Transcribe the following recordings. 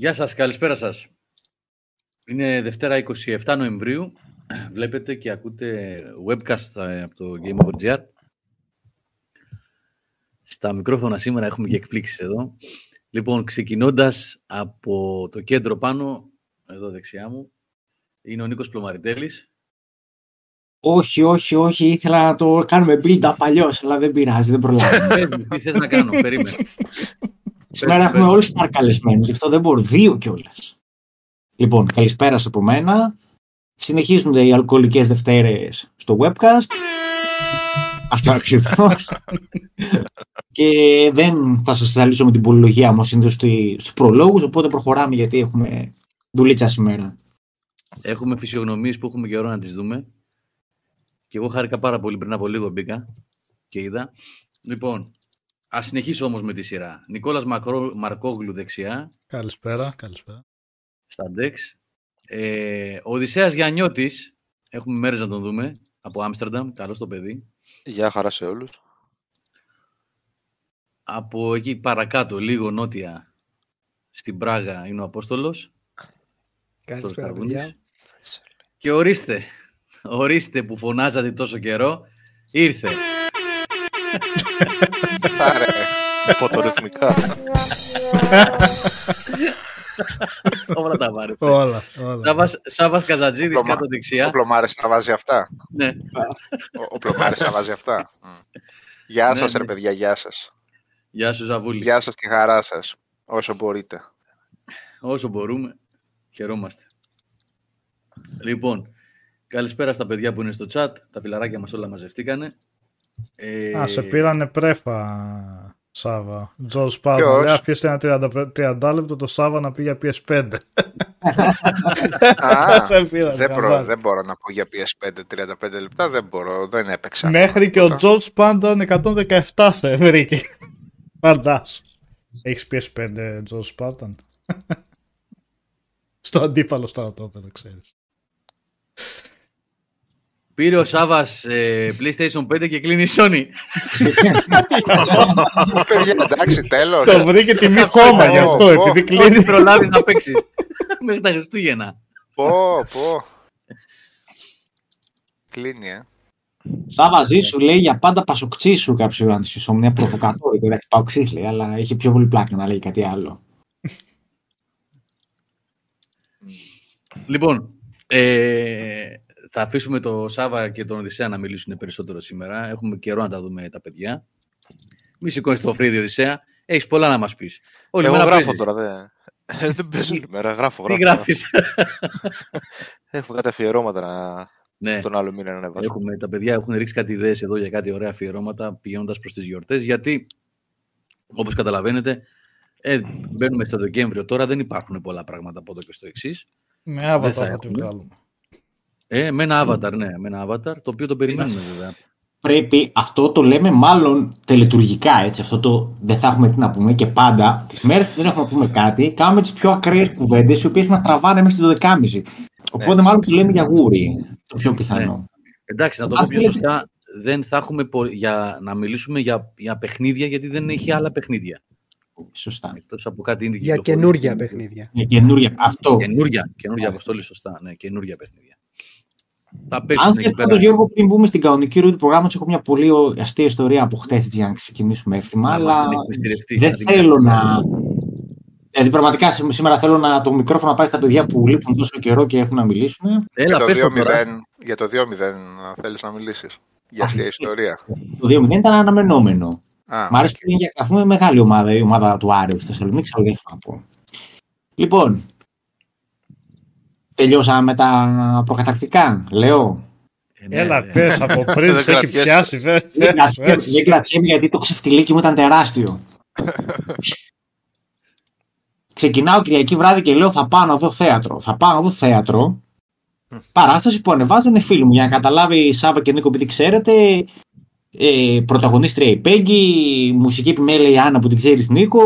Γεια σας, καλησπέρα σας. Είναι Δευτέρα 27 Νοεμβρίου. Βλέπετε και ακούτε webcast ε, από το Game Over GR. Στα μικρόφωνα σήμερα έχουμε και εκπλήξεις εδώ. Λοιπόν, ξεκινώντας από το κέντρο πάνω, εδώ δεξιά μου, είναι ο Νίκος Πλωμαριτέλης. Όχι, όχι, όχι. Ήθελα να το κάνουμε build-up αλλιώ, αλλά δεν πειράζει, δεν προλαβαίνω. τι θες να κάνω, περίμενε. Σήμερα έχουμε όλοι star καλεσμένους, γι' αυτό δεν μπορώ. Δύο κιόλας. Λοιπόν, καλησπέρα από μένα. Συνεχίζονται οι αλκοολικές Δευτέρες στο webcast. Αυτό ακριβώς. και δεν θα σας ζαλίσω με την πολυλογία μου είναι στους προλόγους, οπότε προχωράμε γιατί έχουμε δουλίτσα σήμερα. Έχουμε φυσιογνωμίες που έχουμε καιρό να τις δούμε. Και εγώ χάρηκα πάρα πολύ πριν από λίγο μπήκα και είδα. Λοιπόν, ας συνεχίσω όμως με τη σειρά. Νικόλας Μακρό, Μαρκόγλου δεξιά. Καλησπέρα, καλησπέρα. Στα Dex. Ε, ο Οδυσσέας Γιαννιώτης, έχουμε μέρες να τον δούμε, από Άμστερνταμ, καλό το παιδί. Γεια χαρά σε όλους. Από εκεί παρακάτω, λίγο νότια, στην Πράγα, είναι ο Απόστολος. Καλησπέρα, Και ορίστε, ορίστε που φωνάζατε τόσο καιρό, ήρθε. Άρε, φωτορυθμικά. Όλα τα βάρεσε. Όλα. όλα. Σάβας, Σάβας Καζατζίδης κάτω δεξιά. Ο Πλωμάρης τα βάζει αυτά. Ναι. Ο, ο Πλωμάρης τα βάζει αυτά. Μμ. Γεια Ναι, σας ναι. ρε παιδιά, γεια σας. Γεια σου Ζαβούλη. Γεια σας και χαρά σας. Όσο μπορείτε. Όσο μπορούμε, χαιρόμαστε. Λοιπόν, καλησπέρα στα παιδιά που είναι στο chat. Τα φιλαράκια μας όλα μαζευτήκανε. Ε, Α, σε πήρανε πρέφα, Σάβα. Τζορ Σπάρμα. Ποιος; Λέει, αφήστε ένα 30, 30 λεπτό το Σάβα να πει για PS5. Α, Σε πήρανε, δεν, μπορώ, καμπάρι. δεν μπορώ να πω για PS5 35 λεπτά, δεν μπορώ, δεν έπαιξα. Μέχρι και ο Τίποτα. Τζορ Σπάνταν 117 σε βρήκε. Φαντάσου. Έχεις PS5, Τζορ Σπάρταν. Στο αντίπαλο στρατόπεδο, ξέρεις. Πήρε ο Σάβας ε, PlayStation 5 και κλείνει η Sony. Παιδιά, εντάξει, τέλος. Το βρήκε τιμή χώμα γι' αυτό, Πω, επειδή Μην κλείνει. προλάβεις να παίξεις. Μέχρι τα Χριστούγεννα. Πω, πω. Κλείνει, ε. Σάβα σου λέει για πάντα πασοξί σου κάποιος αντισυσό. Μια προβοκατόρικο. Εντάξει, παοξή λέει, αλλά έχει πιο πολύ πλάκα να λέει κάτι άλλο. Λοιπόν, ε, θα αφήσουμε το Σάβα και τον Οδυσσέα να μιλήσουν περισσότερο σήμερα. Έχουμε καιρό να τα δούμε τα παιδιά. Μη σηκώνεις το φρύδι, Οδυσσέα. Έχεις πολλά να μας πεις. Όλη Εγώ μέρα γράφω παίζεις. τώρα, δεν. Ε, δεν παίζω όλη μέρα, γράφω, Τι γράφω. γράφεις; Έχουμε κάτι αφιερώματα να... ναι, τον άλλο μήνα να ανεβάσουμε. έχουμε, τα παιδιά έχουν ρίξει κάτι ιδέες εδώ για κάτι ωραία αφιερώματα πηγαίνοντας προς τις γιορτές. Γιατί, όπως καταλαβαίνετε, ε, μπαίνουμε στο Δεκέμβριο τώρα, δεν υπάρχουν πολλά πράγματα από εδώ και στο εξής. Με Δεν άβατα θα θα τη έχουμε. βγάλουμε. Ε, με ένα avatar, ναι, με ένα avatar, το οποίο το περιμένουμε βέβαια. Πρέπει, αυτό το λέμε μάλλον τελετουργικά, έτσι. Αυτό το δεν θα έχουμε τι να πούμε και πάντα, τις μέρες που δεν έχουμε να πούμε κάτι, κάνουμε τις πιο ακραίες κουβέντες, οι οποίες μας τραβάνε μέχρι το 12.30. Οπότε Έτσι. μάλλον το λέμε για γούρι, το πιο πιθανό. Εντάξει, να το πω Αν πιο θέλετε- σωστά, δεν θα έχουμε πο- για να μιλήσουμε για, για παιχνίδια, γιατί δεν έχει άλλα παιχνίδια. Σωστά. Εκτός από κάτι indie Για κυκλοφορίες. καινούργια παιχνίδια. Για καινούρια. Αυτό. Καινούρια, καινούρια αποστολή, σωστά. Ναι, καινούρια παιχνίδια. Θα Αν παίξουν εκεί θες πέρα. πάντως, Γιώργο, πριν μπούμε στην κανονική ροή του προγράμματος, έχω μια πολύ αστεία ιστορία από χτε για να ξεκινήσουμε εύθυμα. Να μας Αλλά την εκμυστηρευτείς, δεν να την θέλω κάνεις. να. Δηλαδή, πραγματικά σή- σήμερα θέλω να το μικρόφωνο να πάει στα παιδιά που λείπουν τόσο καιρό και έχουν να μιλήσουν. Έλα, για, πες το το τώρα. 2-0, για το 2-0 θέλεις να μιλήσεις. Για αστεία ιστορία. Το 2-0 ήταν αναμενόμενο. Α, Μ' άρεσε που είναι για καθούμε μεγάλη ομάδα, η ομάδα του Άρεου στη Θεσσαλονίκη, αλλά δεν θα πω. Λοιπόν, τελειώσαμε με τα προκατακτικά. Λέω. Ε, ναι, Έλα, ναι. πες από πριν, Δεν σε έχει κρατιέσαι. πιάσει. φε- Δεν φε- κρατιέμαι- φε. δεν κρατιέμαι γιατί το ξεφτιλίκι μου ήταν τεράστιο. Ξεκινάω Κυριακή βράδυ και λέω θα πάω να δω θέατρο. Θα πάω να δω θέατρο. Παράσταση που ανεβάζανε φίλοι μου για να καταλάβει η Σάβα και Νίκο, επειδή ξέρετε. Ε, πρωταγωνίστρια η Πέγγι, μουσική επιμέλεια η Άννα που την ξέρεις Νίκο.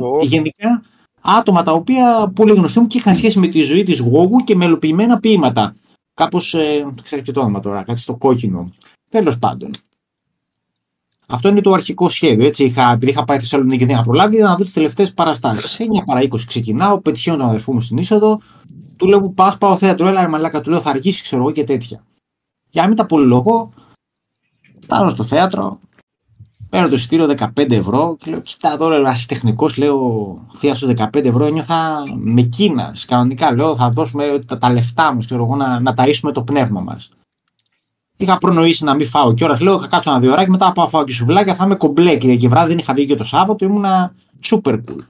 Ω. Γενικά άτομα τα οποία πολύ γνωστοί μου και είχαν σχέση με τη ζωή της Γόγου και μελοποιημένα ποίηματα. Κάπως. Ε, δεν ξέρω και το όνομα τώρα, κάτι στο κόκκινο. Τέλος πάντων. Αυτό είναι το αρχικό σχέδιο. Έτσι, είχα, επειδή είχα πάει στη Θεσσαλονίκη και δεν είχα προλάβει, να δω τις τελευταίες παραστάσεις. 9 παρά 20 ξεκινάω, πετυχαίνω τον αδερφό μου στην είσοδο, του λέω που πα, πάω θέατρο, έλα ρε μαλάκα, του λέω θα αργήσεις, ξέρω εγώ και τέτοια. Για να μην τα πολυλογώ, φτάνω στο θέατρο, παίρνω το εισιτήριο 15 ευρώ και λέω: Κοίτα εδώ, ρε τεχνικός, λέω θεία στου 15 ευρώ, ένιωθα με κίνας. Κανονικά λέω: Θα δώσουμε τα, τα λεφτά μου, ξέρω εγώ, να, να ταΐσουμε το πνεύμα μας. Είχα προνοήσει να μην φάω κιόλας. Λέω: Θα κάτσω ένα δύο ώρες, μετά πάω φάω και σουβλάκια, θα είμαι κομπλέ και βράδυ. Δεν είχα βγει και το Σάββατο, ήμουνα super cool.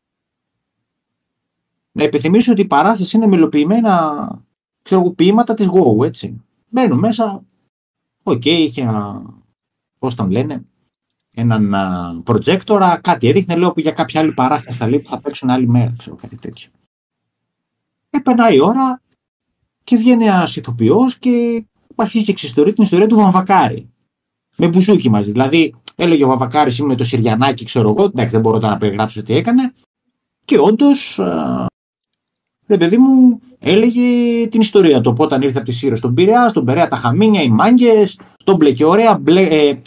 Να υπενθυμίσω ότι η παράσταση είναι μελοποιημένα ξέρω εγώ, ποιήματα της Go, έτσι. Μένω μέσα. OK, okay, είχε ένα. Πώς τον λένε, έναν projector, κάτι έδειχνε, λέω που για κάποια άλλη παράσταση θα λέει που θα παίξουν άλλη μέρα, ξέρω κάτι τέτοιο. Έπαιρνα η ώρα και βγαίνει ένας ηθοποιός και αρχίζει και εξιστορεί την ιστορία του Βαμβακάρη. Με μπουζούκι μαζί. Δηλαδή, έλεγε ο Βαμβακάρης είμαι το Συριανάκι, ξέρω εγώ. Εντάξει, δεν μπορώ τώρα να περιγράψω τι έκανε. Και όντως, ρε παιδί μου, έλεγε την ιστορία του. Όταν ήρθε από τη Σύρο στον Πειραιά, στον Περέα τα χαμίνια, οι μάγκες, τον μπλε και ωραία. Μπλε, ε,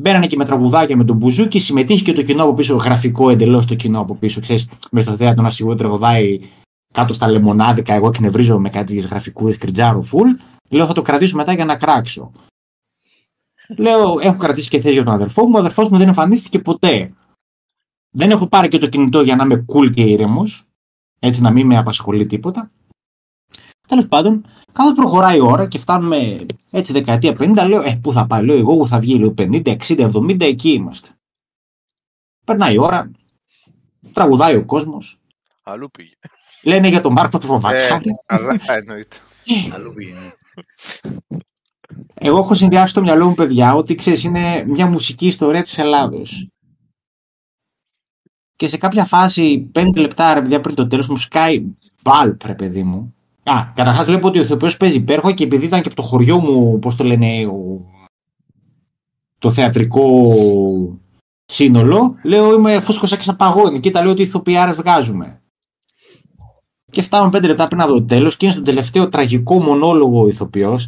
Μπαίνανε και με τραγουδάκια με τον Μπουζούκι, συμμετείχε και το κοινό από πίσω, γραφικό εντελώς το κοινό από πίσω. Ξέρεις, με στο θέατρο να σιγουρεύει τραγουδάει κάτω στα λεμονάδικα, εγώ εκνευρίζω με κάτι γραφικούς κριτζάρου φουλ. Λέω θα το κρατήσω μετά για να κράξω. Λέω, έχω κρατήσει και θέση για τον αδερφό μου. Ο αδερφός μου δεν εμφανίστηκε ποτέ. Δεν έχω πάρει και το κινητό για να είμαι cool και ήρεμος. Έτσι να μην με απασχολεί τίποτα. Τέλος πάντων, Κάθε προχωράει η ώρα και φτάνουμε έτσι δεκαετία 50, λέω, ε, πού θα πάει, λέω, εγώ θα βγει, λέω, 50, 60, 70, εκεί είμαστε. Περνάει η ώρα, τραγουδάει ο κόσμος. Αλλού πήγε. Λένε για τον Μάρκο του Βαβακάρη. Ε, αλλά εννοείται. Αλλού πήγε. ναι. Εγώ έχω συνδυάσει στο μυαλό μου, παιδιά, ότι ξέρεις, είναι μια μουσική ιστορία της Ελλάδος. Και σε κάποια φάση, πέντε λεπτά ρε παιδιά πριν το τέλος, μου σκάει μπαλπ, ρε παιδί μου. Α, καταρχάς βλέπω ότι ο ηθοποιό παίζει υπέροχα και επειδή ήταν και από το χωριό μου, πώς το λένε, ο... το θεατρικό σύνολο, λέω είμαι φούσκωσα και σαν παγόνι. Κοίτα, λέω ότι ηθοποιάρε βγάζουμε. Και φτάνουμε πέντε λεπτά πριν από το τέλος και είναι στον τελευταίο τραγικό μονόλογο ο ηθοποιό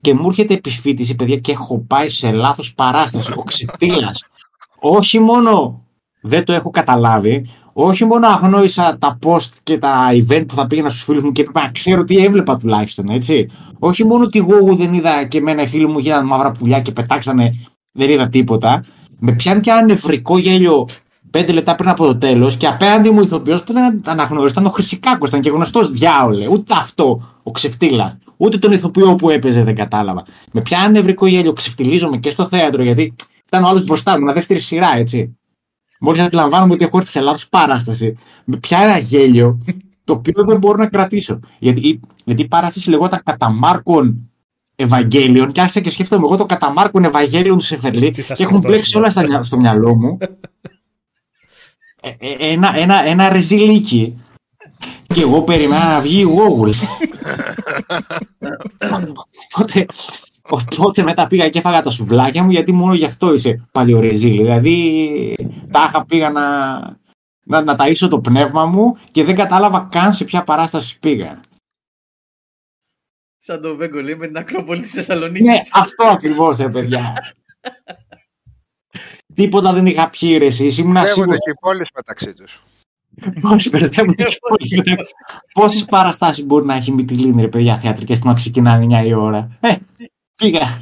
και μου έρχεται επισφίτηση, παιδιά, και έχω πάει σε λάθος παράσταση. Ο ξεφτύλα. Όχι μόνο δεν το έχω καταλάβει, όχι μόνο αγνόησα τα post και τα event που θα πήγαινα στους φίλους μου και έπρεπε να ξέρω τι έβλεπα τουλάχιστον, έτσι. Όχι μόνο ότι εγώ δεν είδα και εμένα οι φίλοι μου γίνανε μαύρα πουλιά και πετάξανε, δεν είδα τίποτα. Με πιάνει και ένα νευρικό γέλιο πέντε λεπτά πριν από το τέλος και απέναντι μου ηθοποιός που δεν αναγνώρισε, ήταν ο Χρυσικάκος, ήταν και γνωστός διάολε. Ούτε αυτό ο ξεφτύλα, ούτε τον ηθοποιό που έπαιζε δεν κατάλαβα. Με πιάνει νευρικό γέλιο, ξεφτυλίζομαι και στο θέατρο γιατί ήταν ο άλλος μπροστά μου, μια δεύτερη σειρά, έτσι. Μόλις αντιλαμβάνομαι ότι έχω έρθει σε λάθος παράσταση, με πια ένα γέλιο το οποίο δεν μπορώ να κρατήσω. Γιατί, γιατί η παράσταση λεγόταν κατά Μάρκον Ευαγγέλιον και άρχισα και σκέφτομαι εγώ το κατά Μάρκον Ευαγγέλιον του Σεφερλί και έχουν μπλέξει όλα στα, στο μυαλό μου. Ε, ε, ένα, ένα, ένα ρεζιλίκι. Και εγώ περιμένα να βγει η Google. Οπότε Οπότε μετά πήγα και έφαγα τα σουβλάκια μου γιατί μόνο γι' αυτό είσαι παλιορεζίλη. Δηλαδή τα είχα πήγα να, να, να ταΐσω το πνεύμα μου και δεν κατάλαβα καν σε ποια παράσταση πήγα. Σαν το Βέγκο λέει με την Ακρόπολη της Θεσσαλονίκης. Ναι, αυτό ακριβώς ρε παιδιά. Τίποτα δεν είχα πιει ρε εσείς. Ήμουν Μπερδεύονται και οι πόλεις μεταξύ τους. Πώς μπερδεύονται και οι πόλεις μεταξύ Πόσες παραστάσεις μπορεί να έχει Μυτιλίνη ρε παιδιά θεατρικές που να ξεκινάνε 9 η ώρα; Ε, πήγα.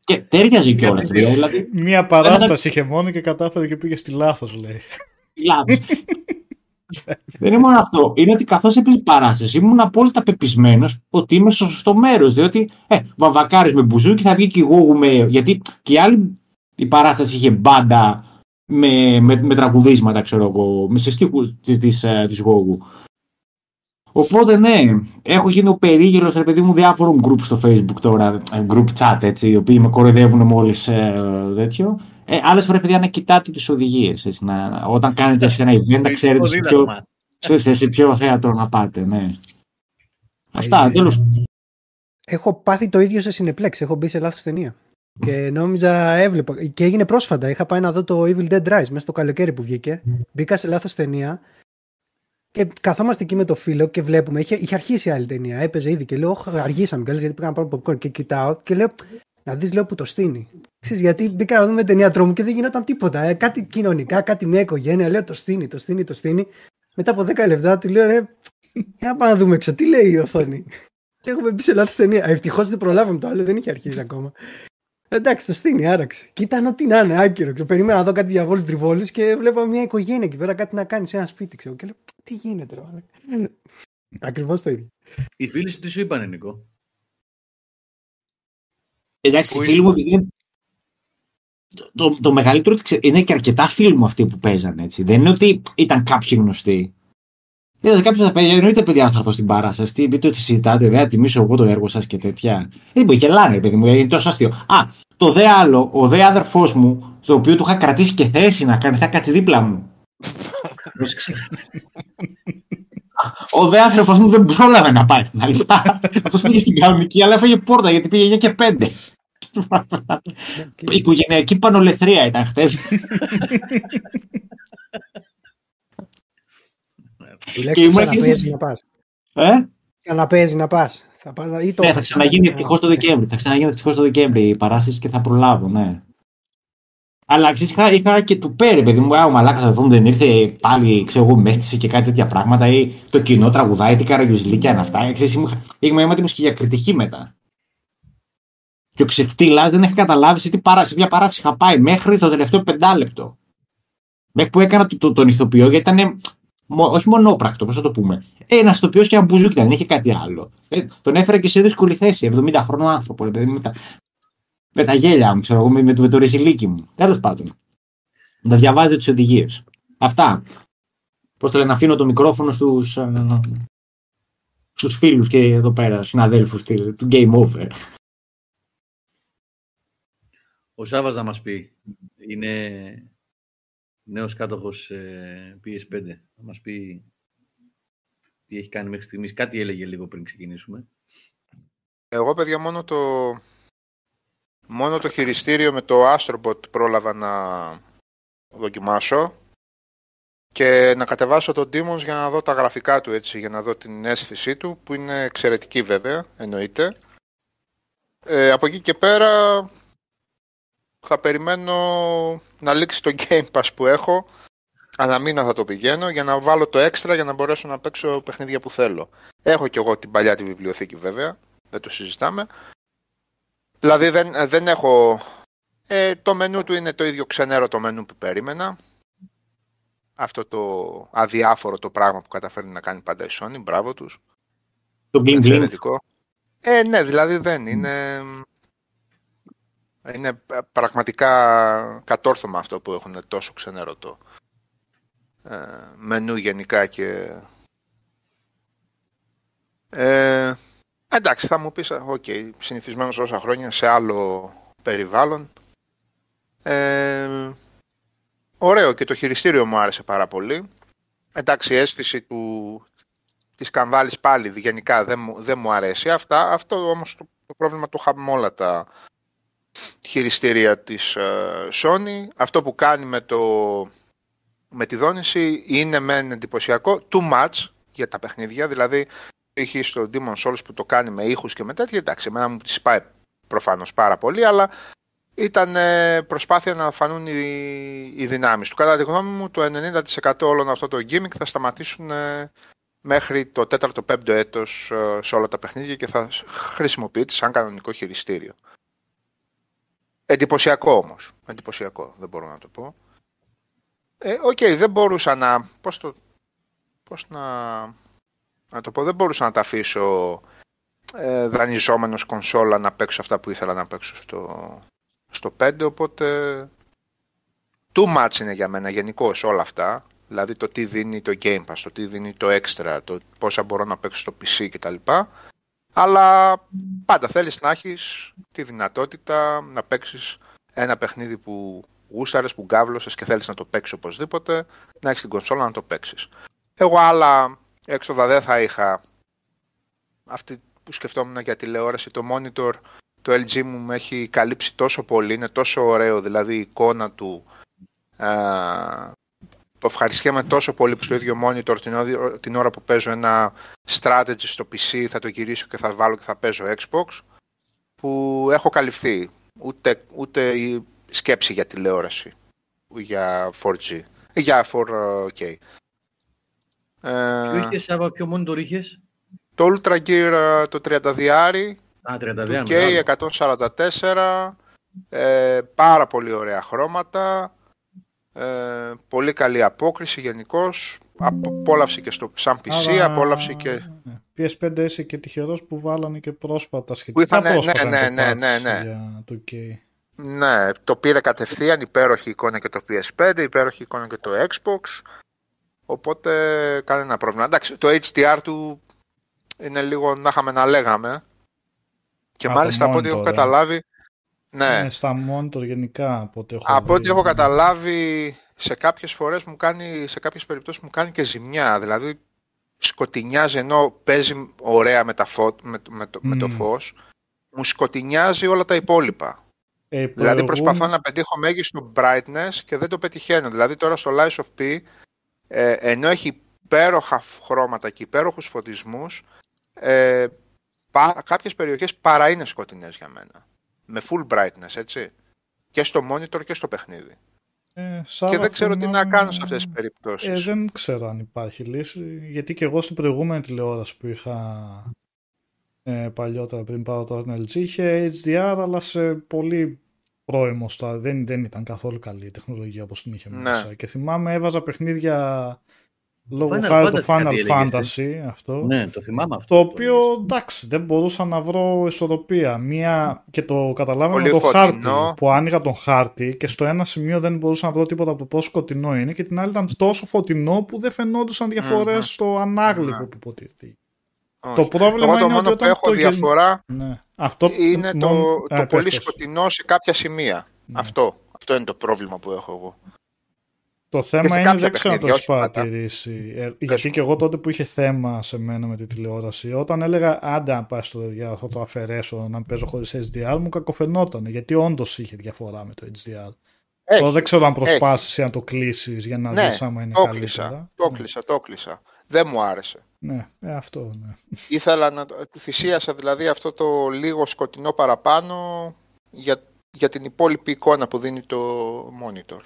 Και τέριαζε κιόλας. Δηλαδή, Μία παράσταση είχε μόνο και κατάφερε και πήγε στη λάθος, λέει. λάθος. Δεν είναι μόνο αυτό. Είναι ότι καθώς έπαιζε παράσταση, ήμουν απόλυτα πεπισμένος ότι είμαι στο σωστό μέρος. Διότι, ε, βαβακάρι με μπουζούκι θα βγει και εγώ με. Γιατί και η άλλη η παράσταση είχε μπάντα με, με, με τραγουδίσματα, ξέρω εγώ, με σε στίχου της της, ε, της Γόγου. Οπότε ναι, έχω γίνει ο περίγελος ρε παιδί μου διάφορων group στο facebook τώρα, ε, group chat έτσι, οι οποίοι με κοροϊδεύουν μόλις ε, τέτοιο. Ε, Άλλες φορές, παιδιά, να κοιτάτε τις οδηγίες. Όταν κάνετε σε ένα event, να ξέρετε σε ποιο, σε, σε ποιο θέατρο να πάτε. Ναι. Αυτά, τέλος. Έχω πάθει το ίδιο σε συνεπλέξ. Έχω μπει σε λάθος ταινία. Και νόμιζα έβλεπα. Και έγινε πρόσφατα. Είχα πάει να δω το Evil Dead Rise μέσα στο καλοκαίρι που βγήκε. Μπήκα σε λάθος ταινία. Και καθόμαστε εκεί με το φίλο και βλέπουμε. Είχε, είχε αρχίσει η άλλη ταινία. Έπαιζε ήδη και λέω: «Ωχ, Αργήσαμε κιόλας γιατί πήγαμε να πάρουμε popcorn. Και κοιτάω και λέω: Να δεις, λέω που το στείνει. Ξέρεις, γιατί μπήκα να δούμε ταινία τρόμου και δεν γινόταν τίποτα. Ε. Κάτι κοινωνικά, κάτι μια οικογένεια. Λέω το στείνει, το στείνει, το στείνει. Μετά από 10 λεπτά του λέω ρε, για να πάμε να δούμε έξω. Τι λέει η οθόνη. Και έχουμε μπει σε λάθος ταινία. Ευτυχώς δεν προλάβαμε το άλλο, δεν είχε αρχίσει ακόμα. Εντάξει, το στείνει, άραξε. Και ήταν ό,τι να είναι, άκυρο. Ξέρω, περίμενα να δω κάτι διαβόλου τριβόλου και βλέπω μια οικογένεια εκεί πέρα κάτι να κάνει σε ένα σπίτι. Ξέρω. Και λέω, τι γίνεται, ρε. Ακριβώς το ίδιο. Οι φίλοι σου τι σου είπανε, Νικό. Εντάξει, Πού φίλοι μου, επειδή το, το, το μεγαλύτερο ότι ξε- είναι και αρκετά φίλοι μου αυτοί που παίζανε έτσι. Δεν είναι ότι ήταν κάποιοι γνωστοί. Δηλαδή κάποιος θα πει, εννοείται παιδιά θα έρθω στην παράσταση. Τι πείτε ότι συζητάτε, δεν θα τιμήσω εγώ το έργο σας και τέτοια. Δεν μου γελάνε, παιδί μου, είναι τόσο αστείο. Α, το δε άλλο, ο δε αδερφός μου, στο οποίο του είχα κρατήσει και θέση να κάνει, θα κάτσει δίπλα μου. Πρόσεξε. Ο δε άνθρωπος μου δεν πρόλαβε να πάει στην άλλη. Αυτός πήγε στην κανονική, αλλά έφαγε πόρτα γιατί πήγε 9 και 5. Η οικογενειακή πανολεθρία ήταν χθες. Τουλάχιστον ήμουν ξαναπέζει και- να πας. Ε; Ξαναπέζει να πας. Θα πας, ή το Ναι, θα ξαναγίνει ευτυχώς το Δεκέμβρη. Θα ξαναγίνει ευτυχώς το Δεκέμβρη η παράσταση και θα προλάβω, ναι. Αλλά ξέρεις, είχα, είχα και του πέρε, παιδί μου. Α, ο Μαλάκας θα δούμε, δεν ήρθε πάλι, ξέρω εγώ, μέστησε και κάτι τέτοια πράγματα. Ή το κοινό τραγουδάει, τι καραγιουζλίκια είναι αυτά. Ξέρεις, ήμουν- ήμουν έτοιμο και για κριτική μετά. Και ο ξεφτύλας δεν έχει καταλάβει σε, τι παρά, σε ποια παράσταση είχα πάει μέχρι το τελευταίο πεντάλεπτο. Μέχρι που έκανα το, το- τον ηθοποιό, γιατί ήταν μο- όχι μονόπρακτο, πώς θα το πούμε. Ένας ηθοποιός και ένα μπουζούκι ήταν, δεν είχε κάτι άλλο. Ε, τον έφερα και σε δύσκολη θέση, 70 χρονών άνθρωπο, ρε παιδί, με, τα, με τα γέλια μου, ξέρω εγώ, με, με, το, με το ρεσιλίκι μου. Τέλος πάντων. Να διαβάζει τις οδηγίες. Αυτά. Πώς το λένε, αφήνω το μικρόφωνο στους στους φίλους και εδώ πέρα, συναδέλφους του του Game Over. Ο Σάββας να μας πει. Είναι νέος κάτοχος ε, PS5. Να μας πει τι έχει κάνει μέχρι στιγμής. Κάτι έλεγε λίγο πριν ξεκινήσουμε. Εγώ, παιδιά, μόνο το, μόνο το χειριστήριο με το Astrobot πρόλαβα να δοκιμάσω και να κατεβάσω τον Demons για να δω τα γραφικά του, έτσι, για να δω την αίσθησή του, που είναι εξαιρετική βέβαια, εννοείται. Ε, από εκεί και πέρα θα περιμένω να λήξει το Game Pass που έχω, ανά μήνα θα το πηγαίνω, για να βάλω το έξτρα για να μπορέσω να παίξω παιχνίδια που θέλω. Έχω κι εγώ την παλιά τη βιβλιοθήκη βέβαια, δεν το συζητάμε. Δηλαδή δεν, δεν έχω... Ε, το μενού του είναι το ίδιο ξενέρο το μενού που περίμενα. Αυτό το αδιάφορο το πράγμα που καταφέρνει να κάνει πάντα η Sony. Μπράβο τους. Το bling bling. Εξαιρετικό. Ε, ναι, δηλαδή δεν είναι... Είναι πραγματικά κατόρθωμα αυτό που έχουν τόσο ξενέρωτο ε, μενού γενικά και... Ε, εντάξει, θα μου πεις, OK, okay, συνηθισμένος όσα χρόνια σε άλλο περιβάλλον. Ε, ωραίο και το χειριστήριο μου άρεσε πάρα πολύ. Εντάξει, η αίσθηση του, της σκανδάλης πάλι γενικά δεν μου, δεν μου αρέσει. Αυτά, αυτό όμως το, το πρόβλημα το είχαμε με όλα τα χειριστήρια της ε, Sony. Αυτό που κάνει με, το, με τη δόνηση είναι μεν εντυπωσιακό, too much για τα παιχνίδια, δηλαδή είχε στο Demon Souls που το κάνει με ήχους και με τέτοια, εντάξει, εμένα μου τις πάει προφανώς πάρα πολύ, αλλά ήταν ε, προσπάθεια να φανούν οι, οι δυνάμεις του. Κατά τη γνώμη μου, το 90% όλων αυτό το gimmick θα σταματήσουν ε, μέχρι το 4ο-5ο έτος ε, σε όλα τα παιχνίδια και θα χρησιμοποιείται σαν κανονικό χειριστήριο. Εντυπωσιακό όμως. Εντυπωσιακό, δεν μπορώ να το πω. Ε, OK, okay, δεν μπορούσα να... Πώς, το, πώς να, να το πω, δεν μπορούσα να τα αφήσω ε, δανειζόμενος κονσόλα να παίξω αυτά που ήθελα να παίξω στο, στο 5, οπότε too much είναι για μένα γενικώ όλα αυτά. Δηλαδή το τι δίνει το Game Pass, το τι δίνει το Extra, το πόσα μπορώ να παίξω στο PC κτλ. Αλλά πάντα θέλεις να έχεις τη δυνατότητα να παίξεις ένα παιχνίδι που γούσταρες, που γκάβλωσες και θέλεις να το παίξεις οπωσδήποτε, να έχεις την κονσόλα να το παίξεις. Εγώ άλλα έξοδα δεν θα είχα αυτή που σκεφτόμουν για τηλεόραση, το monitor, το LG μου με έχει καλύψει τόσο πολύ, είναι τόσο ωραίο, δηλαδή η εικόνα του, α, το ευχαριστιέμαι τόσο πολύ που στο ίδιο monitor την, όδη- την ώρα που παίζω ένα strategy στο PC θα το γυρίσω και θα βάλω και θα παίζω Xbox που έχω καλυφθεί. ούτε, ούτε η σκέψη για τηλεόραση για 4G. Για 4K. Ποιο είχες, Σάβα, ποιο monitor είχες; Το Ultra Gear το 32 Α, 32 K 144 ε, πάρα πολύ ωραία χρώματα ε, πολύ καλή απόκριση γενικώς. Απόλαυση και στο σαν PC, Αλλά... απόλαυση και... PS5 είσαι και τυχερός που βάλανε και πρόσφατα σχετικά που πρόσφατα ναι, ναι, ναι, ναι, ναι. για το K. Ναι, το πήρε κατευθείαν, υπέροχη εικόνα και το PS5, υπέροχη εικόνα και το Xbox. Οπότε κανένα πρόβλημα. Εντάξει, το HDR του είναι λίγο να είχαμε να λέγαμε. Και μάλιστα από ό,τι έχω καταλάβει. Ναι. ναι, στα monitor γενικά από ό,τι έχω Από ό,τι έχω καταλάβει σε κάποιες φορές μου κάνει, σε κάποιες περιπτώσεις μου κάνει και ζημιά. Δηλαδή σκοτεινιάζει ενώ παίζει ωραία με, τα φω... με, με, το, με το φως μου σκοτεινιάζει όλα τα υπόλοιπα. Ε, Δηλαδή προσπαθώ να πετύχω μέγιστο brightness και δεν το πετυχαίνω. Δηλαδή τώρα στο Lies of P, ε, ενώ έχει υπέροχα χρώματα και υπέροχους φωτισμούς, ε, πα, κάποιες περιοχές παρά είναι σκοτεινές για μένα. Με full brightness, έτσι. Και στο monitor και στο παιχνίδι. Ε, και δεν ξέρω τι να κάνω σε αυτές τις περιπτώσεις. Ε, δεν ξέρω αν υπάρχει λύση, γιατί και εγώ στην προηγούμενη τηλεόραση που είχα ε, παλιότερα πριν πάω το LG είχε HDR αλλά σε πολύ πρώιμος στα... δεν, δεν ήταν καθόλου καλή η τεχνολογία όπως την είχε ναι. μέσα και θυμάμαι έβαζα παιχνίδια λόγω χάρη του Final Fantasy αυτό. Ναι, το θυμάμαι αυτό. Το οποίο εντάξει δεν μπορούσα να βρω ισορροπία. Μία και το καταλάβαινα με το χάρτη που άνοιγα τον χάρτη και στο ένα σημείο δεν μπορούσα να βρω τίποτα από το πόσο σκοτεινό είναι και την άλλη ήταν τόσο φωτεινό που δεν φαινόντουσαν στο ανάγλυφο που υποτίθεται. Το πρόβλημα Εγώ το είναι μόνο ότι που έχω διαφορά ναι. Αυτό... είναι το, το πολύ σκοτεινό σε κάποια σημεία. Ναι. Αυτό. Αυτό είναι το πρόβλημα που έχω εγώ. Το θέμα είναι, δεν ξέρω να το έχεις παρατηρήσει. Ε, γιατί και εγώ τότε που είχε θέμα σε μένα με τη τηλεόραση, όταν έλεγα άντε να πάει στο για αυτό το αφαιρέσω να παίζω χωρίς HDR, μου κακοφαινόταν. Γιατί όντως είχε διαφορά με το HDR. Έχει, δεν ξέρω αν προσπάσει να το κλείσει για να ναι, δεις άμα είναι το καλύτερα. Το κλείσα, το κλείσα. Δεν μου άρεσε. Ναι, ε, αυτό, ναι. Ήθελα να θυσίασα δηλαδή αυτό το λίγο σκοτεινό παραπάνω για, για την υπόλοιπη εικόνα που δίνει το monitor.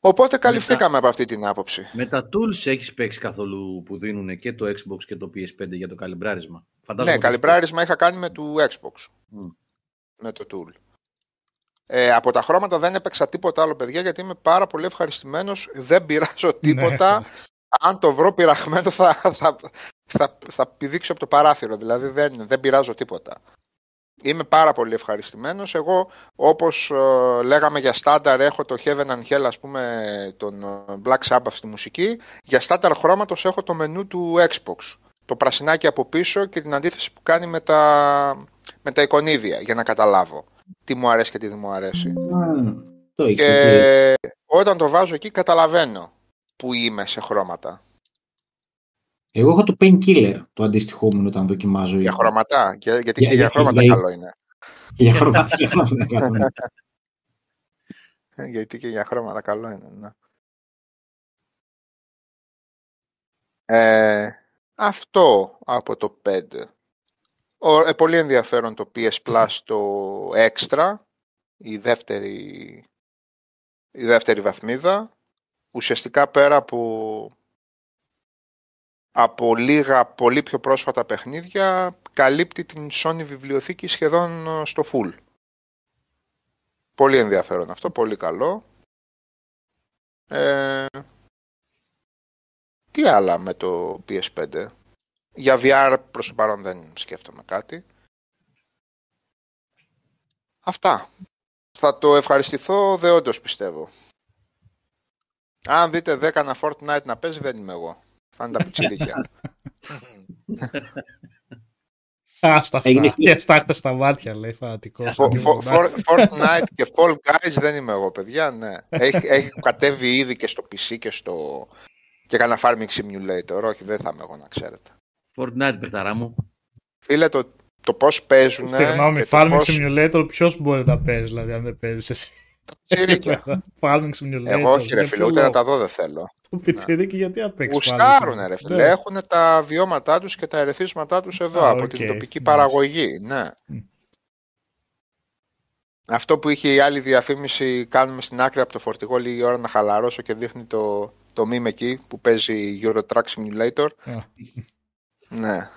Οπότε καλυφθήκαμε από αυτή την άποψη. Με τα tools έχεις παίξει καθόλου που δίνουν και το Xbox και το PS5 για το καλυμπράρισμα; ναι, καλυμπράρισμα είχα κάνει με το Xbox. Με το tool. Ε, από τα χρώματα δεν έπαιξα τίποτα άλλο, παιδιά, γιατί είμαι πάρα πολύ ευχαριστημένος. Δεν πειράζω ναι. τίποτα. Αν το βρω πειραγμένο θα, θα, θα, θα πηδήξω από το παράθυρο. Δηλαδή δεν, δεν πειράζω τίποτα. Είμαι πάρα πολύ ευχαριστημένος. Εγώ, όπως ε, λέγαμε για στάνταρ, έχω το Heaven and Hell, ας πούμε, τον ε, Black Sabbath στη μουσική. Για στάνταρ χρώματος έχω το μενού του Xbox. Το πρασινάκι από πίσω και την αντίθεση που κάνει με τα, με τα εικονίδια, για να καταλάβω τι μου αρέσει και τι δεν μου αρέσει. το και όταν το βάζω εκεί καταλαβαίνω που είμαι σε χρώματα. Εγώ έχω το Painkiller, το αντίστοιχό μου όταν δοκιμάζω. Για χρώματα, για, γιατί για, και για, χρώματα για, καλό είναι. Για χρώματα καλό είναι. γιατί και για χρώματα καλό είναι, ναι. Ε, αυτό από το 5. Ο, ε, πολύ ενδιαφέρον το PS Plus το Extra, η δεύτερη, η δεύτερη βαθμίδα. Ουσιαστικά πέρα από, από λίγα πολύ πιο πρόσφατα παιχνίδια, καλύπτει την Sony βιβλιοθήκη σχεδόν ε, στο full. Πολύ ενδιαφέρον αυτό, πολύ καλό. Ε, τι άλλα με το PS5. Για VR προς το παρόν δεν σκέφτομαι κάτι. Αυτά. Θα το ευχαριστηθώ δεόντως πιστεύω. Αν δείτε 10 ένα Fortnite να παίζει δεν είμαι εγώ. Θα είναι τα πιτσιρίκια. Άστα αυτά. στα μάτια, λέει φανατικός. Fortnite και Fall Guys δεν είμαι εγώ, παιδιά. Ναι. Έχει, έχει κατέβει ήδη και στο PC και στο. και κανένα Farming Simulator. Όχι, δεν θα είμαι εγώ να ξέρετε. Fortnite, παιχταρά μου. Φίλε, το, το πώς παίζουν. Συγγνώμη, Farming πώς... Simulator, ποιος μπορεί να παίζει, δηλαδή, αν δεν παίζεις εσύ; Τσιρίκια. Farming Simulator. Εγώ όχι, ρε φίλε, ούτε να τα δω δεν θέλω. Το πιτσιρίκι γιατί απέξει. Γουστάρουν, ρε φίλε. Ναι. Έχουν τα βιώματά τους και τα ερεθίσματά τους εδώ, από την τοπική παραγωγή. Ναι. Αυτό που είχε η άλλη διαφήμιση κάνουμε στην άκρη από το φορτηγό λίγη ώρα να χαλαρώσω και δείχνει το, το meme εκεί που παίζει Euro Truck Simulator. Α. Ναι.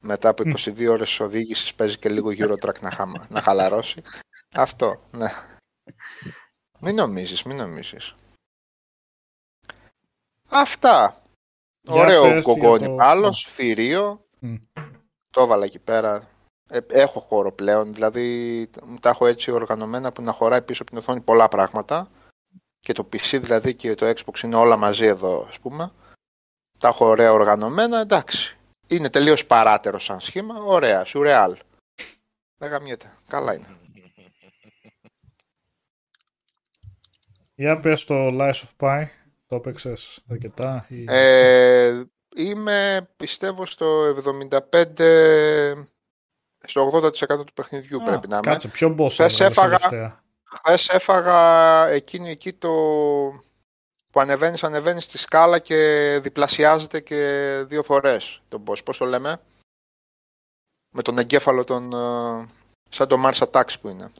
Μετά από 22 ώρες οδήγησης παίζει και λίγο Euro Truck να, χάμα, να χαλαρώσει. Αυτό, ναι. Μην νομίζεις, μην νομίζεις. Αυτά. Για Ωραίο πες και κογκόνι για το- πάλος, θηρίο. Μμ. Το έβαλα εκεί πέρα. Ε, έχω χώρο πλέον, δηλαδή τα έχω έτσι οργανωμένα που να χωράει πίσω από την οθόνη πολλά πράγματα. Και το PC δηλαδή και το Xbox είναι όλα μαζί εδώ, ας πούμε. Τα έχω ωραία οργανωμένα, εντάξει. Είναι τελείως παράτερο σαν σχήμα, ωραία, σουρεάλ. Δεν γαμιέται, καλά είναι. Για πες το Lies of Pi, το έπαιξες αρκετά ή... Ε, είμαι, πιστεύω, στο 75... Στο 80% του παιχνιδιού Α, πρέπει να είμαι. Κάτσε, ποιο boss Χθες έβγαλες έφαγα- τελευταία; Χθες έφαγα εκείνη εκεί το που ανεβαίνεις, ανεβαίνεις στη σκάλα και διπλασιάζεται και δύο φορές τον boss. Πώς το λέμε; Με τον εγκέφαλο των... ε, σαν το Mars Attacks που είναι.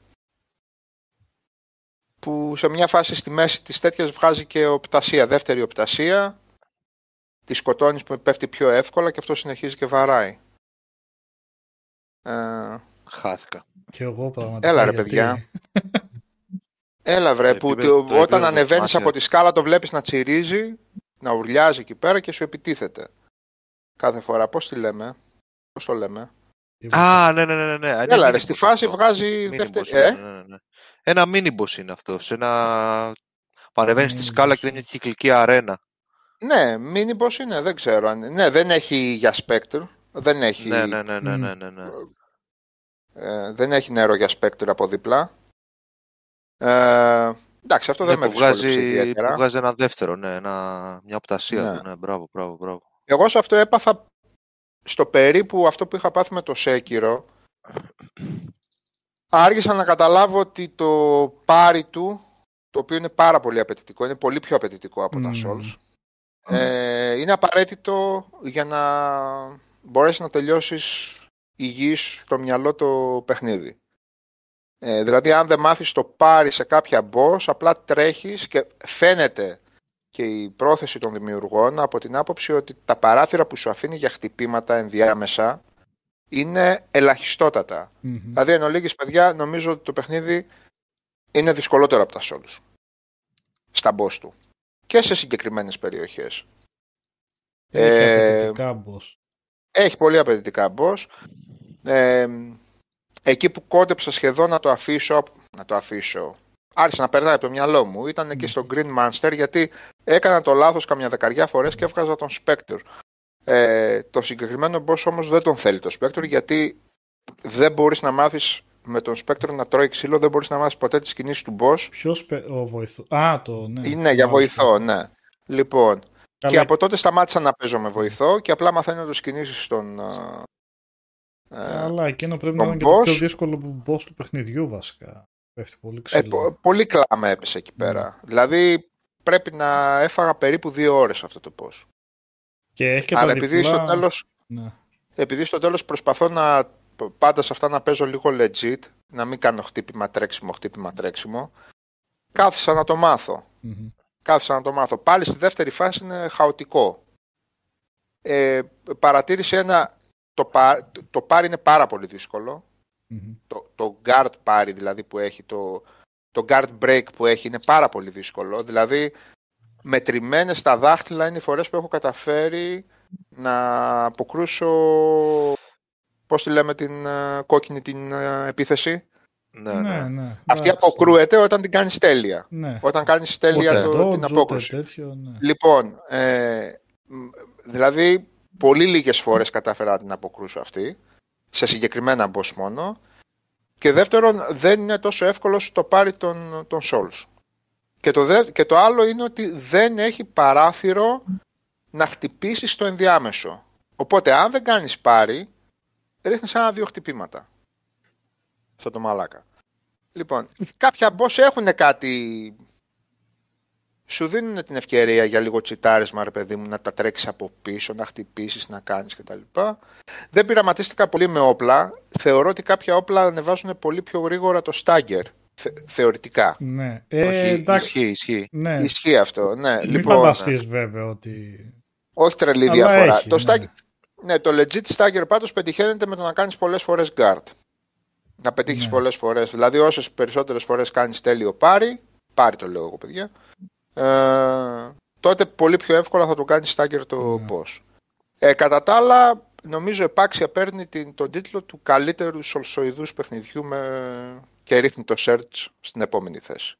Που σε μια φάση στη μέση της τέτοιας βγάζει και οπτασία, δεύτερη οπτασία. Τη σκοτώνεις που πέφτει πιο εύκολα και αυτό συνεχίζει και βαράει. Ε, Χάθηκα. Και εγώ πραγματικά. Έλα, ρε, γιατί- παιδιά. Έλα βρε, Το που επίπεδο- το- το όταν επίπεδο ανεβαίνεις δοκιμάσια. από τη σκάλα το βλέπεις να τσιρίζει, να ουρλιάζει εκεί πέρα και σου επιτίθεται. Κάθε φορά. Πώς τη λέμε, πώς το λέμε; Α, ναι, ναι, ναι. ναι, ναι. Είναι Έλα ρε, mini στη boss φάση αυτό. βγάζει Mini δεύτερη... boss, Ε, ναι, ναι, ναι. Ένα mini boss είναι αυτός. Σε ένα... Παρεβαίνεις στη Mini σκάλα boss. και δεν είναι κυκλική αρένα. ναι, mini boss είναι, δεν ξέρω. αν- Ναι, δεν έχει για Spectre. Δεν έχει, Ναι, ναι, ναι, ναι, Μμ. ναι, ναι, ναι. ε, δεν έχει νερό για Spectre από δίπλα. Ε, εντάξει, αυτό Ναι, δεν με που, βγάζει, δυσκόλεψε ιδιαίτερα. που βγάζει ένα δεύτερο, ναι, ένα, μια οπτασία Ναι. του. Ναι, μπράβο, μπράβο, μπράβο. Εγώ σε αυτό έπαθα στο περίπου αυτό που είχα πάθει με το Σέκυρο. Άργησα να καταλάβω ότι το πάρι του, το οποίο είναι πάρα πολύ απαιτητικό, είναι πολύ πιο απαιτητικό από τα Μμμ. Souls, ε, είναι απαραίτητο για να μπορέσεις να τελειώσεις υγιής στο μυαλό το παιχνίδι. Ε, δηλαδή αν δεν μάθεις το πάρει σε κάποια boss, απλά τρέχεις και φαίνεται και η πρόθεση των δημιουργών από την άποψη ότι τα παράθυρα που σου αφήνει για χτυπήματα ενδιάμεσα είναι ελαχιστότατα. Μμμ. Δηλαδή, εν ολίγης, παιδιά, νομίζω ότι το παιχνίδι είναι δυσκολότερο από τα Souls. Στα boss του. Και σε συγκεκριμένες περιοχές. Έχει Ε, απαιτητικά boss. έχει πολύ απαιτητικά boss. Ε, εκεί που κόντεψα σχεδόν να το αφήσω, να το αφήσω, άρχισε να περνάει από το μυαλό μου, ήταν εκεί στο Green Monster γιατί έκανα το λάθος καμιά δεκαριά φορές και έβγαζα τον Spectre. Ε, το συγκεκριμένο boss όμως δεν τον θέλει το Spectre γιατί δεν μπορείς να μάθεις με τον Spectre να τρώει ξύλο, δεν μπορείς να μάθεις ποτέ τις κινήσεις του boss. Ποιος πε... ο βοηθό. Α, το ναι. Είναι για Μάλιστα. βοηθό, ναι. Λοιπόν, Καλά, και από τότε σταμάτησα να παίζω με βοηθό και απλά μαθαίνω τις κινήσεις των... ε, ε, Αλλά εκείνο πρέπει τον να είναι και το πιο boss- δύσκολο boss του παιχνιδιού βασικά. Πέφτει πολύ Ε, ξύλο. πο- πολύ κλάμα έπεσε εκεί πέρα. Δηλαδή πρέπει να έφαγα περίπου δύο ώρες αυτό το πώς. Και έχει και Αλλά τα επειδή διπλά... στο, τέλος, Ναι. επειδή στο τέλος προσπαθώ να πάντα σε αυτά να παίζω λίγο legit, να μην κάνω χτύπημα τρέξιμο, χτύπημα τρέξιμο, κάθισα να το μάθω. Μμμ. Κάθισα να το μάθω. Πάλι στη δεύτερη φάση είναι χαοτικό. Ε, παρατήρησε ένα... Το, πα- το πάρει είναι πάρα πολύ δύσκολο. Μμμ. το, το guard πάρει δηλαδή που έχει, το, το guard break που έχει είναι πάρα πολύ δύσκολο. Δηλαδή μετρημένες στα δάχτυλα είναι οι φορές που έχω καταφέρει να αποκρούσω πώς τη λέμε την ε, κόκκινη την ε, επίθεση. Ναι, Ναι, ναι. ναι. Αυτή εντάξει. αποκρούεται όταν την κάνεις τέλεια. Ναι. Όταν κάνεις τέλεια Ούτε το, dodge, την ούτε απόκρουση. τέτοιο, ναι. Λοιπόν, ε, μ, δηλαδή πολύ λίγες φορές κατάφερα να την αποκρούσω αυτή, σε συγκεκριμένα boss μόνο. Και δεύτερον, δεν είναι τόσο εύκολο στο πάρει τον, τον Souls. Και το, δε, και το άλλο είναι ότι δεν έχει παράθυρο να χτυπήσεις στο ενδιάμεσο. Οπότε, αν δεν κάνεις πάρει, ρίχνεις ένα-δύο χτυπήματα. Σαν το μαλάκα. Λοιπόν, κάποια boss έχουν κάτι σου δίνουν την ευκαιρία για λίγο τσιτάρισμα, ρε παιδί μου, να τα τρέξεις από πίσω, να χτυπήσεις, να κάνεις κτλ. Δεν πειραματίστηκα πολύ με όπλα. Θεωρώ ότι κάποια όπλα ανεβάζουν πολύ πιο γρήγορα το στάγκερ. Θε, θεωρητικά. Ναι. Ε, Όχι, εντάξει. ισχύει, ισχύει. Ναι. Ισχύει αυτό. Ναι. Μην λοιπόν, φανταστείς βέβαια ότι... όχι τρελή Αλλά διαφορά. έχει, το, ναι. stagger, ναι, το legit stagger πάντως πετυχαίνεται με το να κάνεις πολλές φορές guard. Να πετύχεις Ναι. πολλές φορές. Δηλαδή όσες περισσότερες φορές κάνεις τέλειο πάρει, πάρει το λέω εγώ παιδιά, ε, τότε πολύ πιο εύκολα θα το κάνεις stagger το Ναι. boss. Ε, κατά τα άλλα, νομίζω επάξια παίρνει την, τον τίτλο του καλύτερου σολσοειδούς παιχνιδιού με... και ρίχνει το search στην επόμενη θέση.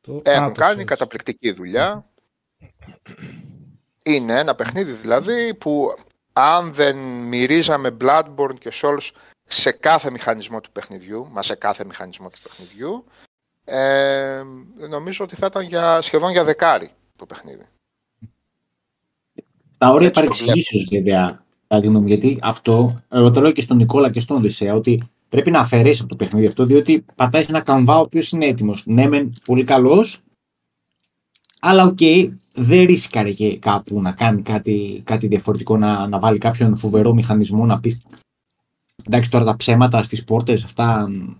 Το... Έχουν Α, το κάνει search. καταπληκτική δουλειά. Είναι ένα παιχνίδι δηλαδή που αν δεν μυρίζαμε Bloodborne και Souls σε κάθε μηχανισμό του παιχνιδιού, μα σε κάθε μηχανισμό του παιχνιδιού, ε, νομίζω ότι θα ήταν για, σχεδόν για δεκάρι το παιχνίδι. Τα όρια Έτσι το παρεξηγήσεως, βέβαια, κατά τη γνώμη μου, γιατί αυτό, εγώ το λέω και στον Νικόλα και στον Οδυσσέα, ότι πρέπει να αφαιρέσεις από το παιχνίδι αυτό, διότι πατάει σε ένα καμβά ο οποίος είναι έτοιμος. Ναι, μεν πολύ καλός, αλλά οκ, δεν ρίσκαρε και κάπου να κάνει κάτι, κάτι διαφορετικό, να, να βάλει κάποιον φοβερό μηχανισμό, να πεις. Εντάξει, τώρα τα ψέματα στις πόρτες, αυτά μ,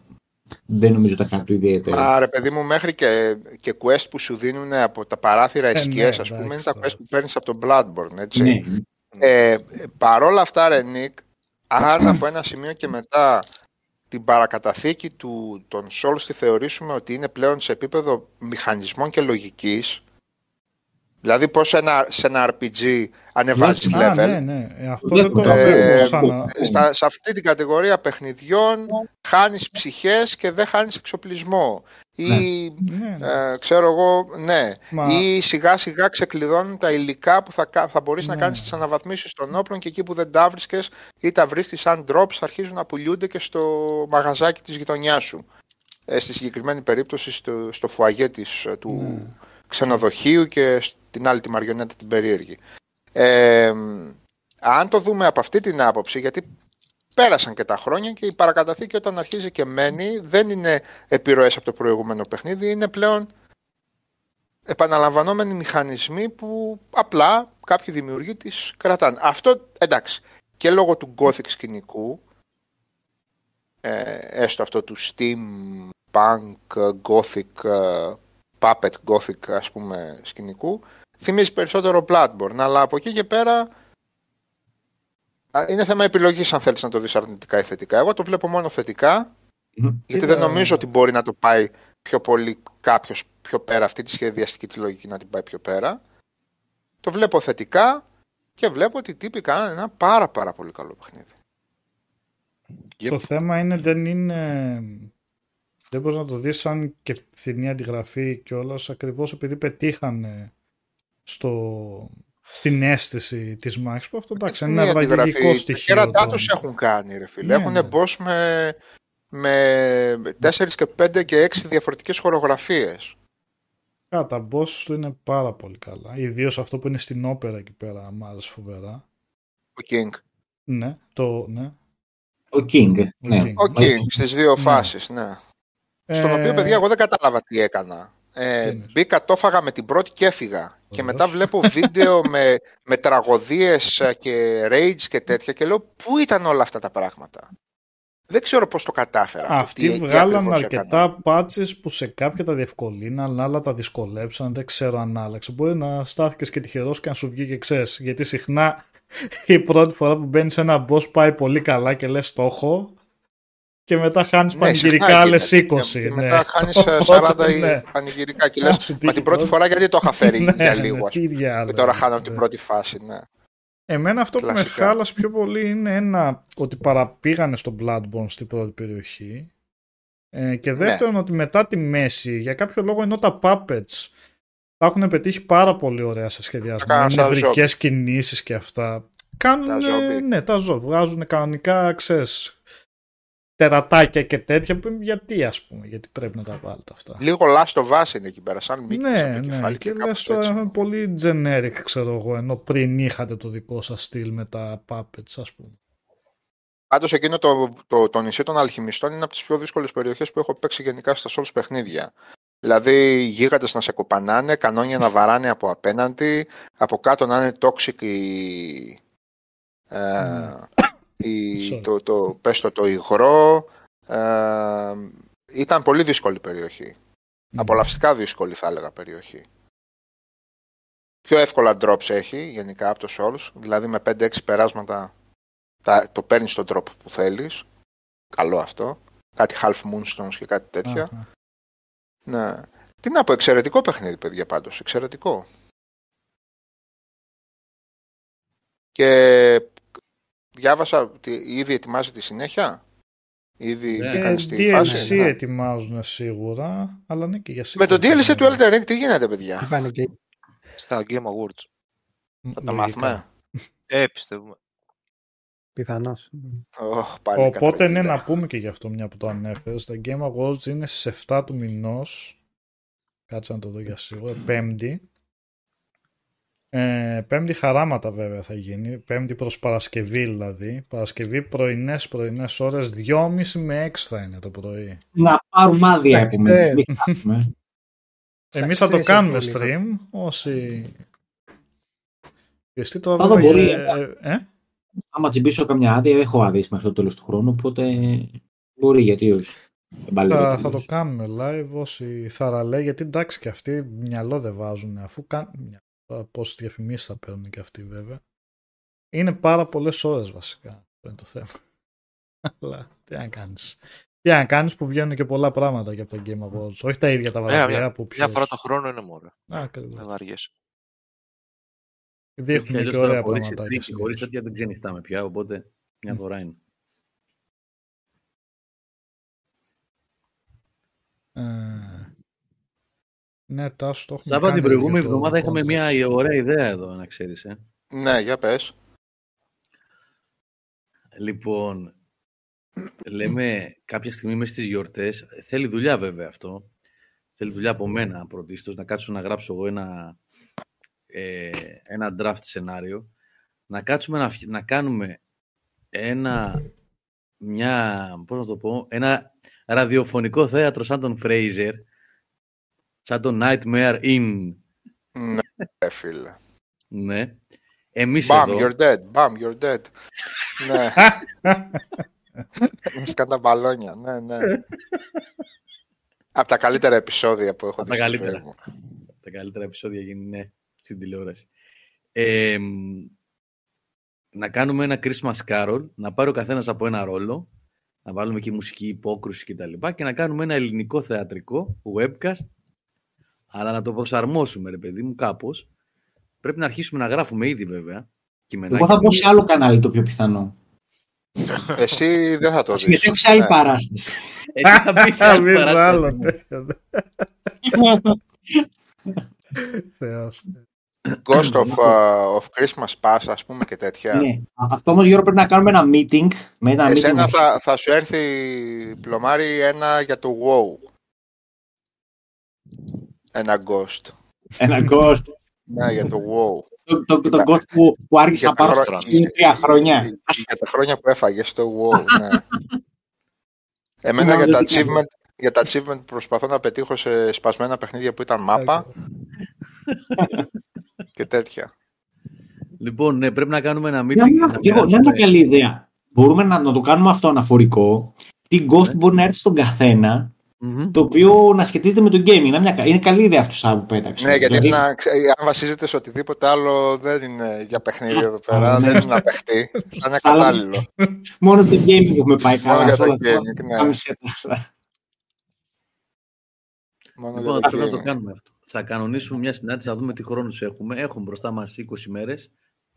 δεν νομίζω τα κάνει του ιδιαίτερο. Μα ρε παιδί μου, μέχρι και, και quest που σου δίνουν από τα παράθυρα Ε, ναι, εσκιές, ας πούμε, εντάξει, είναι τα τώρα. quest που παίρνεις από τον Bloodborne, έτσι. ναι, Ε, παρόλα αυτά, ρε Νίκ, αν από ένα σημείο και μετά την παρακαταθήκη του, των Souls τη θεωρήσουμε ότι είναι πλέον σε επίπεδο μηχανισμών και λογικής, δηλαδή πώς σε ένα, σε ένα RPG ανεβάζεις Α, level, ναι, ναι. Ε, αυτό δεν το Ε, βλέπω σαν να... στα, σε αυτή την κατηγορία παιχνιδιών χάνεις ψυχές και δεν χάνεις εξοπλισμό. Ή, Ναι, ναι. ε, ξέρω εγώ, ναι. Μα- Ή σιγά σιγά ξεκλειδώνουν τα υλικά που θα, κα- θα μπορείς να Ναι. κάνεις τις αναβαθμίσεις των όπλων και εκεί που δεν τα βρίσκες ή τα βρίσκεις σαν drops θα αρχίζουν να πουλιούνται και στο μαγαζάκι της γειτονιάς σου. Ε, στη συγκεκριμένη περίπτωση στο, στο φουαγέ της, ε, του Ναι. ξενοδοχείου και στην άλλη τη μαριονέτα την περίεργη. Ε, αν το δούμε από αυτή την άποψη, γιατί πέρασαν και τα χρόνια και η παρακαταθήκη όταν αρχίζει και μένει δεν είναι επιρροές από το προηγούμενο παιχνίδι, είναι πλέον επαναλαμβανόμενοι μηχανισμοί που απλά κάποιοι δημιουργοί τις κρατάνε. Αυτό εντάξει και λόγω του gothic σκηνικού ε, έστω αυτό του steam punk gothic ε, puppet gothic ας πούμε σκηνικού θυμίζει περισσότερο Bloodborne αλλά από εκεί και πέρα α, είναι θέμα επιλογής αν θέλεις να το δεις αρνητικά ή θετικά. Εγώ το βλέπω μόνο θετικά Μμμ. γιατί Κοίτα, δεν νομίζω ότι μπορεί να το πάει πιο πολύ κάποιος πιο πέρα αυτή τη σχεδιαστική τη λογική να την πάει πιο πέρα. Το βλέπω θετικά και βλέπω ότι οι τύποι κάνανε ένα πάρα πάρα πολύ καλό παιχνίδι. Το θέμα είναι δεν είναι... Δεν μπορείς να το δεις σαν και φθηνή αντιγραφή κιόλας ακριβώς επειδή πετύχανε στο... στην αίσθηση της μάχης που αυτό εντάξει είναι Είναι ένα η αντιγραφή. βραγγελικό Τα στοιχείο. κέρατά το- τους έχουν κάνει, ρε φίλε. Ναι, έχουν ναι. boss με, με 4 και 5 και 6 διαφορετικές χορογραφίες. Α, τα boss του είναι πάρα πολύ καλά. Ιδίως αυτό που είναι στην όπερα εκεί πέρα, μ' άρεσε φοβερά. Ο King. Ναι, το, ναι. Ο King. Ναι. King. Ο King στις δύο φάσεις, ναι. Στον Ε, οποίο, παιδιά, εγώ δεν κατάλαβα τι έκανα. Ε, Τι εννοείς; μπήκα, το έφαγα με την πρώτη και έφυγα. Και Βεβαίως. μετά βλέπω βίντεο με, με τραγωδίες ε, και rage και τέτοια και λέω πού ήταν όλα αυτά τα πράγματα; Δεν ξέρω πώς το κατάφερα. αυτό, Αυτοί τι- τι βγάλαν ακριβώς αρκετά έκανα. patches που σε κάποια τα διευκολύναν, άλλα τα δυσκολέψαν, δεν ξέρω αν άλλαξε. Μπορεί να στάθηκες και τυχερός και να σου βγήκε ξέρεις, γιατί συχνά η πρώτη φορά που μπαίνεις σε ένα boss πάει πολύ καλά και λες το έχω και μετά χάνεις Ναι, πανηγυρικά συχνά άλλες γίνεται. 20. Και, και ναι. μετά χάνεις ε, Οπότε, 40 ναι. πανηγυρικά και Άσε λες τύχη Μα την πρώτη πρώτη. φορά γιατί το είχα φέρει Ναι, για ναι, λίγο, ας τι πούμε. διάλογο, Και τώρα χάνω την ναι. πρώτη φάση, ναι. Εμένα αυτό που με Κλασικά. χάλασε πιο πολύ είναι ένα ότι παραπήγανε στο Bloodborne στην πρώτη περιοχή ε, και Ναι. δεύτερον ότι μετά τη μέση για κάποιο λόγο ενώ τα puppets τα έχουν πετύχει πάρα πολύ ωραία σε σχεδιασμό Τα κάναν με σαν νευρικές κινήσεις και αυτά κάνουν Τα ζόμπι. ναι τα ζώα βγάζουν κανονικά ξέρεις τερατάκια και τέτοια που γιατί ας πούμε γιατί πρέπει να τα βάλετε αυτά Λίγο λάστο βάση είναι εκεί πέρα, σαν μύκης ναι, από το ναι, κεφάλι και και λες κάπως τώρα έτσι. είναι πολύ generic ξέρω εγώ ενώ πριν είχατε το δικό σας στυλ με τα puppets ας πούμε Πάντως εκείνο το, το, το νησί των αλχημιστών είναι από τις πιο δύσκολες περιοχές που έχω παίξει γενικά στα Souls παιχνίδια. Δηλαδή γίγαντες να σε κοπανάνε, κανόνια να βαράνε από απέναντι, από κάτω να είναι toxic η, ε, η, Sorry. το, το, πες το, το υγρό. Ε, ήταν πολύ δύσκολη περιοχή. Απολαυστικά δύσκολη θα έλεγα περιοχή. Πιο εύκολα drops έχει γενικά από το Souls, δηλαδή με 5-6 περάσματα τα, το παίρνεις το drop που θέλεις. Καλό αυτό. Κάτι half moonstones και κάτι τέτοια. Αχα. Ναι. Τι να πω, εξαιρετικό παιχνίδι, παιδιά, πάντως. Εξαιρετικό. Και διάβασα ότι ήδη ετοιμάζει τη συνέχεια. Ήδη Ναι. μπήκαν Ε, στη DLC φάση. ναι. ετοιμάζουν σίγουρα, αλλά ναι και για Με σίγουρα. το DLC του Elden Ring τι γίνεται, παιδιά; Τι πάνε και Στα Game Awards. Θα τα μάθουμε. Ε, πιστεύουμε. πιθανώς. Ωχ, πάλι Οπότε κατρακύλα. ναι, να πούμε και γι' αυτό μια που το ανέφερες. Τα Game Awards είναι στις 7 του μηνός. Κάτσε να το δω για σίγουρα. Πέμπτη. Ε, πέμπτη χαράματα βέβαια θα γίνει. Πέμπτη προς Παρασκευή δηλαδή. Παρασκευή πρωινές πρωινές ώρες 2.30 με 6 θα είναι το πρωί. Να πάρουμε άδεια Εντάξει, επομένως. ε. Μην χάσουμε. Εμείς θα το Succession κάνουμε πολύ. stream. Όσοι... Πιεστεί τώρα Πάντα βέβαια, μπορεί, ε, ε, ε, Άμα τσιμπήσω καμιά άδεια, έχω άδειε μέχρι το τέλος του χρόνου. Οπότε μπορεί, γιατί όχι. Δεν παλεύω Θα, θα τελείως. το κάνουμε live όσοι θαραλέ, γιατί εντάξει και αυτοί μυαλό δεν βάζουν αφού κάνουν. Πόσες διαφημίσεις θα παίρνουν και αυτοί βέβαια. Είναι πάρα πολλές ώρες βασικά. Αυτό είναι το θέμα. Αλλά τι να κάνεις. Τι να κάνεις που βγαίνουν και πολλά πράγματα για από τα Game Awards. Όχι τα ίδια τα Ε, βραβεία μια, που μια ποιος... φορά το χρόνο είναι μόνο. Ακριβώς. Δεν βαριέσαι. Έτσι κι Δείχνουν αλλιώς και τώρα ωραία χωρίς πραγματάκια. εθνική, χωρίς συνήθως. τέτοια δεν ξενυχτάμε πια, οπότε μια Μμ. φορά είναι. Ε, Ναι, τάσο το έχουμε Σάβα κάνει την προηγούμενη για το εβδομάδα είχαμε podcast. μια ωραία ιδέα εδώ, να ξέρεις. Ε. Ναι, για πες. Λοιπόν, λέμε κάποια στιγμή μέσα στις γιορτές, θέλει δουλειά βέβαια αυτό, θέλει δουλειά από μένα πρωτίστως, να κάτσω να γράψω εγώ ένα, ε, ένα draft σενάριο, να κάτσουμε να, φτι- να κάνουμε ένα, μια, πώς να το πω, ένα ραδιοφωνικό θέατρο σαν τον Fraser, σαν τον Nightmare In, Ναι, ρε φίλε. ναι. Εμείς Bam, εδώ, you're dead. Bam, you're dead. ναι. Σκάνε τα μπαλόνια. Ναι, ναι. Από τα καλύτερα επεισόδια που έχω Απ' δει. τα στη καλύτερα. ζωή μου. τα καλύτερα επεισόδια γίνει ναι, στην τηλεόραση. Ε, μ, να κάνουμε ένα Christmas Carol, να πάρει ο καθένας από ένα ρόλο, να βάλουμε και μουσική υπόκρουση και τα λοιπά και να κάνουμε ένα ελληνικό θεατρικό webcast, αλλά να το προσαρμόσουμε ρε παιδί μου κάπως. Πρέπει να αρχίσουμε να γράφουμε ήδη βέβαια. Εγώ θα πω σε άλλο κανάλι το πιο πιθανό. Εσύ δεν θα το δεις. Συμμετέχω σε άλλη Ναι. παράσταση. Εσύ θα πεις σε άλλη Μην παράσταση. βάλω τέτοια, ναι. Θεός. Ghost of, uh, of Christmas Pass, ας πούμε και τέτοια. Ναι. Αυτό όμως Γιώργο πρέπει να κάνουμε ένα meeting. Με ένα Εσένα meeting θα, θα σου έρθει πλωμάρι ένα για το WoW. Ένα Ghost. Ένα ghost. Ναι, για το WoW. Το, το, το Κοίτα. ghost που, που άρχισε Για να πάρω χρο- πριν τρία χρόνια. Για τα χρόνια που έφαγες στο WoW, ναι. Εμένα Θυμάμαι για τα, τι κάνει. achievement, για τα achievement προσπαθώ να πετύχω σε σπασμένα παιχνίδια που ήταν μάπα και τέτοια. Λοιπόν, ναι, πρέπει να κάνουμε ένα meeting. Ναι, να ναι, και εγώ, δεν μοιράσουμε- είναι καλή ιδέα. Μπορούμε να, να το κάνουμε αυτό αναφορικό. Τι ghost Ναι. μπορεί να έρθει στον καθένα, Μμμ. το οποίο να σχετίζεται με το gaming. Είναι, μια, κα- είναι καλή ιδέα αυτός Σάββου που πέταξε. Ναι, γιατί Δηλαδή, να, ξέ- αν βασίζεται σε οτιδήποτε άλλο δεν είναι για παιχνίδι εδώ πέρα, Α, ναι. δεν είναι να παιχτεί. Θα είναι Στα άλλα- κατάλληλο. Μόνο στο gaming έχουμε πάει καλά. Μόνο για το Αυτό, gaming, ναι. πάμε σε αυτά. Μόνο Λοιπόν, για πρέπει να το gaming. κάνουμε αυτό. Θα κανονίσουμε μια συνάντηση να δούμε τι χρόνους έχουμε. Έχουμε μπροστά μας 20 μέρες.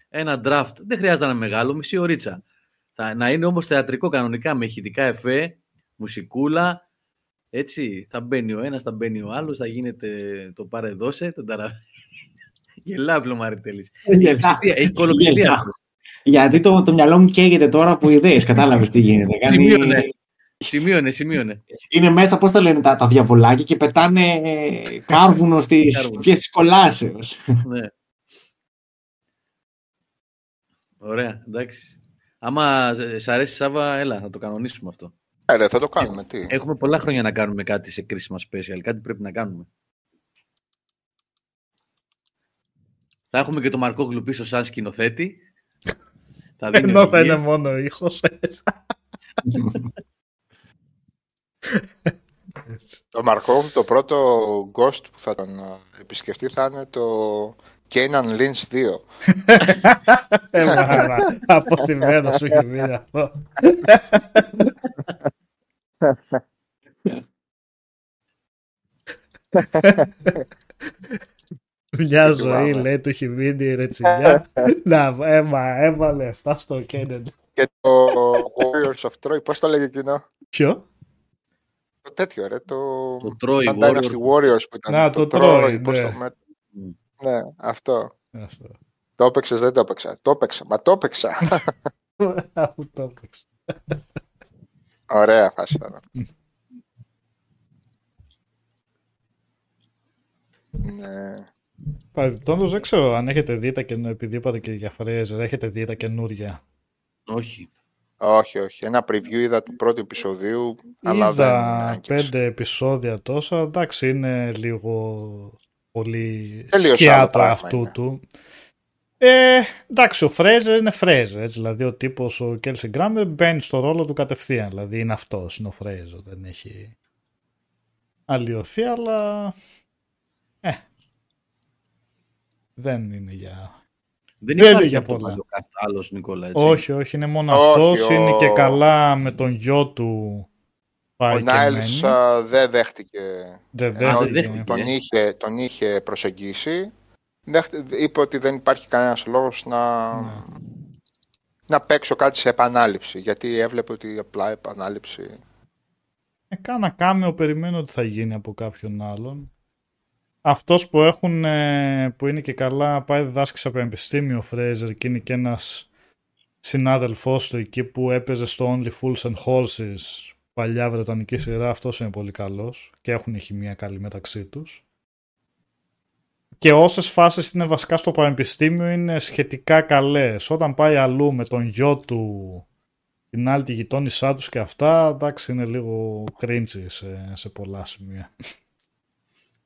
Ένα draft. Δεν χρειάζεται να είναι μεγάλο, μισή ωρίτσα. Θα, να είναι όμως θεατρικό κανονικά με ηχητικά εφέ, μουσικούλα. Έτσι, θα μπαίνει ο ένας, θα μπαίνει ο άλλος, θα γίνεται το πάρε δώσε, τον ταρα... Γελά πλωμάρι τέλεις. Γελά. Έχει κολοψηφία. Γελά. αυτός. Γιατί το, το μιαλό μου καίγεται τώρα από ιδέες. Κατάλαβες τι γίνεται. Κάνει- Σημείωνε. Σημείωνε, σημείωνε. Είναι μέσα, πώς τα λένε τα, τα διαβολάκια και πετάνε ε, κάρβουνο στι Κάρβουνο. φωτιέ τη κολάσεως. ναι. Ωραία, εντάξει. Άμα σ' αρέσει Σάβα, έλα, θα το κανονίσουμε αυτό. Ε, ρε, θα το κάνουμε. Τι. Έχουμε πολλά χρόνια να κάνουμε κάτι σε κρίσιμα special. Κάτι πρέπει να κάνουμε. Θα έχουμε και τον Μαρκόγλου πίσω σαν σκηνοθέτη. θα Ενώ θα είναι μόνο ήχος. το Μαρκόγλου το πρώτο ghost που θα τον ε, επισκεφτεί θα είναι το Κέιναν Lynch 2. Αποτυπμένο σου είχε μείνει αυτό. Μια ζωή λέει του έχει μείνει η ρετσιλιά. Να, έμα, έβαλε αυτά στο Κένεν. Και το Warriors of Troy, πώς το λέγει εκείνο; Ποιο; Το τέτοιο ρε, το... Το Troy Warriors. Warriors που ήταν. Να, το, το Troy, ναι. Το... ναι, αυτό. αυτό. Το έπαιξες, δεν το έπαιξα. Το έπαιξα, μα το έπαιξα. Αφού το έπαιξα. Ωραία φάση ήταν. ναι. Παρεπτόντως δεν ξέρω αν έχετε δει τα καινούργια, επειδή είπατε και για Fraser, έχετε δει τα καινούργια. Όχι. Όχι, όχι. Ένα preview είδα του πρώτου επεισοδίου, είδα αλλά δεν πέντε επεισόδια τόσα. Εντάξει, είναι λίγο πολύ σκιάτο αυτού είναι. του. Ε, εντάξει, ο Φρέζερ είναι Φρέζερ. Έτσι, δηλαδή, ο τύπος ο Κέλσι Γκράμερ μπαίνει στο ρόλο του κατευθείαν. Δηλαδή, είναι αυτός, είναι ο Φρέζερ. Δεν έχει αλλοιωθεί, αλλά. Ε. Δεν είναι για. Δεν, δεν υπάρχει για πολλά. άλλο Νικόλα. Έτσι. Όχι, όχι, είναι μόνο αυτό. Είναι και καλά με τον γιο του. Ο Νάιλς δεν δέχτηκε. Δεν δέχτηκε. Τον, είχε, τον είχε προσεγγίσει είπε ότι δεν υπάρχει κανένας λόγος να, ναι. να παίξω κάτι σε επανάληψη, γιατί έβλεπε ότι απλά επανάληψη... Ε, κάνα κάμεο περιμένω ότι θα γίνει από κάποιον άλλον. Αυτός που έχουν, ε, που είναι και καλά, πάει διδάσκεις σε πανεπιστήμιο Φρέιζερ και είναι και ένας συνάδελφός του εκεί που έπαιζε στο Only Fools and Horses, παλιά βρετανική σειρά, αυτός είναι πολύ καλός και έχουν χημία καλή μεταξύ τους και όσες φάσεις είναι βασικά στο πανεπιστήμιο είναι σχετικά καλές. Όταν πάει αλλού με τον γιο του, την άλλη τη γειτόνισά τους και αυτά, εντάξει είναι λίγο cringy σε, σε πολλά σημεία.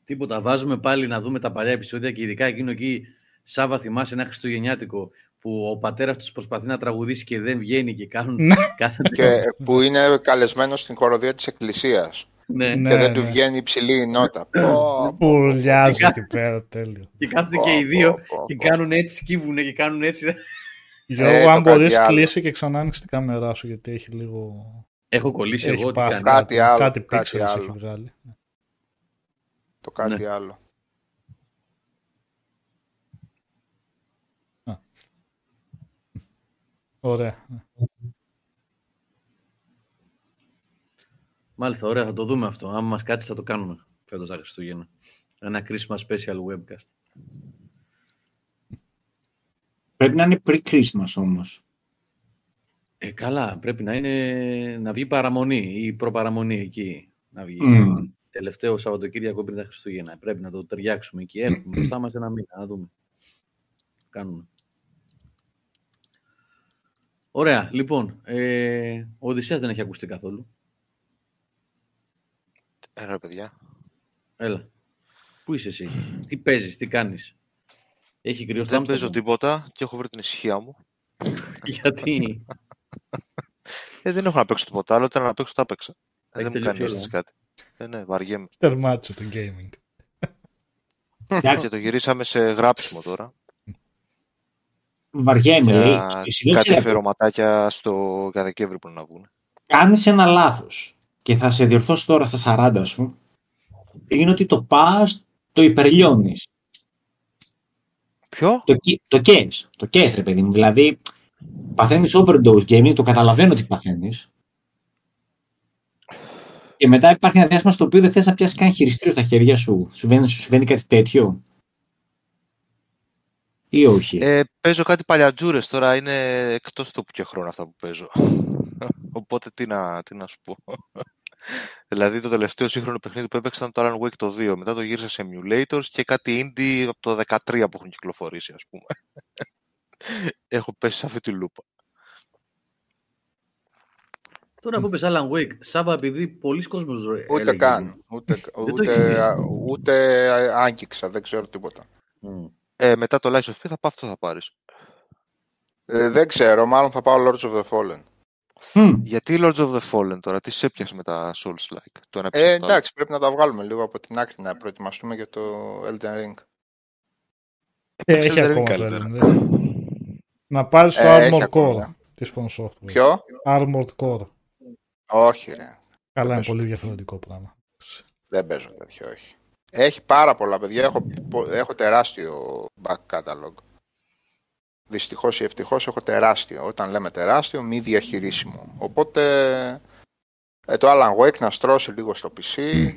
Τίποτα. Βάζουμε πάλι να δούμε τα παλιά επεισόδια και ειδικά εκείνο εκεί, Σάβα, θυμάσαι ένα Χριστουγεννιάτικο που ο πατέρας τους προσπαθεί να τραγουδήσει και δεν βγαίνει και κάνουν. Ναι. κάθε... και που είναι καλεσμένος στην χοροδία της Εκκλησίας. Ναι. Και ναι, δεν του βγαίνει υψηλή η νότα. Πουλιάζει εκεί πέρα, τέλειο. Και κάθονται και οι δύο και κάνουν έτσι, σκύβουνε και κάνουν έτσι. Γιώργο, ε, αν μπορείς, κλείσει και ξανά άνοιξε την κάμερά σου, γιατί έχει λίγο. Έχω κολλήσει έχει εγώ. Πάθει, κάτι άλλο. Κάτι, κάτι άλλο. έχει βγάλει. Το κάτι ναι. άλλο. Ωραία. Μάλιστα, ωραία, θα το δούμε αυτό. Αν μας κάτσει θα το κάνουμε φέτος τα Χριστούγεννα. Ένα Christmas special webcast. Πρέπει να είναι pre-Christmas όμως. Ε, καλά, πρέπει να είναι να βγει παραμονή ή προπαραμονή εκεί. Να βγει. Mm. Τελευταίο Σαββατοκύριακο πριν τα Χριστούγεννα. Πρέπει να το ταιριάξουμε εκεί. Έχουμε μπροστά μας ένα μήνα, να δούμε. Κάνουμε. Ωραία, λοιπόν. Ε, ο Οδυσσέας δεν έχει ακουστεί καθόλου. Έλα, παιδιά. Έλα. Πού είσαι εσύ, τι παίζεις, τι κάνεις; Έχει κρυό Δεν παίζω τίποτα και έχω βρει την ησυχία μου. Γιατί; ε, δεν έχω να παίξω τίποτα άλλο, όταν να παίξω τα παίξα. Ε, δεν μου κάνει αίσθηση κάτι. Ε, ναι, βαριέμαι. Τερμάτισε το gaming. και το γυρίσαμε σε γράψιμο τώρα. Βαριέμαι, λέει. Κάτι φερωματάκια στο για Δεκέμβρη που να βγουν. Κάνεις ένα λάθος και θα σε διορθώσω τώρα στα 40 σου, είναι ότι το πας, το υπερλιώνεις. Ποιο; Το, το case. Το case, ρε παιδί μου. Δηλαδή, παθαίνεις overdose gaming, το καταλαβαίνω ότι παθαίνεις. Και μετά υπάρχει ένα διάστημα στο οποίο δεν θες να πιάσεις καν χειριστήριο στα χέρια σου. Σου συμβαίνει, σου συμβαίνει κάτι τέτοιο. Ή όχι; Ε, παίζω κάτι παλιατζούρες τώρα, είναι εκτός του πιο χρόνο αυτά που παίζω. Οπότε τι να, τι να σου πω. δηλαδή το τελευταίο σύγχρονο παιχνίδι που έπαιξα ήταν το Alan Wake το 2. Μετά το γύρισα σε emulators και κάτι indie από το 13 που έχουν κυκλοφορήσει ας πούμε. Έχω πέσει σε αυτή τη λούπα. Τώρα που είπες Alan Wake, Σάβα επειδή πολλοί κόσμος ρε, Ούτε έλεγε, καν. Ούτε, το ούτε, έχεις δει. ούτε άγγιξα, δεν ξέρω τίποτα. Μμ. Ε, μετά το Lies of P θα πάω αυτό θα πάρεις. Ε, δεν ξέρω, μάλλον θα πάω Lords of the Fallen. Μμ. Γιατί Lords of the Fallen τώρα, τι σε έπιασε με τα Souls-like. Το ένα Ε, πίσω από το άλλο; εντάξει, πρέπει να τα βγάλουμε λίγο από την άκρη να προετοιμαστούμε για το Elden Ring. Ε, Elden έχει Ring ακόμα καλύτερα. Elden Ring. Να πάρεις το Ε, έχει Armored ακόμα. Core της From Software. Ποιο; Armored Core. Όχι, ρε. Καλά, είναι παίζω πολύ τέτοιο. διαφορετικό πράγμα. Δεν παίζω τέτοιο, όχι. Έχει πάρα πολλά παιδιά. Έχω, πο- έχω τεράστιο back catalog. Δυστυχώς ή ευτυχώς έχω τεράστιο. Όταν λέμε τεράστιο, μη διαχειρίσιμο. Οπότε ε, το Alan Wake να στρώσει λίγο στο PC,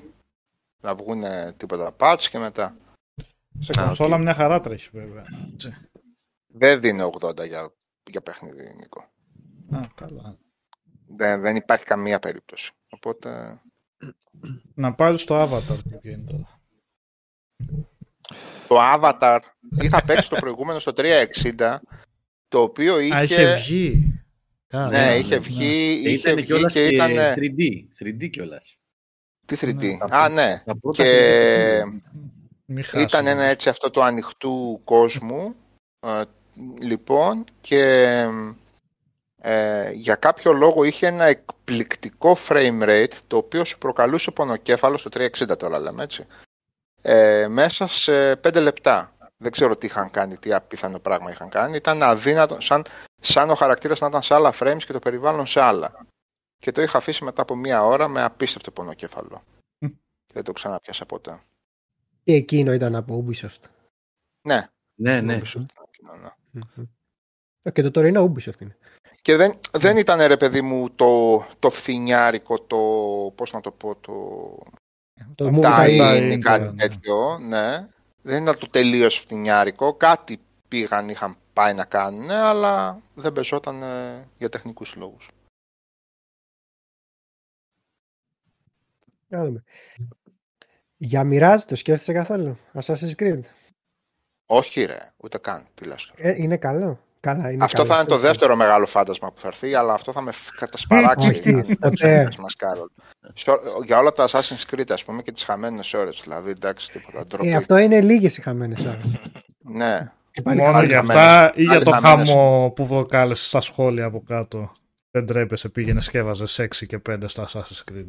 να βγουν τίποτα patch και μετά. Σε Α, κονσόλα οκ. μια χαρά τρέχει βέβαια. Έτσι. Δεν δίνει 80 για, για παιχνίδι, Νίκο. Α, καλά. Δεν, δεν υπάρχει καμία περίπτωση. Οπότε Να πάρεις το Avatar που βγαίνει τώρα. Το Avatar είχα παίξει το προηγούμενο στο 360, το οποίο είχε... Α, είχε βγει. Καλά, Ναι, είχε ναι. βγει, Και είχε ήταν βγει κιόλας και και ήταν... 3D. 3D κιόλας. Τι 3D. Ναι, Α, ναι. Τα πρώτα Και 3D. Μη ήταν χάσουμε. ένα έτσι αυτό του ανοιχτού κόσμου. ε, λοιπόν, και ε, για κάποιο λόγο είχε ένα εκπληκτικό frame rate, το οποίο σου προκαλούσε πονοκέφαλο στο 360 τώρα λέμε έτσι. Ε, μέσα σε 5 λεπτά. Δεν ξέρω τι είχαν κάνει, τι απίθανο πράγμα είχαν κάνει. Ήταν αδύνατο, σαν, σαν ο χαρακτήρας να ήταν σε άλλα frames και το περιβάλλον σε άλλα. Και το είχα αφήσει μετά από μία ώρα με απίστευτο πονοκέφαλο. Μμ. Δεν το ξαναπιάσα ποτέ. Και εκείνο ήταν από Ubisoft. Ναι, Ναι, ναι. Ubisoft ήταν εκείνο, ναι. Ε, Και το τωρινό Ubisoft είναι. Και δεν, δεν ήταν ρε παιδί μου το, το φθινιάρικο, το πώς να το πω, το Το Movie Movie Time tie Time, ή κάτι ναι. τέτοιο, ναι. Δεν ήταν το τελείως φθινιάρικο, κάτι πήγαν, είχαν πάει να κάνουν, αλλά δεν πεζόταν ε, για τεχνικούς λόγους. Να δούμε. Για Mirage το σκέφτεσαι καθόλου. Assassin's Creed; Όχι ρε, ούτε καν, τι λες τώρα. Ε, είναι καλό. Καλά, είναι Αυτό καλό. θα είναι το δεύτερο μεγάλο φάντασμα που θα έρθει, αλλά αυτό θα με φ- κατασπαράξει. Όχι, αν δεν ποτέ. ξέρεις, μας, Κάρολ. Στο- Για όλα τα Assassin's Creed, ας πούμε, και τις χαμένες ώρες. Δηλαδή, εντάξει, τίποτα. ντροπή. Ε, αυτό είναι λίγες οι χαμένες ώρες. Ναι. Μόνο Πάλι για χαμένες. αυτά ή για Πάλι το χαμένες. χαμό που προκάλεσε στα σχόλια από κάτω. Δεν τρέπεσαι, πήγαινε σκέβαζε 6 και 5 στα Assassin's Creed.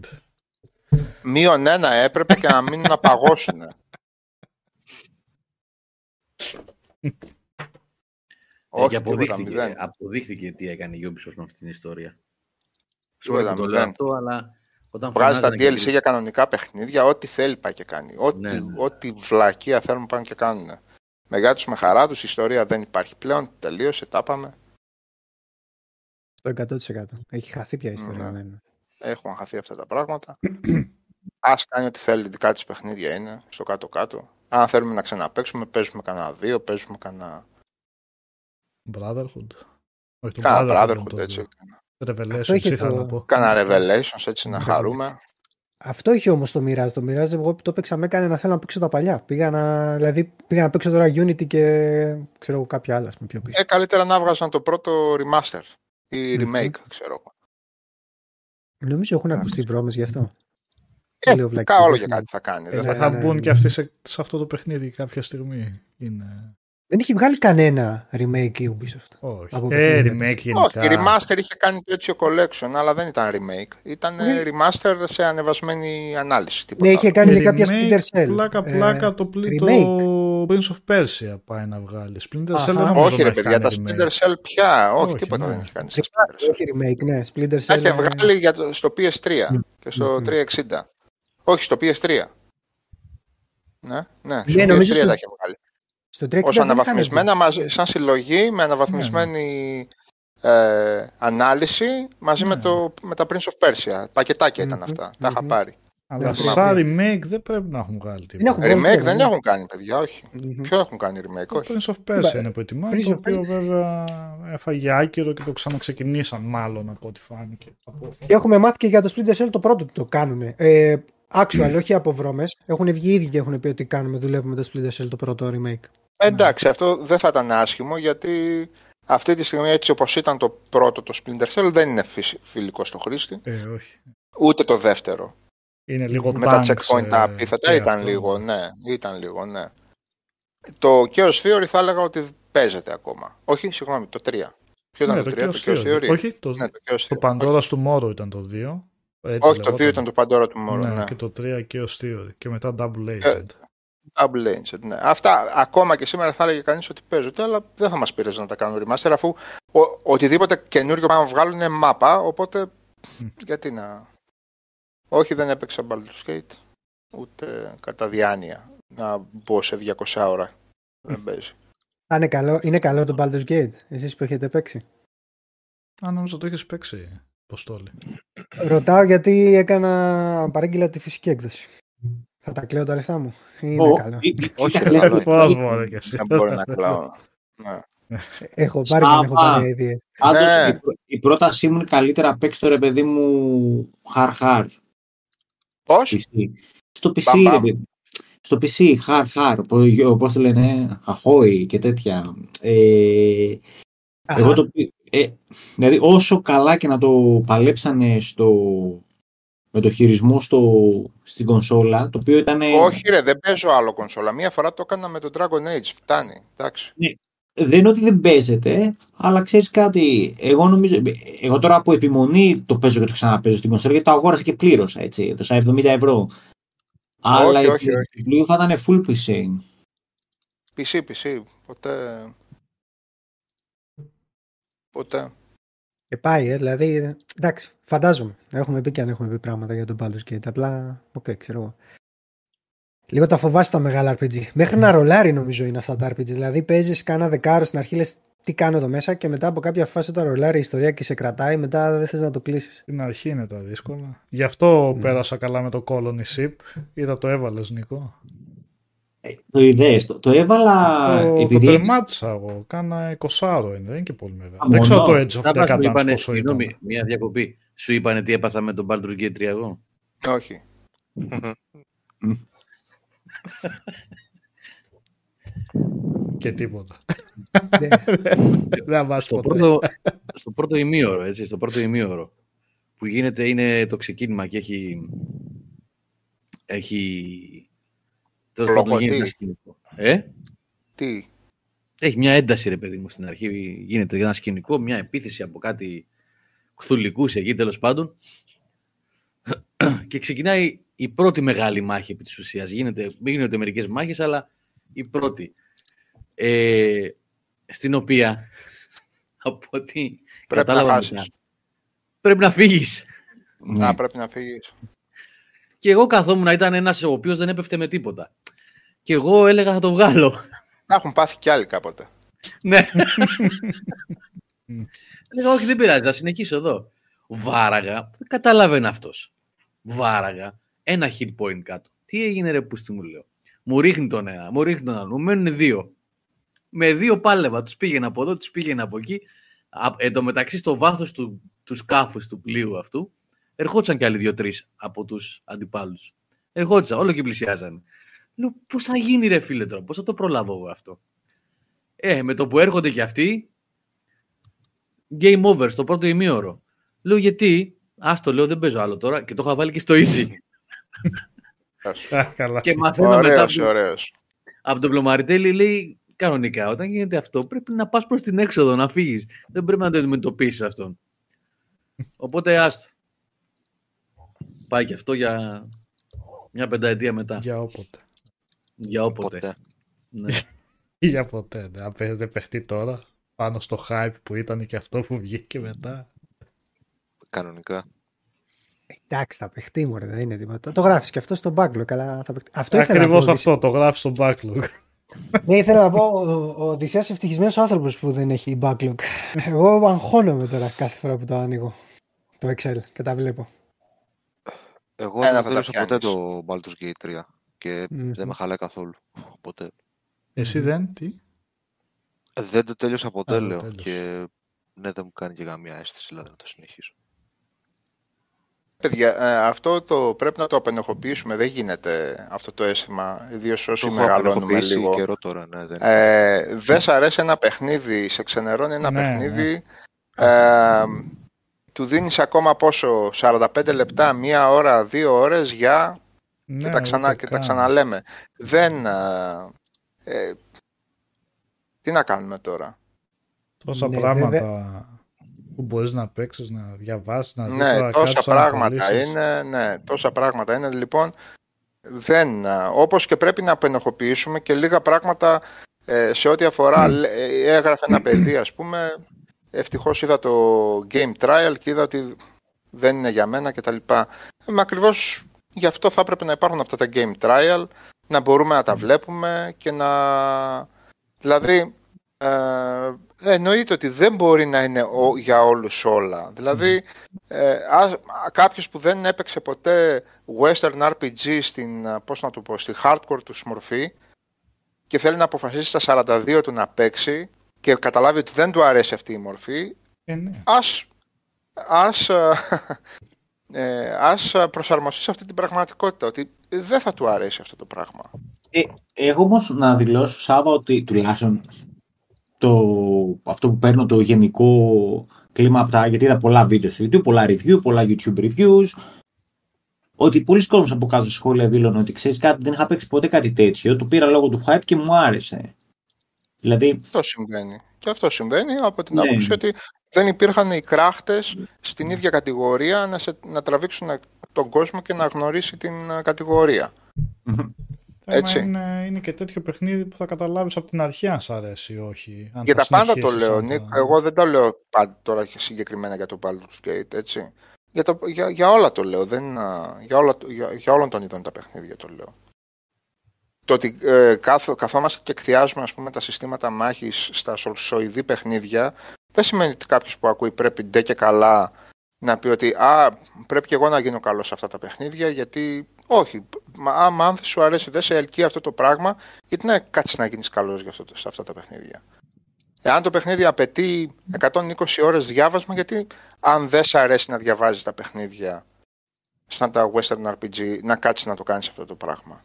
Μείον ένα έπρεπε και να μην να παγώσουν. Ε, και Όχι, τίποτα, αποδείχθηκε, μηδέν. αποδείχθηκε τι έκανε η Ubisoft με αυτή την ιστορία. Τίποτα, Sorry που το λέω μηδέν. αυτό, αλλά όταν Βγάζει τα φωνάζανε DLC και- για κανονικά παιχνίδια, ό,τι θέλει πάει και κάνει. Ό,τι, Ναι, ναι. ό,τι βλακεία θέλουν πάνε και κάνουν. Με γάτους με χαρά τους, η ιστορία δεν υπάρχει πλέον, τελείωσε, τα πάμε. Το 100%. Έχει χαθεί πια η ιστορία. Ναι. δεν- Έχουν χαθεί αυτά τα πράγματα. Ας κάνει ό,τι θέλει, δικά της παιχνίδια είναι, στο κάτω-κάτω. Αν θέλουμε να ξαναπαίξουμε, παίζουμε κανένα δύο, παίζουμε κανένα, Brotherhood; Όχι, το κανένα Brotherhood. Brotherhood, το έτσι. Revelations είχε ήθελα το- να πω. Κάνα Revelations, έτσι να Ναι. χαρούμε. Αυτό είχε όμως το Mirage. Το Mirage εγώ το παίξα με έκανε να θέλω να παίξω τα παλιά. Πήγα να, δηλαδή, πήγα να παίξω τώρα Unity και ξέρω εγώ κάποια άλλα ας πούμε, πιο πίσω. Ε, καλύτερα να βγάζαν το πρώτο remaster ή Μμμ. remake, ξέρω εγώ. Νομίζω έχουν εντάξει. ακουστεί βρώμες γι' αυτό. Ε, Λέω φυσικά βλακίες, όλο δεν για θυμάμαι. κάτι θα κάνει. Ε, δεν Ε, θα ναι, θα ναι, μπουν ναι. και αυτοί σε, σε αυτό το παιχνίδι κάποια στιγμή. Είναι... Δεν έχει βγάλει κανένα remake η Ubisoft. Όχι. Από Ε, παιχνίδια remake της. γενικά. Όχι, remaster είχε κάνει το έτσι collection, αλλά δεν ήταν remake. Ήταν ε, Ναι. remaster σε ανεβασμένη ανάλυση. Τίποτα Ναι, είχε άλλο. κάνει Ε, και κάποια remake, Splinter Cell. Πλάκα, Ε, πλάκα το, πλή, το remake. Prince of Persia πάει να βγάλει. Splinter Αχα. Cell δεν νομίζω Όχι, να ρε έχει παιδιά, τα κάνει Splinter remake. Cell πια. Όχι, Όχι, τίποτα ναι. δεν έχει κάνει στα Splinter Cell. Όχι remake, ναι. Splinter Τα Cell. είχε ε, βγάλει για το, στο PS3 και στο Μμμ. 360. Όχι, στο PS3. Ναι, ναι, στο Ναι, νομίζω PS3 στο- τα είχε βγάλει. Στο 360 Ως δεν είχαν αναβαθμισμένα, μαζί, σαν συλλογή, με αναβαθμισμένη ε, ανάλυση, μαζί με, Ναι. το, με τα Prince of Persia. Πακετάκια ήταν Μμμ, αυτά. Τα είχα μμμ. πάρει. Αλλά Ναι, σαν ναι. remake δεν πρέπει να έχουν βγάλει Δεν τίποτα. έχουν Remake βγάλει, δεν ναι. έχουν κάνει, παιδιά, όχι. Μμμ. Ποιο έχουν κάνει remake, Το όχι. Prince of Persia Είπα, είναι που ετοιμάζει, Prince το of οποίο βέβαια έφαγε άκυρο και το ξαναξεκινήσαν μάλλον από ό,τι φάνηκε. Από- Και έχουμε μάθει και για το Splinter Cell το πρώτο ότι το κάνουν. Ε, actual, όχι από βρώμες. Έχουν βγει ήδη και έχουν πει ότι κάνουμε, δουλεύουμε το Splinter Cell το πρώτο remake. Εντάξει, αυτό δεν θα ήταν άσχημο γιατί Αυτή τη στιγμή έτσι όπως ήταν το πρώτο το Splinter Cell δεν είναι φυσι- φιλικό στο χρήστη. Ε, όχι. Ούτε το δεύτερο. Είναι λίγο Με τα tanks, checkpoint τα ε, απίθετα και ήταν αυτό. λίγο, ναι. Ήταν λίγο, ναι. Το Chaos Theory θα έλεγα ότι παίζεται ακόμα. Όχι, συγγνώμη, το 3. Ποιο ήταν Ναι, το 3, το Chaos Chaos Theory. Theory; Όχι, το, Ναι, το Chaos το Theory. Pandora's Tomorrow ήταν το 2. Έτσι Όχι, το 2 λεγόταν. ήταν το Pandora του Tomorrow, Ναι, ναι. και το 3 και ο Theory. Και μετά Double Ε, Agent. Double Ancient, ναι. Αυτά ακόμα και σήμερα θα έλεγε κανείς ότι παίζονται, αλλά δεν θα μας πειράζει να τα κάνουν remaster αφού ο, οτιδήποτε καινούριο πάμε να βγάλουν είναι μάπα. Οπότε γιατί να. Όχι, δεν έπαιξα Baldur's Gate ούτε κατά διάνοια να μπω σε 200 ώρα. Δεν παίζει. Α, είναι καλό, είναι καλό το Baldur's Gate, εσείς που έχετε παίξει. Αν νόμιζα το έχεις παίξει, Αποστόλη. Ρωτάω γιατί έκανα παρήγγειλα τη φυσική έκδοση. Θα τα κλαίω τα λεφτά μου. Είναι Ω, καλό. ή- ή- Όχι, κοίτα, ρε, λες, καλό. Πώς ή- μπορεί και εσύ. Δεν μπορεί να κλάω. Ναι. Έχω πάρει και δεν έχω Σάβα. πάρει ιδέες. Πάντως, Ναι. η, πρό- η πρότασή μου είναι καλύτερα να παίξει το ρε παιδί μου χαρ-χαρ. Πώς; PC. Στο PC, Μπαμ, ρε μπαμ. παιδί. Στο PC, χαρ-χαρ, πώς το λένε, αχόη και τέτοια. Ε, Αχα. εγώ το, πι- ε, δηλαδή όσο καλά και να το παλέψανε στο, με το χειρισμό στο, στην κονσόλα, το οποίο ήταν... Όχι, ρε, δεν παίζω άλλο κονσόλα. Μία φορά το έκανα με το Dragon Age. Φτάνει. Εντάξει. Δεν είναι ότι δεν παίζεται, αλλά ξέρεις κάτι. Εγώ νομίζω. Εγώ τώρα από επιμονή το παίζω και το ξαναπαίζω στην κονσόλα γιατί το αγόρασα και πλήρωσα έτσι. Το στα 70 ευρώ. Αλλά όχι, η όχι. πλήρω θα ήταν full PC. PC, PC. Ποτέ. Ποτέ. Και πάει, ε, δηλαδή. Εντάξει, φαντάζομαι. Έχουμε πει και αν έχουμε πει πράγματα για τον Baldur's Gate. Απλά, οκ, ξέρω εγώ. Λίγο τα φοβάσαι τα μεγάλα RPG. Μέχρι να ρολάρει νομίζω είναι αυτά τα RPG. Δηλαδή παίζεις κάνα δεκάρο στην αρχή, λες τι κάνω εδώ μέσα και μετά από κάποια φάση όταν ρολάρει η ιστορία και σε κρατάει, μετά δεν θες να το κλείσεις. Στην αρχή είναι τα δύσκολα. Γι' αυτό Ναι. πέρασα καλά με το Colony Ship. Είδα το έβαλες, Νικό. Το ιδέες. Το, το έβαλα το, το επειδή. τερμάτισα εγώ. Κάνα 20 είναι, δεν είναι και πολύ μεγάλο. Α, δεν ξέρω μόνο. το Edge of Θα μας Decadence μου είπανε, πόσο ήταν. συγγνώμη, μια διακοπή. Σου είπανε τι έπαθα με τον Baldur's Gate 3 εγώ; Όχι. Και τίποτα. Ναι. δεν μας στο, ποτέ. πρώτο, στο πρώτο ημίωρο, έτσι, στο πρώτο ημίωρο που γίνεται είναι το ξεκίνημα και έχει έχει τέλος πάντων Λογοτή. γίνεται ένα σκηνικό. Ε; Τι; Έχει μια ένταση ρε παιδί μου στην αρχή γίνεται ένα σκηνικό, μια επίθεση από κάτι χθουλικούς εκεί τέλος πάντων και ξεκινάει η πρώτη μεγάλη μάχη επί της ουσίας. Γίνεται, μην γίνονται μερικές μάχες αλλά η πρώτη ε, στην οποία από ό,τι Πρέπει να κατάλαβα χάσεις. μετά, πρέπει να φύγεις. Ναι. Α, πρέπει να φύγεις. Και εγώ καθόμουν, ήταν ένας ο οποίος δεν έπεφτε με τίποτα. Και εγώ έλεγα θα το βγάλω. Να έχουν πάθει κι άλλοι κάποτε. ναι. Έλεγα όχι δεν πειράζει, θα συνεχίσω εδώ. Βάραγα, δεν καταλαβαίνει αυτός. Βάραγα, ένα hit point κάτω. Τι έγινε ρε πούστη μου λέω. Μου ρίχνει τον ένα, μου ρίχνει τον άλλο, μου μένουν δύο. Με δύο πάλευα, τους πήγαινα από εδώ, τους πήγαινα από εκεί. Α, Εν τω μεταξύ στο βάθος του, του σκάφους του πλοίου αυτού, ερχόντουσαν και άλλοι δύο-τρεις από τους αντιπάλους. Ερχόντουσαν, όλο και πλησιάζανε. Λέω, πώς θα γίνει ρε φίλε τώρα, πώς θα το προλάβω εγώ αυτό; Ε, με το που έρχονται και αυτοί, game over στο πρώτο ημίωρο. Λέω γιατί, άστο λέω δεν παίζω άλλο τώρα και το είχα βάλει και στο easy. Α, καλά. και μαθαίνω μετά Ωραίος, από, ωραίος. από τον Πλωμαριτέλη λέει κανονικά όταν γίνεται αυτό πρέπει να πας προς την έξοδο να φύγεις. Δεν πρέπει να το αντιμετωπίσεις αυτόν. Οπότε άστο. Πάει και αυτό για μια πενταετία μετά. Για όποτε. Για όποτε. Ποτέ. Ναι. Για ποτέ. ναι. Αν παι- δεν παιχτεί τώρα, πάνω στο hype που ήταν και αυτό που βγήκε μετά. Κανονικά. Εντάξει, θα παιχτεί μου, δεν είναι τίποτα. Το γράφεις και αυτό στο backlog. Αλλά θα παιχτεί. Αυτό ήθελα να Ακριβώς πω. αυτό, το γράφεις στο backlog. Ναι, ήθελα να πω, ο, ο Οδυσσέας ευτυχισμένος άνθρωπος που δεν έχει backlog. Εγώ αγχώνομαι τώρα κάθε φορά που το ανοίγω. Το Excel και τα βλέπω. Εγώ Ένα δεν θα θα τα τέλειωσα ποτέ πιάνεις. το Baldur's Gate 3 και Μμμ. δεν με χαλάει καθόλου. Ποτέ. Εσύ δεν, τι; Δεν το τέλειωσα ποτέ, Α, δεν λέω. τέλειωσε. Και ναι, δεν μου κάνει και καμία αίσθηση δηλαδή να το συνεχίσω. Παιδιά, ε, αυτό το πρέπει να το απενεχοποιήσουμε. Δεν γίνεται αυτό το αίσθημα, ιδίως όσοι μεγαλώνουμε λίγο. Καιρό τώρα, ναι, δεν... Ε, δεν σ' αρέσει ένα παιχνίδι, σε ξενερώνει ένα Ναι, παιχνίδι. Ε, του δίνεις ακόμα πόσο, 45 λεπτά, μία ώρα, δύο ώρες για Ναι, και, τα, ξανά, ούτε και τα καν. ξαναλέμε. Δεν... ε, ε, τι να κάνουμε τώρα; Τόσα Ναι, πράγματα βέβαια. που μπορείς να παίξεις, να διαβάσεις, να δεις Ναι, τώρα τόσα κάτσεις να πράγματα αναλύσεις. είναι, ναι, τόσα πράγματα είναι. Λοιπόν, δεν, α, όπως και πρέπει να απενοχοποιήσουμε και λίγα πράγματα ε, σε ό,τι αφορά, λέ- ε, έγραφε ένα παιδί ας πούμε, ευτυχώς είδα το game trial και είδα ότι δεν είναι για μένα κτλ. Ε, μα ακριβώς γι' αυτό θα έπρεπε να υπάρχουν αυτά τα game trial, να μπορούμε να τα βλέπουμε και να... Δηλαδή, ε, εννοείται ότι δεν μπορεί να είναι ο- για όλους όλα. Δηλαδή, ε, ας- α- κάποιος που δεν έπαιξε ποτέ western RPG στην, α, πώς να το πω, στη hardcore του μορφή και θέλει να αποφασίσει στα 42 του να παίξει και καταλάβει ότι δεν του αρέσει αυτή η μορφή, Ε, ναι. ας, ας, α, ε, ας α, προσαρμοστείς σε αυτή την πραγματικότητα, ότι δεν θα του αρέσει αυτό το πράγμα. Ε, εγώ όμως να δηλώσω, Σάβα, ότι τουλάχιστον το, αυτό που παίρνω το γενικό κλίμα από τα. Γιατί είδα πολλά βίντεο στο YouTube, πολλά review, πολλά YouTube reviews. Ότι πολλοί κόσμοι από κάτω στα σχόλια δήλωναν ότι ξέρεις κάτι, δεν είχα παίξει ποτέ κάτι τέτοιο. Το πήρα λόγω του hype και μου άρεσε. Δηλαδή, Αυτό συμβαίνει. Και αυτό συμβαίνει από την Ναι. άποψη ότι δεν υπήρχαν οι κράχτες στην ίδια κατηγορία να, σε, να τραβήξουν τον κόσμο και να γνωρίσει την α, κατηγορία. Θέμα Έτσι. Είναι, είναι και τέτοιο παιχνίδι που θα καταλάβεις από την αρχή αν σ' αρέσει ή όχι. Αν για θα τα πάντα το συνεχίσεις, λέω, αν Νίκ. τα- Εγώ δεν το λέω πάντα τώρα και συγκεκριμένα για το Baldur's Gate, έτσι. Για, το, για, για όλα το λέω. Δεν, α, για, όλα, το- για, για όλων των ειδών τα παιχνίδια το λέω. Το ότι ε, κάθο, καθόμαστε και εκθιάζουμε ας πούμε, τα συστήματα μάχης στα σολσοειδή παιχνίδια δεν σημαίνει ότι κάποιος που ακούει πρέπει ντε και καλά να πει ότι α, πρέπει και εγώ να γίνω καλός σε αυτά τα παιχνίδια γιατί όχι, μα, άμα αν δεν σου αρέσει, δεν σε ελκύει αυτό το πράγμα γιατί να κάτσεις να γίνεις καλός για αυτό, σε αυτά τα παιχνίδια. Εάν το παιχνίδι απαιτεί 120 ώρες διάβασμα, γιατί αν δεν σ' αρέσει να διαβάζεις τα παιχνίδια σαν τα western RPG, να κάτσεις να το κάνεις αυτό το πράγμα.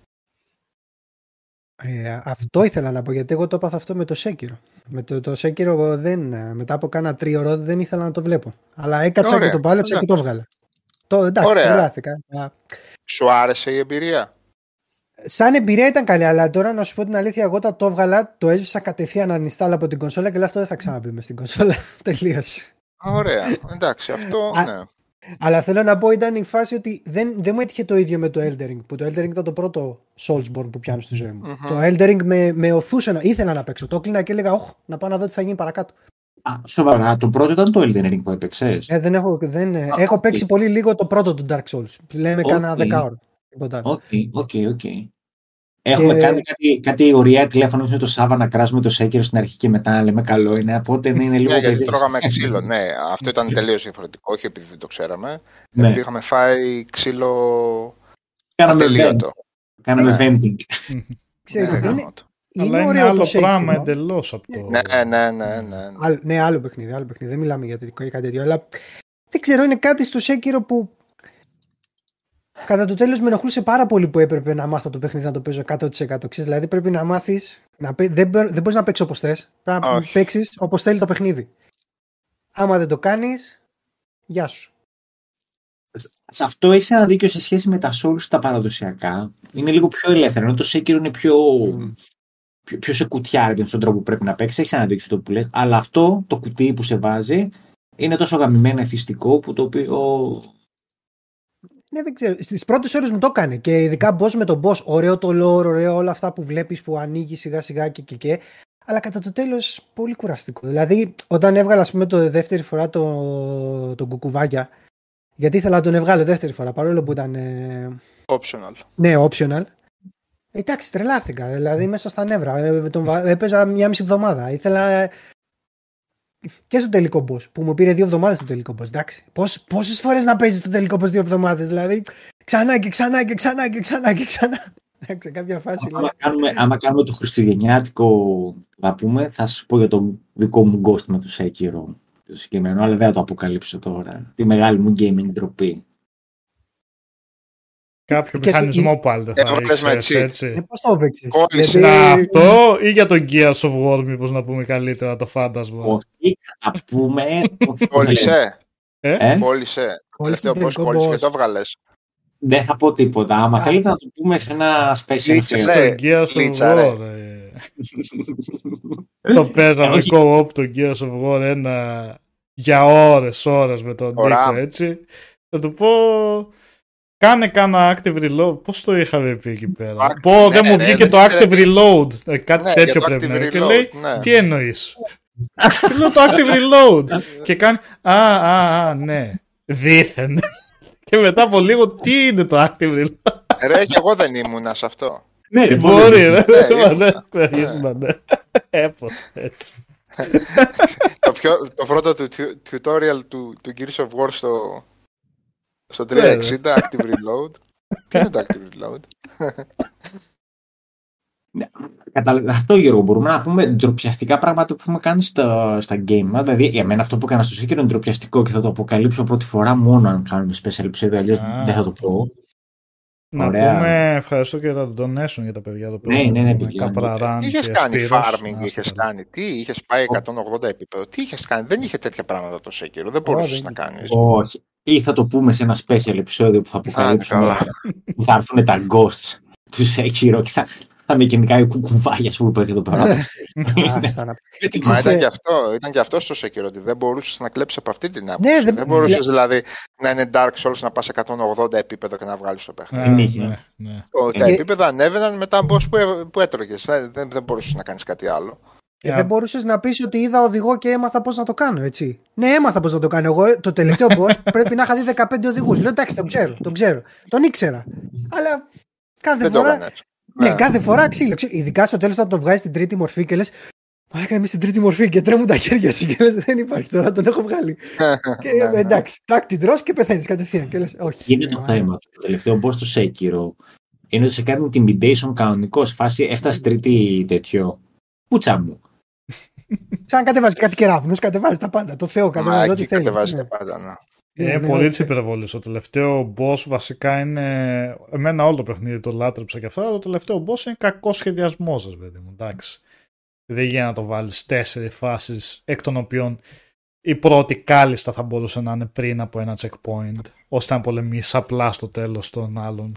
Ε, αυτό ήθελα να πω, γιατί εγώ το έπαθα αυτό με το Sekiro. Με το, το Sekiro εγώ δεν, ε, μετά από κάνα τρίωρο δεν ήθελα να το βλέπω. Αλλά έκατσα Ωραία, και το πάλεψα ναι. και το έβγαλα. Το, εντάξει, Ωραία. τρελάθηκα. Α, Σου άρεσε η εμπειρία; Σαν εμπειρία ήταν καλή, αλλά τώρα να σου πω την αλήθεια, εγώ όταν το έβγαλα, το έσβησα κατευθείαν ανιστάλα από την κονσόλα και λέω αυτό δεν θα ξαναμπεί μες στην κονσόλα. Τελείωσε. Ωραία, εντάξει, αυτό Α, ναι. Αλλά θέλω να πω ήταν η φάση ότι δεν, δεν μου έτυχε το ίδιο με το Elden Ring. Που το Elden Ring ήταν το πρώτο Soulsborne που πιάνω στη ζωή μου. Μμμ. Το Elden Ring με, με ωθούσε να ήθελα να παίξω. Το έκλεινα και έλεγα, Όχι, να πάω να δω τι θα γίνει παρακάτω. α, σοβαρά, το πρώτο ήταν το Elden Ring που έπαιξες; Ε, δεν έχω, δεν, ε, Α, έχω οκ. παίξει πολύ λίγο το πρώτο του Dark Souls. Λέμε κάνα Οκ. 10 ώρα. Τίποτα άλλο. Οκ, οκ, οκ. Έχουμε Και- κάνει κάτι, κάτι ωραία τηλέφωνο με το Σάβα να κράσουμε το Sekiro στην αρχή και μετά να λέμε καλό είναι. Οπότε είναι λίγο Ναι, γιατί παιδί. τρώγαμε ξύλο. ναι, αυτό ήταν τελείως διαφορετικό, όχι επειδή δεν το ξέραμε. Ναι. Επειδή είχαμε φάει ξύλο Κάναμε vent. ατελείωτο. Κάναμε Ναι. venting. Ξέρεις, Ναι, είναι, γάμο το. Αλλά είναι είναι ωραίο άλλο το Sekiro. πράγμα εντελώς από το. Ναι, ναι, ναι, ναι. Άλλο- ναι, άλλο παιχνίδι, άλλο παιχνίδι. Δεν μιλάμε για τέτοιο ή κάτι τέτοιο. Αλλά δεν ξέρω, είναι κάτι στο Sekiro που κατά το τέλος με ενοχλούσε πάρα πολύ που έπρεπε να μάθω το παιχνίδι να το παίζω 100%. Ξέρεις, δηλαδή πρέπει να μάθεις. Να, παί- δεν, μπο- δεν μπορείς να παίξεις όπως θες. Πρέπει να Όχι. παίξεις όπως θέλει το παιχνίδι. Άμα δεν το κάνεις, γεια σου. Σε αυτό έχεις ένα δίκιο σε σχέση με τα Souls τα παραδοσιακά. Είναι λίγο πιο ελεύθερο. Ενώ το Sekiro είναι πιο, πιο, πιο σε κουτιά, ρε παιδί, στον τρόπο που πρέπει να παίξεις. Έχεις ένα δίκιο στο που λες. Αλλά αυτό το κουτί που σε βάζει είναι τόσο γαμημένο εθιστικό που το οποίο. Ναι, δεν ξέρω. Στις πρώτες ώρες μου το έκανε και ειδικά boss με τον boss. Ωραίο το lore, ωραίο όλα αυτά που βλέπεις που ανοίγει σιγά σιγά και και και. Αλλά κατά το τέλος πολύ κουραστικό. Δηλαδή, όταν έβγαλα, ας πούμε, το δεύτερη φορά το, το κουκουβάγια, γιατί ήθελα να τον έβγαλω δεύτερη φορά παρόλο που ήταν. ε, Optional. ναι, optional. Εντάξει, τρελάθηκα. Δηλαδή, μέσα στα νεύρα. Ε, τον, βα- έπαιζα μια μισή εβδομάδα. Ήθελα. Ε, και στο τελικό boss, που μου πήρε δύο εβδομάδες το τελικό boss. Εντάξει. Πόσες φορές να παίζεις το τελικό boss δύο εβδομάδες, δηλαδή. Ξανά και ξανά και ξανά και ξανά και ξανά. Εντάξει, σε κάποια φάση. λέω, Άμα κάνουμε, άμα κάνουμε το χριστουγεννιάτικο, θα πούμε, θα σα πω για το δικό μου ghost με το Sekiro. Το συγκεκριμένο, αλλά δεν θα το αποκαλύψω τώρα. Τη μεγάλη μου gaming ντροπή. Κάποιο Και στο- μηχανισμό πάλι δεν θα Έβαλες με ήξερες, cheat. έτσι. Ε, πώς το έπαιξες; Κόλλησε. Γιατί- Να, αυτό ή για τον Gears of War μήπως να πούμε καλύτερα το φάντασμα. Όχι, θα τα πούμε. όχι, Κόλλησε. Ε; Κόλλησε. Το Κόλλησε τελευταίο τον πώς τελικό κόλλησε και boss. το βγάλες. Δεν θα πω τίποτα. Άμα Α. θέλετε να το πούμε σε ένα special Κλείτσες, affair. ναι. Το Gears of κλίτσα, ρε. War. ε. Το παίζαμε Όχι. co-op το Gears of War ένα για ώρες ώρες με τον Ωραία. Νίκο έτσι. Θα του πω κάνε κάνα active reload. Πώς το είχαμε πει εκεί πέρα; Active- Πω ναι, δεν μου ρε, βγήκε δεν το ήξερε active reload. Ε, Κάτι Ναι, τέτοιο για το πρέπει να active είναι. Και reload, λέει ναι. τι εννοείς; Και λέω το active reload. και κάνει α, α, α, ναι. Δίθεν. και μετά από λίγο τι είναι το active reload; Ρε, και εγώ δεν ήμουνα σε αυτό. Ναι, ρε, Μπορεί, ρε. Ναι, Μα, ναι, ήμουνα. ήμουνα, ναι. Έπω, έτσι. το, πιο, το πρώτο του tu- tutorial του, του Gears of War στο, στο Ναι, 360, Active Reload. Τι είναι το Active Reload? Κατάλαβα. Αυτό Γιώργο, μπορούμε να πούμε ντροπιαστικά πράγματα που έχουμε κάνει στα, στα game μας. Δηλαδή, για μένα αυτό που έκανα στο Sekiro είναι ντροπιαστικό και θα το αποκαλύψω πρώτη φορά μόνο αν κάνουμε special επεισόδιο, αλλιώς Α. δεν θα το πω. Να Ωραία. πούμε ευχαριστώ και για τον donation για τα παιδιά εδώ πέρα. Ναι, ναι, ναι, Με παιδιά, Καπραράν Τι είχες και κάνει Σπύρος. farming, Να είχες είστε καλά. κάνει. Τι είχες πάει 180 επίπεδο. Τι είχες κάνει. Δεν είχε τέτοια πράγματα το Sekiro. Δεν μπορούσες δεν να είχε. κάνεις. Όχι. Ή θα το πούμε σε ένα special επεισόδιο που θα αποκαλύψουμε καλά. που θα έρθουν τα ghosts του Sekiro και θα, θα με κινητικά κουβάγια που υπάρχει εδώ πέρα. Άστα να- Δεν την Μα ξέρω. ήταν και αυτό, ήταν και αυτό στο Sekiro, ότι δεν μπορούσες να κλέψεις από αυτή την άποψη. Ναι, δεν- δεν μπορούσες δηλαδή να είναι Dark Souls να πας 180 επίπεδο και να βγάλεις το παιχνίδι. Ναι, Δεν είχε. ναι, ναι. Το- Τα Και- επίπεδα ανέβαιναν μετά boss που, έ- που έτρωγες. Δεν, δεν, δεν μπορούσες να κάνεις κάτι άλλο. Και Για- δεν μπορούσες να πεις ότι είδα οδηγό και έμαθα πώς να το κάνω, έτσι. Ναι, έμαθα πώς να το κάνω. Εγώ ε, το τελευταίο boss πρέπει να είχα δει 15 οδηγούς. Λέω εντάξει, τον ξέρω, τον ξέρω. Τον ήξερα. Αλλά κάθε Δεν το φορά. έκανες. Ναι, κάθε φορά ξύλο. ξύλο. Ειδικά στο τέλος όταν το βγάζει στην τρίτη μορφή και λες. Μα έκανα στην τρίτη μορφή και τρέμουν τα χέρια σου και λες, δεν υπάρχει τώρα, τον έχω βγάλει. και ε, εντάξει, τάκ την τρως και πεθαίνεις κατευθείαν. Και λες, όχι. Είναι το θέμα. Το τελευταίο boss του Sekiro είναι ότι σε κάνει intimidation κανονικό. Σε φάση έφτασε τρίτη τέτοιο. Πούτσα μου. Σαν κατεβάζει κάτι κεραύνου, κατεβάζει τα πάντα. Το Θεό Μα κατεβάζει ό,τι εκεί θέλει. κατεβάζετε Ναι. πάντα. Ναι. Είναι Ναι, πολύ ναι, τη υπερβολής. Το τελευταίο boss βασικά είναι. Εμένα όλο το παιχνίδι το λάτρεψα και αυτά. αλλά Το τελευταίο boss είναι κακός σχεδιασμός σας, παιδί μου. Εντάξει. Δεν γίνεται να το βάλεις τέσσερις φάσεις, εκ των οποίων η πρώτη κάλλιστα θα μπορούσε να είναι πριν από ένα checkpoint, ώστε να πολεμήσεις απλά στο τέλος των άλλων.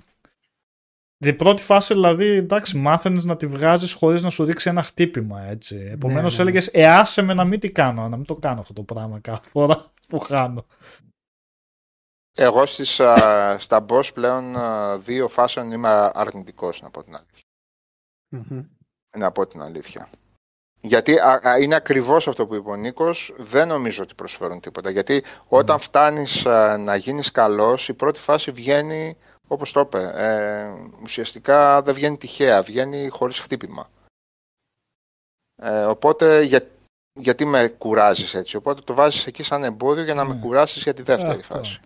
Η πρώτη φάση, δηλαδή, εντάξει, μάθαινες να τη βγάζεις χωρίς να σου ρίξει ένα χτύπημα, έτσι. Επομένως, ναι, ναι. έλεγες, Ε, άσε με να μην τι κάνω, να μην το κάνω αυτό το πράγμα κάθε φορά που χάνω. Εγώ στις, α, στα boss πλέον α, δύο φάσεων είμαι αρνητικός να πω την αλήθεια. Μμμ. Να πω την αλήθεια. Γιατί α, α, είναι ακριβώς αυτό που είπε ο Νίκος, δεν νομίζω ότι προσφέρουν τίποτα. Γιατί όταν φτάνεις α, να γίνεις καλός, η πρώτη φάση βγαίνει, όπως το είπε, ε, ουσιαστικά δεν βγαίνει τυχαία, βγαίνει χωρίς χτύπημα. Ε, οπότε για, γιατί με κουράζεις έτσι, οπότε το βάζεις εκεί σαν εμπόδιο για να με Ναι. κουράσεις για τη δεύτερη Αυτό. φάση.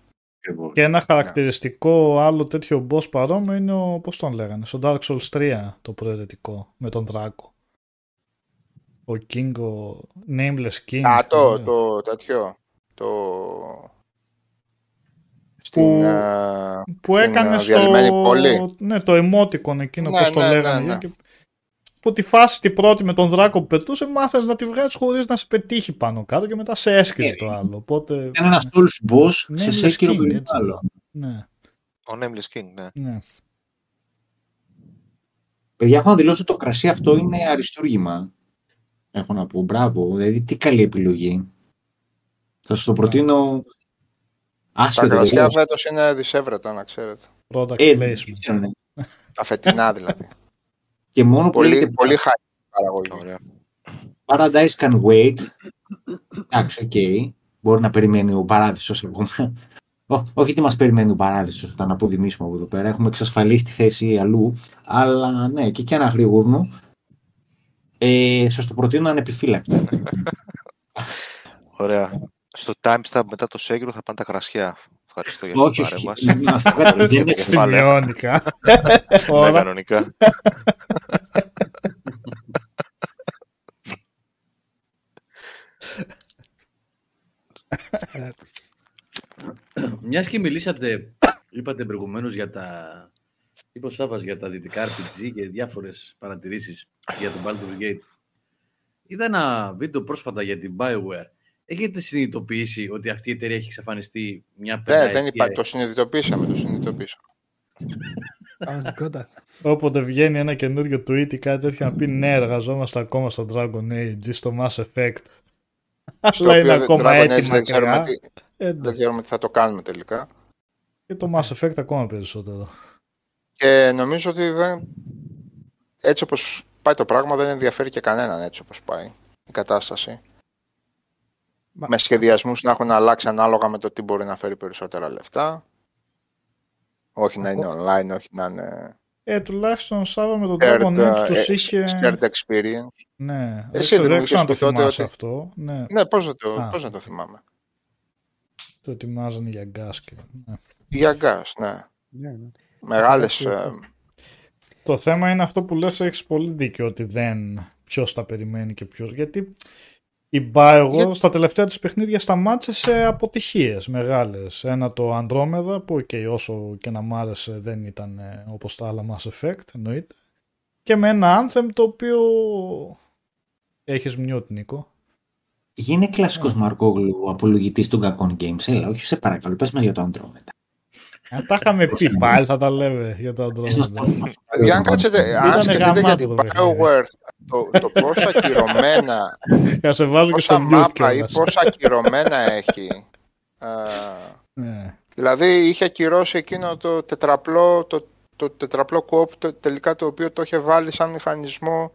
Και ένα χαρακτηριστικό άλλο τέτοιο boss παρόμοιο είναι ο, πώς τον λέγανε, στο Dark Souls 3 το προαιρετικό με τον Δράκο. Ο King, ο Nameless King. Α, το, ναι. το τέτοιο. Το... Στην, Που- ε, που την, έκανε ε, στο... διαλυμένη πόλη. Ναι, το emoticon εκείνο, Ναι, πώς το ναι, ναι, λέγανε. ναι. Και... Που τη φάση την πρώτη με τον Δράκο που πετούσε, μάθες να τη βγάζεις χωρίς να σε πετύχει πάνω κάτω και μετά σε έσκυζε Ναι. το άλλο. Οπότε, Είναι ένας Souls boss Ναι, σε λες Sekiro King, περιβάλλον. ναι, Ο Nameless King, ναι. ναι. Παιδιά, έχω να δηλώσω ότι το κρασί αυτό είναι αριστούργημα. Έχω να πω. Μπράβο. Δηλαδή, τι καλή επιλογή. Θα σου το προτείνω Τα άσχετο. κρασιά τελείως. φέτος είναι δυσεύρετα, να ξέρετε. Product Ε, δεν placement. ξέρω, ναι. Τα φετινά δηλαδή. Και μόνο που πολύ, λέγεται πολύ χάρη παραγωγή. Ωραία. Paradise can wait. Εντάξει, οκ. Μπορεί να περιμένει ο παράδεισος ακόμα. Ω, όχι τι μας περιμένει ο παράδεισος, θα αναποδημήσουμε από εδώ πέρα. Έχουμε εξασφαλίσει τη θέση αλλού. Αλλά ναι, και και ένα γρήγορνο. Ε, σας το προτείνω ανεπιφύλακτα. Ωραία. Στο timestamp μετά το Sekiro θα πάνε τα κρασιά. Ευχαριστώ για όχι, αυτή την όχι. παρέμβαση. Να σου πω κάτι, δεν είναι Κεφάλαια. Σημειώνικα. Ναι, Όλα. κανονικά. Μιας και μιλήσατε, είπατε προηγουμένως για τα Είπε ο Σάββας για τα δυτικά RPG και διάφορες παρατηρήσεις για τον Baldur's Gate. Είδα ένα βίντεο πρόσφατα για την BioWare. Έχετε συνειδητοποιήσει ότι αυτή η εταιρεία έχει εξαφανιστεί μια Ναι, πενταετία. δεν υπάρχει. Το συνειδητοποίησαμε, το συνειδητοποίησαμε. Πραγματικότητα. Όποτε βγαίνει ένα καινούριο tweet ή κάτι τέτοιο να πει ναι, εργαζόμαστε ακόμα στο Dragon Age ή στο Mass Effect. Στο Αλλά είναι οποίο ακόμα Dragon Age έτοιμα δεν ξέρουμε, μακριά. τι, Ε, δεν εντάξει. ξέρουμε τι θα το κάνουμε τελικά. Και το Mass Effect ακόμα περισσότερο. Και νομίζω ότι δεν... έτσι όπως πάει το πράγμα δεν ενδιαφέρει και κανέναν έτσι όπως πάει η κατάσταση. Μα- Με σχεδιασμούς να έχουν αλλάξει ανάλογα με το τι μπορεί να φέρει περισσότερα λεφτά. Όχι να είναι online, όχι να είναι Ε, τουλάχιστον Σάβα με τον shared, Dragon Age τους ε, είχε... shared experience. Ναι, δεν Εσύ ξέρω, δεν δεν μου ξέρω είχες αν το πει τότε θυμάσαι ότι- αυτό. Ναι, Ναι, πώς να το, Α. πώς να το θυμάμαι. το ετοιμάζανε για gas και... Ναι. Για gas, ναι. Ναι, ναι. Μεγάλες... Εντάξει, ε, Το θέμα είναι αυτό που λες, έχεις πολύ δίκιο ότι δεν ποιος τα περιμένει και ποιος. Γιατί η BioWare Για- στα τελευταία της παιχνίδια σταμάτησε σε αποτυχίες μεγάλες. Ένα το Andromeda που και όσο και να μ' άρεσε δεν ήταν ε, όπως τα άλλα Mass Effect εννοείται. Και με ένα Anthem το οποίο έχεις mute Νίκο. Γίνε κλασικός Μαρκόγλου απολογητής των κακών games. Έλα, όχι σε παρακαλώ, πες μας για το Andromeda. Αν τα είχαμε πει πάλι θα τα λέμε για το Πες μας Andromeda. πώς- Για αν κάτσετε, αν Ήτανε σκεφτείτε για γαμάτο την το παιχνίδι. BioWare, το, το πόσο ακυρωμένα, Θα σε βάζω και στο πόσα mute μάπα ή κιόλας. πόσα ακυρωμένα έχει. Ε, Ναι. δηλαδή είχε ακυρώσει εκείνο το τετραπλό, το, το τετραπλό co-op το, τελικά το οποίο το είχε βάλει σαν μηχανισμό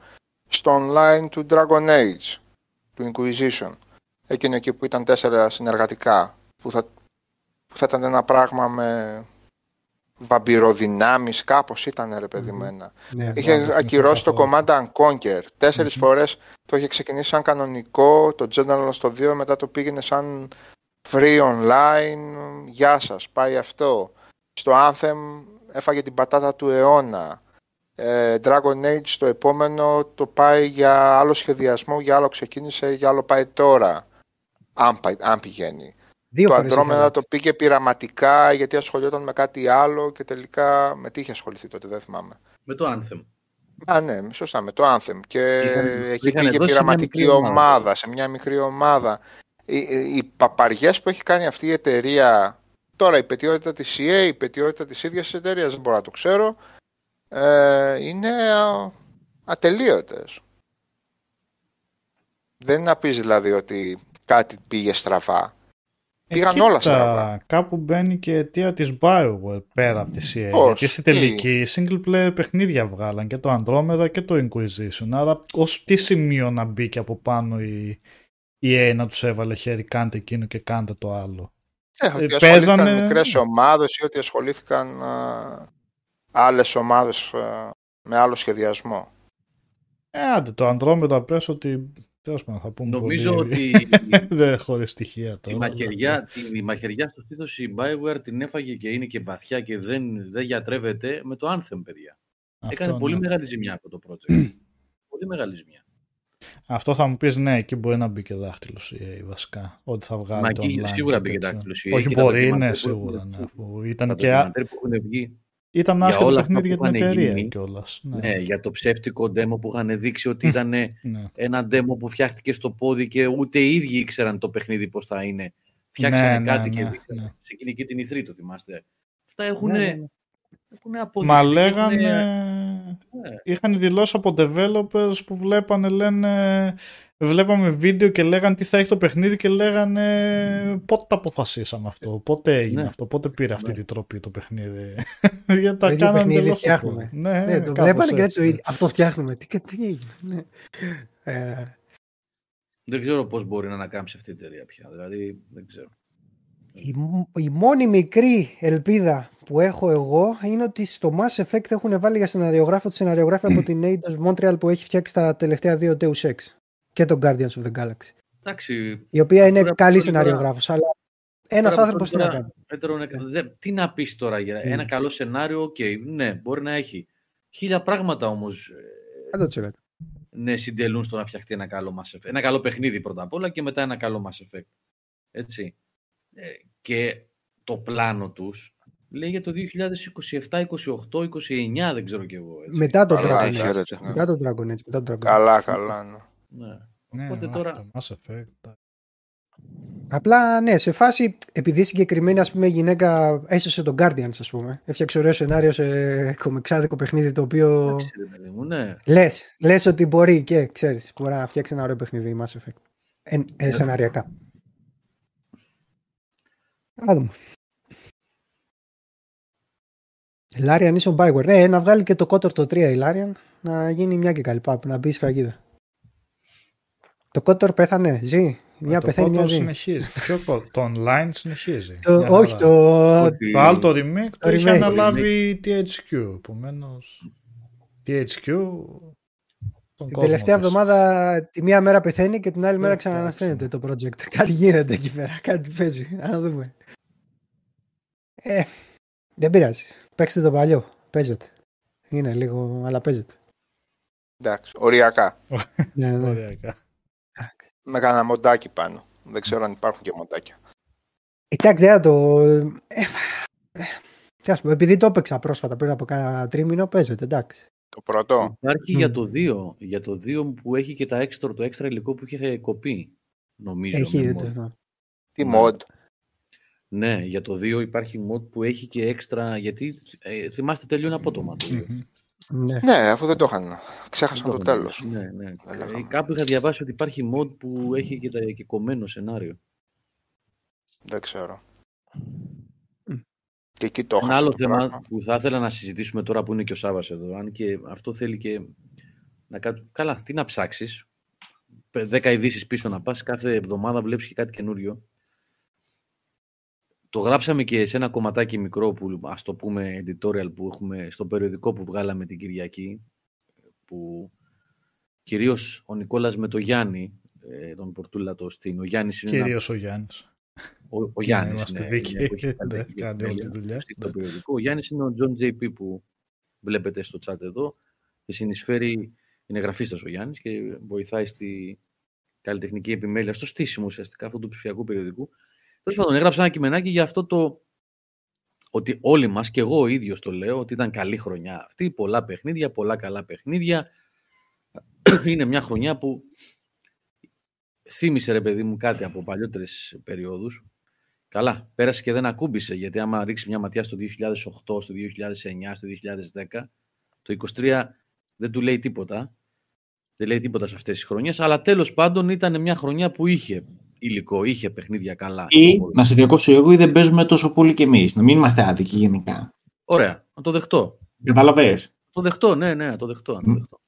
στο online του Dragon Age, του Inquisition. Εκείνο εκεί που ήταν τέσσερα συνεργατικά, που θα, που θα ήταν ένα πράγμα με βαμπυροδυνάμεις, κάπως ήταν ρε παιδί μου ένα. Ναι. Είχε δεν ακυρώσει το θυμάμαι Command and Conquer. τεσσερις φορές το είχε ξεκινήσει σαν κανονικό, το General στο 2, μετά το πήγαινε σαν free online. Γεια σας, πάει αυτό. Στο Anthem έφαγε την πατάτα του αιώνα. Ε, Dragon Age το επόμενο το πάει για άλλο σχεδιασμό, για άλλο ξεκίνησε, για άλλο πάει τώρα. Αν, πάει- αν πηγαίνει. Δύο το φορές είχε Andromeda αλλάξει. το πήγε πειραματικά γιατί ασχολιόταν με κάτι άλλο και τελικά με τι είχε ασχοληθεί τότε, δεν θυμάμαι. Με το Anthem. Α, ναι, σωστά, με το Anthem. Και Είχαν- εκεί είχαν πήγε δώσει μια πειραματική μικρή ομάδα. ομάδα, σε μια μικρή ομάδα. Οι, οι, οι παπαριές που έχει κάνει αυτή η εταιρεία, τώρα η πετιότητα της EA, η πετιότητα της ίδιας της εταιρείας, δεν μπορώ να το ξέρω, ε, είναι α, ατελείωτες. Δεν είναι να πεις δηλαδή ότι κάτι πήγε στραβά. Πήγαν Εκεί όλα τα- στραβά. Κάπου μπαίνει και η αιτία της BioWare πέρα από τη CA. Πώς, γιατί στη τι; τελική single player παιχνίδια βγάλαν και το Andromeda και το Inquisition. Άρα ως τι σημείο να μπήκε από πάνω η, η EA να τους έβαλε χέρι κάντε εκείνο και κάντε το άλλο. Ε, ότι Ε, ασχολήθηκαν παίζανε- μικρές ομάδες ή ότι ασχολήθηκαν α, άλλες ομάδες α, με άλλο σχεδιασμό. Ε, άντε το Andromeda πες ότι τέλος πάντων θα πούμε Νομίζω πολύ. ότι δεν χωρίς στοιχεία τη τώρα. μαχαιριά, τη, η μαχαιριά στο στήθος η Bioware την έφαγε και είναι και βαθιά και δεν, δεν γιατρεύεται με το Anthem, παιδιά. Αυτό, Έκανε πολύ ναι. μεγάλη ζημιά αυτό το project. πολύ μεγάλη ζημιά. Αυτό θα μου πεις ναι, εκεί μπορεί να μπει και δάχτυλος η EA βασικά. Ότι θα βγάλει Μα το εκεί online σίγουρα και μπήκε τέτοια. δάχτυλος η EA Όχι και τα μπορεί, ντοκιμαντέρ ναι, που σίγουρα. έχουν- Ναι, αφού ήταν Τα και α- ντοκιμαντέρ που έχουν βγει ήταν για άσχετο όλα αυτά παιχνίδι για που την είχαν εταιρεία γίνει. κιόλας. Ναι, ναι, για το ψεύτικο demo που είχαν δείξει ότι ήταν ναι. ένα demo που φτιάχτηκε στο πόδι και ούτε οι ίδιοι ήξεραν το παιχνίδι πώς θα είναι. Φτιάξανε Ναι, κάτι ναι, και ναι, δείξανε. ναι. Σε εκείνη και την ηθρή το θυμάστε. Αυτά έχουν, Ναι, ναι, ναι. έχουν αποδειχθεί. Μα έχουν- λέγανε. Ναι. Είχαν δηλώσει από developers που βλέπανε, λένε. Βλέπαμε βίντεο και λέγανε τι θα έχει το παιχνίδι και λέγανε πότε το αποφασίσαμε αυτό, πότε έγινε Ναι. αυτό, πότε πήρε αυτή Ναι. τη τροπή το παιχνίδι. Γιατί τα Το ίδιο κάνανε παιχνίδι τελώς το φτιάχνουμε. πόδι. Ναι, Ναι, το κάπως βλέπανε και έτσι. το ίδιο. Αυτό φτιάχνουμε. Τι, τι έγινε. Ναι. Ε, Δεν ξέρω πώς μπορεί να ανακάμψει αυτή η εταιρεία πια. Δηλαδή, δεν ξέρω. η, μ- η μόνη μικρή ελπίδα που έχω εγώ είναι ότι στο Mass Effect έχουν βάλει για σεναριογράφο τη σεναριογράφη από την Eidos Montreal που έχει φτιάξει τα τελευταία δύο Deus Ex και τον Guardians of the Galaxy. Εντάξει, Η οποία είναι Τώρα, καλή τώρα, σεναριογράφος, αλλά ένας Τώρα, άνθρωπος τι τώρα, να κάνει. έτερο νεκ- δεν- τι να πεις τώρα για Mm. ένα καλό σενάριο, οκ, ναι, μπορεί να έχει. Χίλια πράγματα όμως ε, 100%. ναι, συντελούν στο να φτιαχτεί ένα καλό Mass Effect. Ένα καλό παιχνίδι πρώτα απ' όλα και μετά ένα καλό Mass Effect. Έτσι. Ε, και το πλάνο τους λέει για το 2027, 28, 29, δεν ξέρω κι εγώ. Έτσι. Μετά το Καλά, Dragon Age. χαίρετε. Μετά το Dragon Age. Μετά το Dragon Age. Καλά, καλά. Ναι. Ναι. Ναι, Οπότε α, τώρα- το Mass Effect. Απλά ναι, σε φάση, επειδή συγκεκριμένη ας πούμε, γυναίκα έσωσε τον Guardians, ας πούμε, έφτιαξε ωραίο σενάριο σε κομιξάδικο παιχνίδι το οποίο Εντάξει, ρε παιδί μου, ναι. λες, λες ότι μπορεί και ξέρεις, μπορεί να φτιάξει ένα ωραίο παιχνίδι η Mass Effect. Ε, ε, σεναριακά. Να δούμε. Η Larian είσαι ο Bioware. Ναι, να βγάλει και το Kotor το 3 η Larian, να γίνει μια και καλή πάπ, να μπει σφραγίδα. Το Kotor πέθανε, ζει. Μια το πεθαίνει, μια Kotor ζει. συνεχίζει. Ποιο Kotor? το online συνεχίζει. Το, Μια όχι, χαρά. το, Ότι- Το άλλο το remake το, Το είχε remake. αναλάβει η THQ. Επομένως. THQ. Τον Την κόσμο τελευταία της. εβδομάδα τη μία μέρα πεθαίνει και την άλλη μέρα Εντάξει. ξανανασταίνεται το project. Κάτι γίνεται εκεί πέρα, κάτι παίζει. Να δούμε. Ε, δεν πειράζει. Παίξτε το παλιό. Παίζετε. Είναι λίγο, αλλά παίζετε. Εντάξει, οριακά. Ναι, ναι. Οριακά. Με κανένα μοντάκι πάνω. Δεν ξέρω αν υπάρχουν και μοντάκια. Εντάξει, δεν θα το. Ε, ε, τι ας πούμε, επειδή το έπαιξα πρόσφατα πριν από κάνα τρίμηνο, παίζεται, εντάξει. Το πρώτο; Υπάρχει Μμ. για το 2, για το 2 που έχει και τα έξτρα, το έξτρα υλικό που είχε κοπεί. Νομίζω. Έχει με ήδη mod. το θέμα. Τι Ναι. mod; Ναι, για το 2 υπάρχει mod που έχει και έξτρα. Γιατί ε, θυμάστε τελείω απότομα το 2. Μμμ. Ναι. Ναι, αφού δεν το είχαν. Ξέχασαν το τέλος. Ναι, ναι. Δεν λέγαμε. Ε, Κάπου είχα διαβάσει ότι υπάρχει mod που έχει και, τα, και κομμένο σενάριο. Δεν ξέρω. Μμ. Και εκεί το Ένα έχασα άλλο το θέμα πράγμα. που θα ήθελα να συζητήσουμε τώρα που είναι και ο Σάββας εδώ, αν και αυτό θέλει και να κάτω... Καλά, τι να ψάξεις. Πε- Δέκα ειδήσεις πίσω να πας, κάθε εβδομάδα βλέπεις και κάτι καινούριο. Το γράψαμε και σε ένα κομματάκι μικρό που ας το πούμε editorial που έχουμε στο περιοδικό που βγάλαμε την Κυριακή που κυρίως ο Νικόλας με το Γιάννη ε, τον Πορτούλα το στην. Ο Γιάννης είναι ένα Κυρίως ο Γιάννης. ο, ο Γιάννης είμαστε είναι, δίκαιοι. είναι που έχει Ναι, καλλιτεχνική κάνει όλη τη επιμέλεια δουλειά. στο Ναι. περιοδικό. Ο Γιάννης είναι ο John JP που βλέπετε στο chat εδώ και συνεισφέρει, είναι γραφίστας ο Γιάννης και βοηθάει στη καλλιτεχνική επιμέλεια, στο στήσιμο ουσιαστικά αυτού του ψηφιακού περιοδικού. Τέλος πάντων, έγραψα ένα κειμενάκι για αυτό το ότι όλοι μας, και εγώ ο ίδιος το λέω, ότι ήταν καλή χρονιά αυτή, πολλά παιχνίδια, πολλά καλά παιχνίδια. Είναι μια χρονιά που θύμισε ρε παιδί μου κάτι από παλιότερες περιόδους. Καλά, πέρασε και δεν ακούμπησε, γιατί άμα ρίξει μια ματιά στο 2008, στο 2009, στο 2010, το 23 δεν του λέει τίποτα. Δεν λέει τίποτα σε αυτές τις χρονιές, αλλά τέλος πάντων ήταν μια χρονιά που είχε υλικό, είχε παιχνίδια καλά. Ή να σε διακόψω εγώ ή δεν παίζουμε τόσο πολύ κι εμείς. Να μην είμαστε άδικοι γενικά. Ωραία, να το δεχτώ. Καταλαβέ. Το δεχτώ, ναι, ναι, να το δεχτώ. να το Μμ. δεχτώ.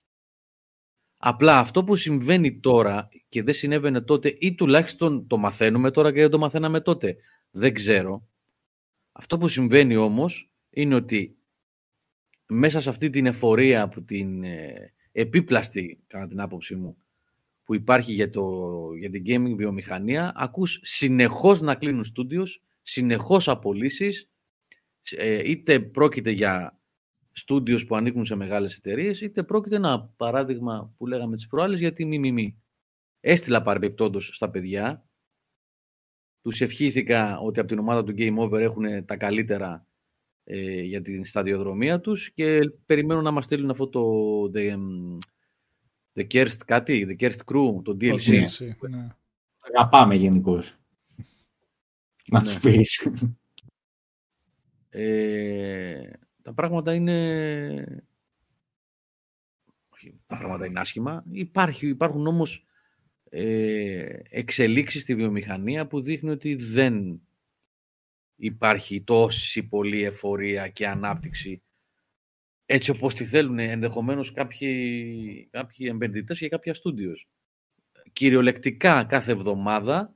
Απλά αυτό που συμβαίνει τώρα και δεν συνέβαινε τότε ή τουλάχιστον το μαθαίνουμε τώρα και δεν το μαθαίναμε τότε. Δεν ξέρω. Αυτό που συμβαίνει όμως είναι ότι μέσα σε αυτή την εφορία από την ε, επίπλαστη, κατά την άποψή μου, που υπάρχει για, το, για την gaming βιομηχανία, ακούς συνεχώς να κλείνουν στούντιος, συνεχώς απολύσεις, ε, είτε πρόκειται για στούντιος που ανήκουν σε μεγάλες εταιρείες, είτε πρόκειται ένα παράδειγμα που λέγαμε τις προάλλες για τη μη Έστειλα παρεμπιπτόντως στα παιδιά, τους ευχήθηκα ότι από την ομάδα του Game Over έχουν τα καλύτερα ε, για την σταδιοδρομία τους και περιμένω να μας στείλουν αυτό το The, the Kerst κάτι, The Kerst Crew, το DLC. Το DLC, ναι. Αγαπάμε γενικώς. Να Ναι. τους πεις. Ε, τα πράγματα είναι... Όχι, τα πράγματα είναι άσχημα. Υπάρχει, υπάρχουν όμως ε, εξελίξεις στη βιομηχανία που δείχνει ότι δεν υπάρχει τόση πολλή εφορία και ανάπτυξη έτσι όπως τη θέλουν ενδεχομένως κάποιοι, κάποιοι επενδυτές και κάποια στούντιος. Κυριολεκτικά κάθε εβδομάδα,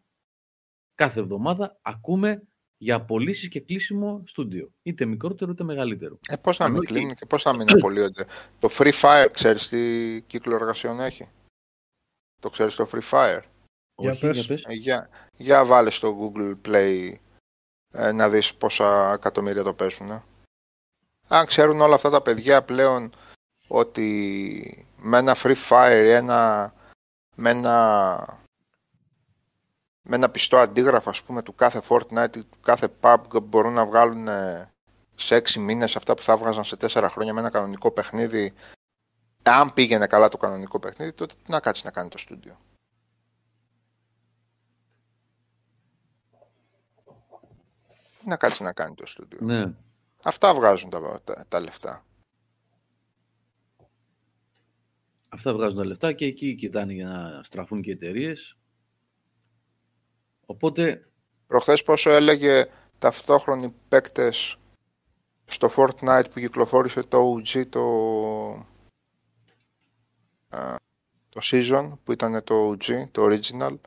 κάθε εβδομάδα ακούμε για απολύσεις και κλείσιμο στούντιο. Είτε μικρότερο είτε μεγαλύτερο. Ε, πώς να Ενώ μην εκεί- κλείνουν και πώς να μην απολύονται. το Free Fire, ξέρεις τι κύκλο εργασιών έχει; Το ξέρεις το Free Fire; Για Όχι, πες. για πες. Ε, Για, για βάλε στο Google Play ε, να δεις πόσα εκατομμύρια το παίζουν. ε. Αν ξέρουν όλα αυτά τα παιδιά πλέον ότι με ένα Free Fire ή ένα, με ένα, με ένα πιστό αντίγραφο ας πούμε του κάθε Fortnite ή του κάθε PUBG μπορούν να βγάλουν ε, σε έξι μήνες αυτά που θα έβγαζαν σε τέσσερα χρόνια με ένα κανονικό παιχνίδι, αν πήγαινε καλά το κανονικό παιχνίδι, τότε τι να κάτσει να κάνει το στούντιο. Τι να κάτσει να κάνει το στούντιο. Ναι. Αυτά βγάζουν τα, τα, τα λεφτά. Αυτά βγάζουν τα λεφτά και εκεί κοιτάνε για να στραφούν και εταιρείες. Οπότε, Προχθές πόσο έλεγε ταυτόχρονοι παίκτες στο Fortnite που κυκλοφόρησε το OG το, ε, το season που ήταν το OG, το original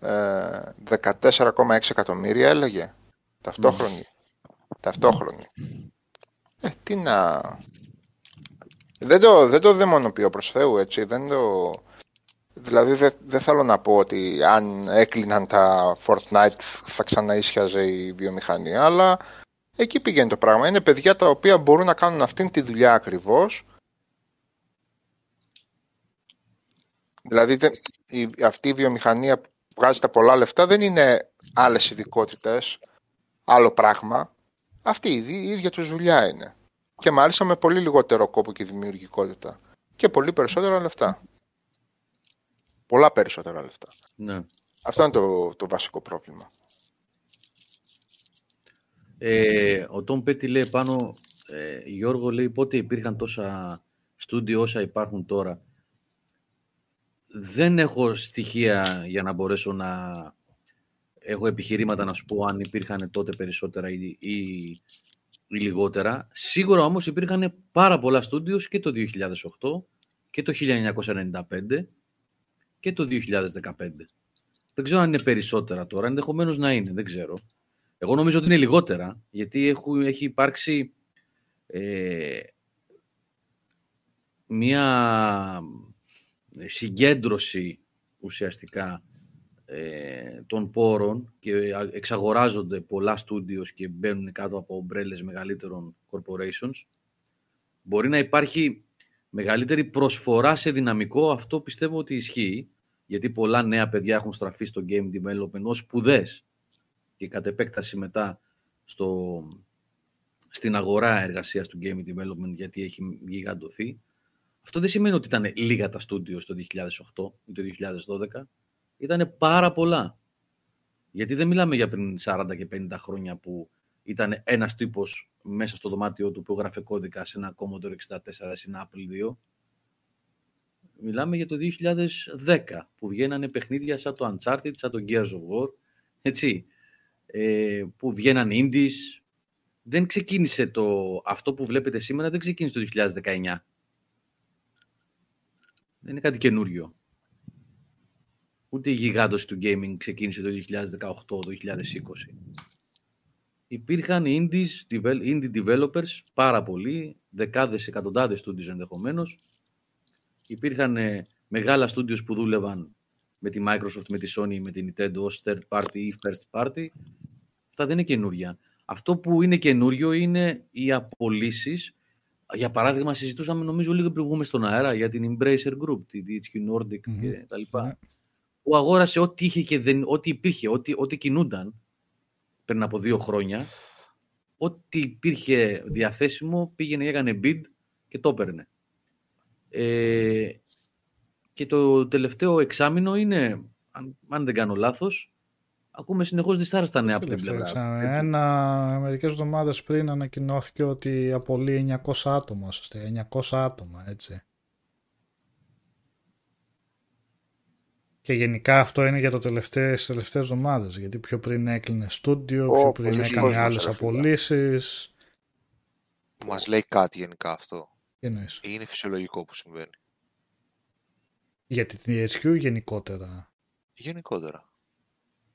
ε, 14,6 εκατομμύρια έλεγε ταυτόχρονοι ταυτόχρονοι ε, τι να δεν το, δεν το δαιμονοποιώ προς Θεού έτσι δεν το Δηλαδή δεν δεν θέλω να πω ότι αν έκλειναν τα Fortnite θα ξαναίσχιαζε η βιομηχανία, αλλά εκεί πηγαίνει το πράγμα. Είναι παιδιά τα οποία μπορούν να κάνουν αυτήν τη δουλειά ακριβώς. Δηλαδή δεν- η, αυτή η βιομηχανία που βγάζει τα πολλά λεφτά δεν είναι άλλες ειδικότητες, άλλο πράγμα. Αυτή η, δι- η ίδια τους δουλειά είναι. Και μάλιστα με πολύ λιγότερο κόπο και δημιουργικότητα. Και πολύ περισσότερα λεφτά. Πολλά περισσότερα λεφτά. ναι. Αυτό είναι το, το βασικό πρόβλημα. Ε, ο Τόμ Πέτη λέει πάνω, ε, Γιώργο λέει πότε υπήρχαν τόσα στούντιο όσα υπάρχουν τώρα. Δεν έχω στοιχεία για να μπορέσω να έχω επιχειρήματα να σου πω αν υπήρχαν τότε περισσότερα ή, ή, ή λιγότερα. Σίγουρα όμως υπήρχαν πάρα πολλά στούντιος και το 2008 και το 1995 και το 2015. Δεν ξέρω αν είναι περισσότερα τώρα, ενδεχομένως να είναι, δεν ξέρω. Εγώ νομίζω ότι είναι λιγότερα, γιατί έχουν, έχει υπάρξει ε, μία συγκέντρωση ουσιαστικά ε, των πόρων και εξαγοράζονται πολλά studios και μπαίνουν κάτω από ομπρέλες μεγαλύτερων corporations. Μπορεί να υπάρχει μεγαλύτερη προσφορά σε δυναμικό, αυτό πιστεύω ότι ισχύει, γιατί πολλά νέα παιδιά έχουν στραφεί στο game development ως σπουδές και κατ' επέκταση μετά στο, στην αγορά εργασίας του game development γιατί έχει γιγαντωθεί. Αυτό δεν σημαίνει ότι ήταν λίγα τα στούντιο το 2008 ή το 2012. Ήταν πάρα πολλά. Γιατί δεν μιλάμε για πριν 40 και 50 χρόνια που ήταν ένας τύπος μέσα στο δωμάτιό του που έγραφε κώδικα σε ένα Commodore 64 σε ένα Apple II. Μιλάμε για το 2010 που βγαίνανε παιχνίδια σαν το Uncharted, σαν το Gears of War, έτσι, ε, που βγαίναν indies. Δεν ξεκίνησε το, αυτό που βλέπετε σήμερα δεν ξεκίνησε το 2019. Δεν είναι κάτι καινούριο. Ούτε η γιγάντωση του gaming ξεκίνησε το 2018, το 2020. Υπήρχαν indies, indie developers πάρα πολλοί, δεκάδες, εκατοντάδες studios ενδεχομένως. Υπήρχαν ε, μεγάλα studios που δούλευαν με τη Microsoft, με τη Sony, με την Nintendo ως third party ή first party. Αυτά δεν είναι καινούρια. Αυτό που είναι καινούριο είναι οι απολύσεις. Για παράδειγμα, συζητούσαμε νομίζω λίγο πριν βγούμε στον αέρα για την Embracer Group, τη DHQ Nordic Μμμ. και τα λοιπά. Ναι. Που αγόρασε ό,τι είχε και δεν, ό,τι υπήρχε, ό,τι, ό,τι κινούνταν πριν από δύο χρόνια. Ό,τι υπήρχε διαθέσιμο πήγαινε, έκανε bid και το έπαιρνε. Ε, και το τελευταίο εξάμεινο είναι, αν, αν δεν κάνω λάθος, ακούμε συνεχώς δυσάρεστα νέα από την Τελευταίο πλευρά. εξάμηνο. Ένα, μερικές εβδομάδες πριν ανακοινώθηκε ότι απολύει 900 άτομα, ουσιαστικά 900 άτομα, έτσι. Και γενικά αυτό είναι για το τελευταίες, τις τελευταίες εβδομάδες, γιατί πιο πριν έκλεινε στούντιο, Ω, πιο πριν πολλοί έκανε κόσμος, άλλες ρε φίλε. απολύσεις. Μας λέει κάτι γενικά αυτό. Τι εννοείς; Ή είναι φυσιολογικό που συμβαίνει. Γιατί την HQ γενικότερα. Γενικότερα.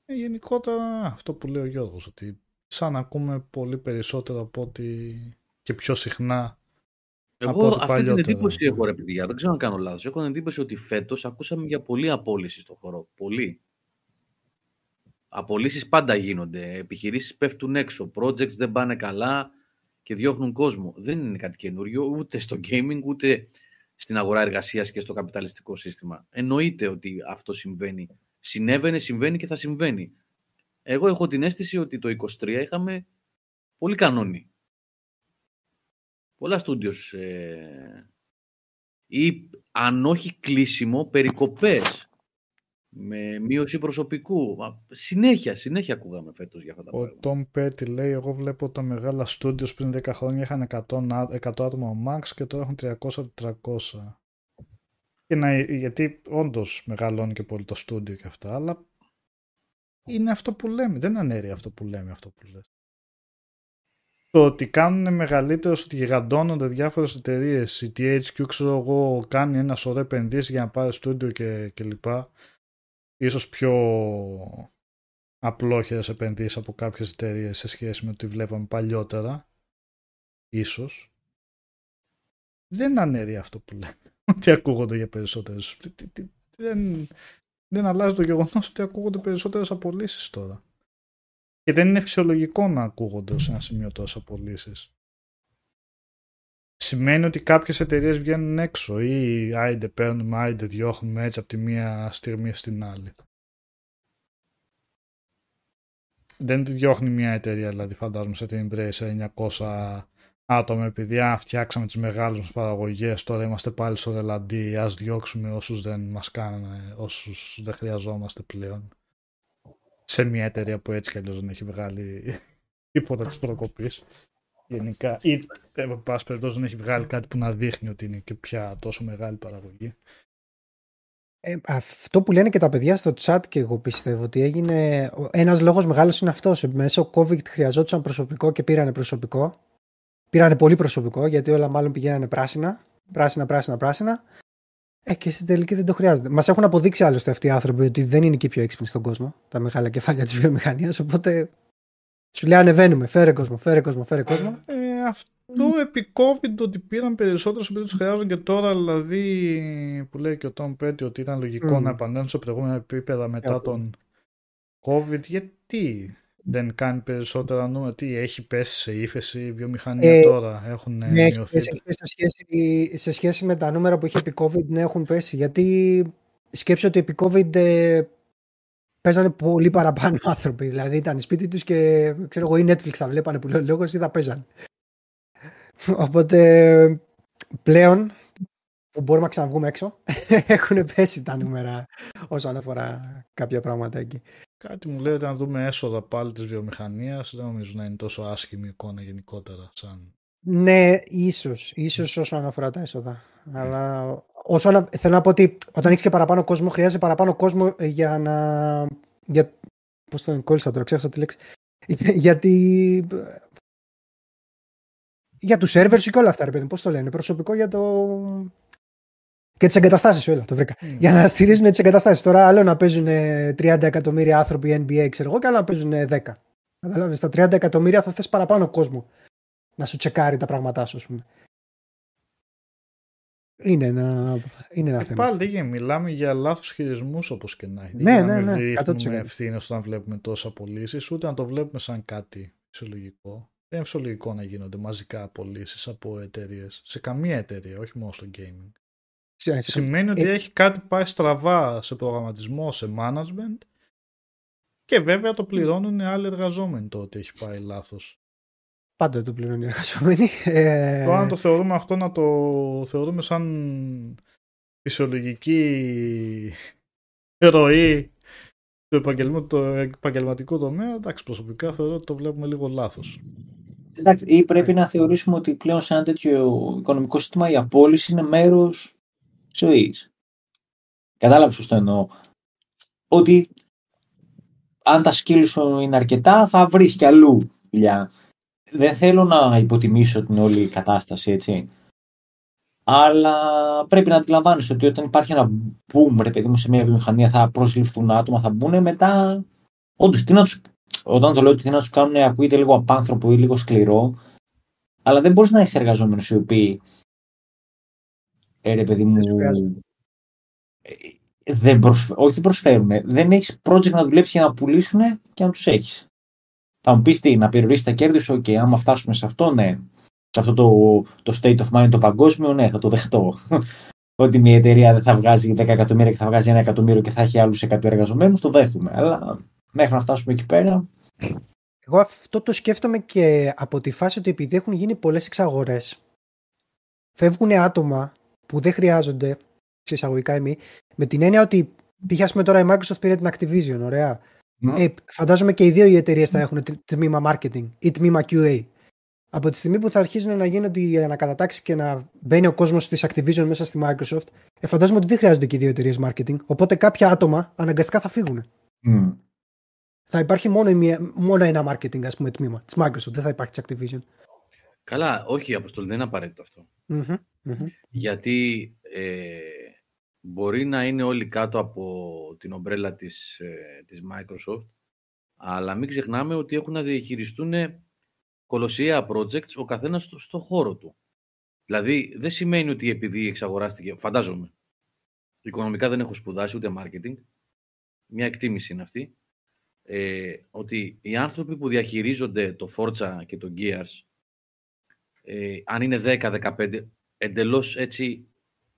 Ε, γενικότερα αυτό που λέει ο Γιώργος, ότι σαν να ακούμε πολύ περισσότερο από ότι και πιο συχνά. Από Εγώ ό,τι αυτή την παλιότερα. εντύπωση έχω ρε παιδιά, δεν ξέρω αν κάνω λάθος. Έχω την εντύπωση ότι φέτος ακούσαμε για πολλή απόλυση στο χώρο. Πολύ. Απολύσεις πάντα γίνονται. Επιχειρήσεις πέφτουν έξω. Projects δεν πάνε καλά και διώχνουν κόσμο. Δεν είναι κάτι καινούριο ούτε στο gaming ούτε στην αγορά εργασίας και στο καπιταλιστικό σύστημα. Εννοείται ότι αυτό συμβαίνει. Συνέβαινε, συμβαίνει και θα συμβαίνει. Εγώ έχω την αίσθηση ότι το 23 είχαμε πολύ κανόνι. Πολλά στούντιος ε, ή αν όχι κλείσιμο, περικοπές με μείωση προσωπικού. Συνέχεια, συνέχεια ακούγαμε φέτος για αυτά τα Ο πράγματα. Tom Petty λέει, εγώ βλέπω τα μεγάλα στούντιος πριν 10 χρόνια είχαν 100, α- 100 άτομα max και τώρα έχουν 300-400. Και να, γιατί όντως μεγαλώνει και πολύ το στούντιο και αυτά, αλλά είναι αυτό που λέμε. Δεν ανέρει αυτό που λέμε αυτό που λες. Το ότι κάνουν μεγαλύτερος, ότι γιγαντώνονται διάφορες εταιρείες. Η THQ, ξέρω εγώ, κάνει ένα σωρό επενδύσεις για να πάρει στούντιο και, και λοιπά. Ίσως πιο απλόχερες επενδύσεις από κάποιες εταιρείες σε σχέση με ό,τι βλέπαμε παλιότερα. Ίσως. Δεν ανέρει αυτό που λέμε. Ότι ακούγονται για περισσότερες. Τι- τι- τι- Δεν, δεν αλλάζει το γεγονός ότι ακούγονται περισσότερες απολύσεις τώρα. Και δεν είναι φυσιολογικό να ακούγονται σε ένα σημείο τόσες απολύσεις. Σημαίνει ότι κάποιες εταιρείες βγαίνουν έξω ή άιντε παίρνουμε, άιντε διώχνουμε έτσι από τη μία στιγμή στην άλλη. δεν τη διώχνει μια εταιρεία, δηλαδή φαντάζομαι σε την Embracer 900 άτομα επειδή α, φτιάξαμε τις μεγάλες μας παραγωγές, τώρα είμαστε πάλι στο ρελαντί, ας διώξουμε όσους δεν μας κάνανε, όσους δεν χρειαζόμαστε πλέον. Σε μια εταιρεία που έτσι κι αλλιώς δεν έχει βγάλει τίποτα της προκοπής. Γενικά, ή εν πάση περιπτώσει δεν έχει βγάλει κάτι που να δείχνει ότι είναι και πια τόσο μεγάλη παραγωγή. Ε, αυτό που λένε και τα παιδιά στο chat και εγώ πιστεύω ότι έγινε. Ένας λόγος μεγάλος είναι αυτός. Μέσω COVID χρειαζόταν προσωπικό και πήρανε προσωπικό. Πήρανε πολύ προσωπικό γιατί όλα μάλλον πηγαίνανε πράσινα. Πράσινα, πράσινα, πράσινα. Ε, και στην τελική δεν το χρειάζονται. Μας έχουν αποδείξει άλλωστε αυτοί οι άνθρωποι ότι δεν είναι και οι πιο έξυπνοι στον κόσμο. Τα μεγάλα κεφάλια της βιομηχανίας. Οπότε σου λέει ανεβαίνουμε. Φέρε κόσμο, φέρε κόσμο, φέρε κόσμο. Ε, αυτό επί COVID ότι πήραν περισσότερου επειδή τους χρειάζονται και τώρα, δηλαδή που λέει και ο Tom Petty ότι ήταν λογικό Mm. να επανέλθουν σε προηγούμενα επίπεδα μετά Yeah. τον COVID. Γιατί; Δεν κάνει περισσότερα νούμερα, τι έχει πέσει σε ύφεση η βιομηχανία Ε, τώρα, έχουν Ναι, έχει μειωθεί; πέσει, έχει πέσει σε, σχέση, σε σχέση με τα νούμερα που είχε επί COVID, ναι, έχουν πέσει. Γιατί σκέψω ότι επί COVID ε, παίζανε πολύ παραπάνω άνθρωποι. Δηλαδή ήταν σπίτι τους και ξέρω εγώ ή Netflix θα βλέπανε που λέει ο λόγος ή θα παίζανε. Οπότε πλέον που μπορούμε να ξαναβγούμε έξω έχουν πέσει τα νούμερα όσον αφορά κάποια πράγματα εκεί. Κάτι μου λέει ότι αν δούμε έσοδα πάλι της βιομηχανίας δεν νομίζω να είναι τόσο άσχημη η εικόνα γενικότερα. Σαν... Ναι, ίσως, ίσως όσον αφορά τα έσοδα. Αλλά όσον, ανα- θέλω να πω ότι όταν έχεις και παραπάνω κόσμο, χρειάζεται παραπάνω κόσμο ε, για να. Για, πώς το κόλλησα τώρα, ξέχασα τη λέξη. Γιατί. ε, Για τους servers και όλα αυτά, ρε παιδί, πώς το λένε. Προσωπικό για το. Και τις εγκαταστάσεις, όλα, το βρήκα. Μμ. Για να στηρίζουν τις εγκαταστάσεις. Τώρα, άλλο να παίζουν ε, 30 εκατομμύρια άνθρωποι NBA, ξέρω εγώ, και άλλο να παίζουν ε, 10. Καταλάβεις, στα 30 εκατομμύρια θα θες παραπάνω κόσμο να σου τσεκάρει τα πράγματά σου, ας πούμε. Είναι ένα, είναι ένα Ε, θέμα. πάλι δεν γίνεται. μιλάμε για λάθος χειρισμούς όπως και να έχει. Ναι, Για να ναι, μην ναι, 100%. ρίχνουμε ευθύνες όταν βλέπουμε τόσα απολύσεις, ούτε να το βλέπουμε σαν κάτι φυσιολογικό. Δεν είναι φυσιολογικό να γίνονται μαζικά απολύσεις από εταιρείες. Σε καμία εταιρεία, όχι μόνο στο gaming. Σε- σε- Σημαίνει ότι έχει κάτι πάει στραβά σε προγραμματισμό, σε management και βέβαια το πληρώνουν άλλοι εργαζόμενοι το ότι έχει πάει λάθος. Πάντα το πληρώνει οι εργαζόμενοι. Ε, Τώρα αν το θεωρούμε αυτό να το θεωρούμε σαν φυσιολογική ροή του επαγγελμα- το επαγγελματικού τομέα, εντάξει προσωπικά θεωρώ ότι το βλέπουμε λίγο λάθος. Εντάξει, ή πρέπει να θεωρήσουμε ότι πλέον σε ένα τέτοιο οικονομικό σύστημα η απόλυση είναι μέρος ζωής. Κατάλαβες πώς το εννοώ. Ότι αν τα σκύλ σου είναι αρκετά θα βρεις κι αλλού δουλειά. Δεν θέλω να υποτιμήσω την όλη κατάσταση, έτσι. Αλλά πρέπει να αντιλαμβάνεσαι ότι όταν υπάρχει ένα boom, ρε παιδί μου, σε μια βιομηχανία θα προσληφθούν άτομα, θα μπουν μετά. Όντως, τι να τους όταν το λέω ότι τι να τους κάνουν ακούγεται λίγο απάνθρωπο ή λίγο σκληρό, αλλά δεν μπορείς να είσαι εργαζόμενος οι οποίοι. Ε, ρε παιδί Δεν σου μου. χρειάζονται. ε, Δεν προσφ... Όχι, δεν προσφέρουν. Δεν έχεις project να δουλέψεις για να πουλήσουν και να τους έχεις. Θα μου πεις τι, να περιορίσει τα κέρδη σου, OK, άμα φτάσουμε σε αυτό, ναι. Σε αυτό το, το state of mind το παγκόσμιο, ναι, θα το δεχτώ. ότι μια εταιρεία δεν θα βγάζει 10 εκατομμύρια και θα βγάζει 1 εκατομμύριο και θα έχει άλλους 100 εργαζομένους, το δέχομαι. Αλλά μέχρι να φτάσουμε εκεί πέρα, Εγώ αυτό το σκέφτομαι και από τη φάση ότι επειδή έχουν γίνει πολλές εξαγορές φεύγουν άτομα που δεν χρειάζονται, σε εισαγωγικά εμείς, με την έννοια ότι π.χ. πούμε τώρα η Microsoft πήρε την Activision, ωραία. Ε, φαντάζομαι και οι δύο οι εταιρείες θα έχουν τμήμα marketing ή τμήμα QA. Από τη στιγμή που θα αρχίζουν να γίνονται οι ανακατατάξει και να μπαίνει ο κόσμος της Activision μέσα στη Microsoft, ε, φαντάζομαι ότι δεν χρειάζονται και οι δύο εταιρείες marketing. Οπότε κάποια άτομα αναγκαστικά θα φύγουν. Mm. Θα υπάρχει μόνο, μία, μόνο ένα marketing, ας πούμε, τμήμα της Microsoft. Δεν θα υπάρχει της Activision. Καλά, όχι, Αποστολή, δεν είναι απαραίτητο αυτό. Mm-hmm, mm-hmm. Γιατί ε, μπορεί να είναι όλοι κάτω από την ομπρέλα της, ε, της Microsoft, αλλά μην ξεχνάμε ότι έχουν να διαχειριστούν κολοσσία projects ο καθένας στο, στο χώρο του. Δηλαδή, δεν σημαίνει ότι επειδή εξαγοράστηκε, φαντάζομαι, οικονομικά δεν έχω σπουδάσει ούτε marketing, μια εκτίμηση είναι αυτή, ε, ότι οι άνθρωποι που διαχειρίζονται το Forza και το Gears, ε, αν είναι 10-15, εντελώς έτσι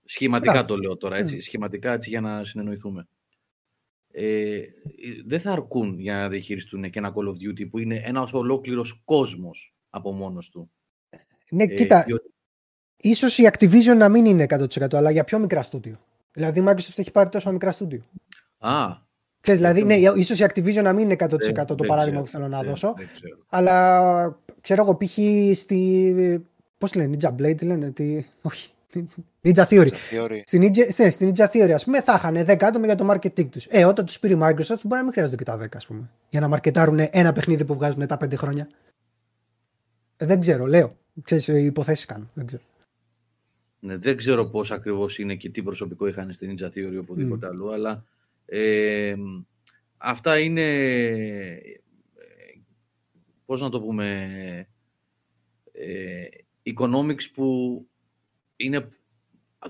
Σχηματικά το λέω τώρα, έτσι, σχηματικά έτσι για να συνεννοηθούμε. Ε, δεν θα αρκούν για να διαχειριστούν και ένα Call of Duty που είναι ένας ολόκληρος κόσμος από μόνος του. Ναι, ε, κοίτα, διότι... ίσως η Activision να μην είναι 100% αλλά για πιο μικρά στούντιο. Δηλαδή η Microsoft έχει πάρει τόσο μικρά στούντιο. Α, Ξέρεις, δηλαδή, ναι, ίσως η Activision να μην είναι 100% το δεν παράδειγμα που θέλω να δώσω. αλλά ξέρω εγώ π.χ. στη... Πώς λένε, Ninja Blade λένε, τι... όχι, Ninja Theory. Στην Ninja, ναι, στην Ninja Theory, ας πούμε, θα είχαν 10 άτομα για το marketing τους. Ε, όταν τους πήρε η Microsoft, μπορεί να μην χρειάζονται και τα 10, ας πούμε. Για να μαρκετάρουν ένα παιχνίδι που βγάζουν τα 5 χρόνια. Ε, δεν ξέρω, λέω. Ξέρεις, υποθέσεις κάνω. Δεν ξέρω. Ναι, δεν ξέρω πώς ακριβώς είναι και τι προσωπικό είχαν στην Ninja Theory ή οπουδήποτε mm. άλλο, αλλά ε, αυτά είναι. Πώς να το πούμε. Ε, economics που είναι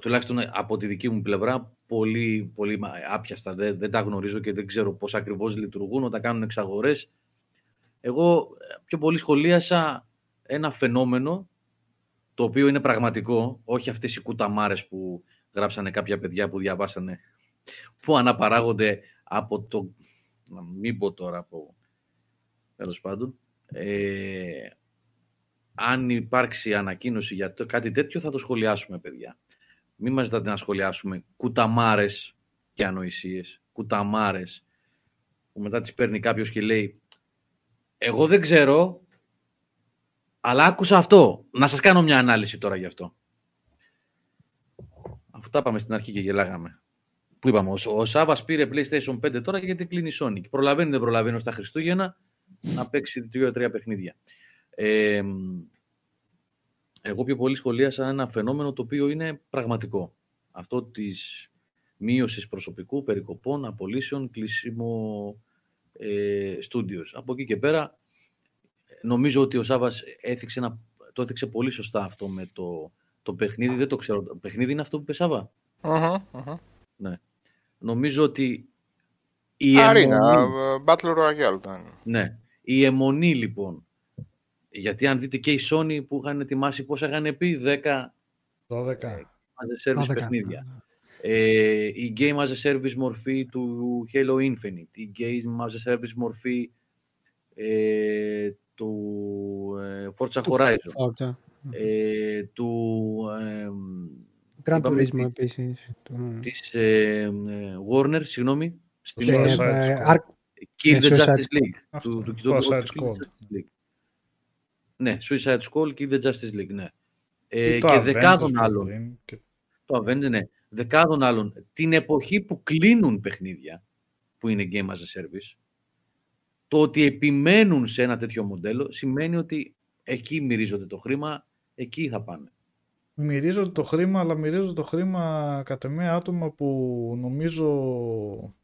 τουλάχιστον από τη δική μου πλευρά πολύ, πολύ άπιαστα. Δεν, δεν τα γνωρίζω και δεν ξέρω πώς ακριβώς λειτουργούν όταν κάνουν εξαγορές. Εγώ πιο πολύ σχολίασα ένα φαινόμενο το οποίο είναι πραγματικό, όχι αυτές οι κουταμάρες που γράψανε κάποια παιδιά που διαβάσανε, που αναπαράγονται από το, να μην πω τώρα από, τέλος πάντων, ε, αν υπάρξει ανακοίνωση για το, κάτι τέτοιο θα το σχολιάσουμε παιδιά. Μην μας ζητάτε να σχολιάσουμε κουταμάρες και ανοησίες, κουταμάρες που μετά τις παίρνει κάποιος και λέει εγώ δεν ξέρω αλλά άκουσα αυτό. Να σας κάνω μια ανάλυση τώρα γι' αυτό. Αφού τα είπαμε στην αρχή και γελάγαμε. Που είπαμε, ο, ο Σάβα πήρε PlayStation 5 τώρα γιατί κλείνει η Sony. Προλαβαίνει δεν προλαβαίνει στα Χριστούγεννα να παίξει δύο-τρία παιχνίδια. Ε, εγώ πιο πολύ σχολίασα ένα φαινόμενο το οποίο είναι πραγματικό. Αυτό της μείωσης προσωπικού, περικοπών, απολύσεων, κλείσιμο ε, Από εκεί και πέρα νομίζω ότι ο Σάβας έθιξε ένα, το έθιξε πολύ σωστά αυτό με το, το παιχνίδι. Δεν το ξέρω. Το παιχνίδι είναι αυτό που είπε Σάβα; Ναι. Νομίζω ότι η Αρίνα, αιμονή... Battle Royale ήταν. Ναι. Η αιμονή λοιπόν γιατί αν δείτε και η Sony που είχαν ετοιμάσει πόσα είχαν πει, 10 12 as a service παιχνίδια. Ε, η Game as a Service μορφή του Halo Infinite, η Game as a Service μορφή ε, του ε, Forza Horizon, Forza. Ε, του ε, Gran Turismo επίσης. Της ε, Warner, συγγνώμη, στην Kill the Justice League. Του, του, του, Justice League. Ναι, Suicide Squad και The Justice League, ναι. Ε, και δεκάδων άλλων. Και... Το Avengers, ναι. Δεκάδων άλλων. Την εποχή που κλείνουν παιχνίδια, που είναι Game as a Service, το ότι επιμένουν σε ένα τέτοιο μοντέλο σημαίνει ότι εκεί μυρίζονται το χρήμα, εκεί θα πάνε. Μυρίζονται το χρήμα, αλλά μυρίζονται το χρήμα κατά μία άτομα που νομίζω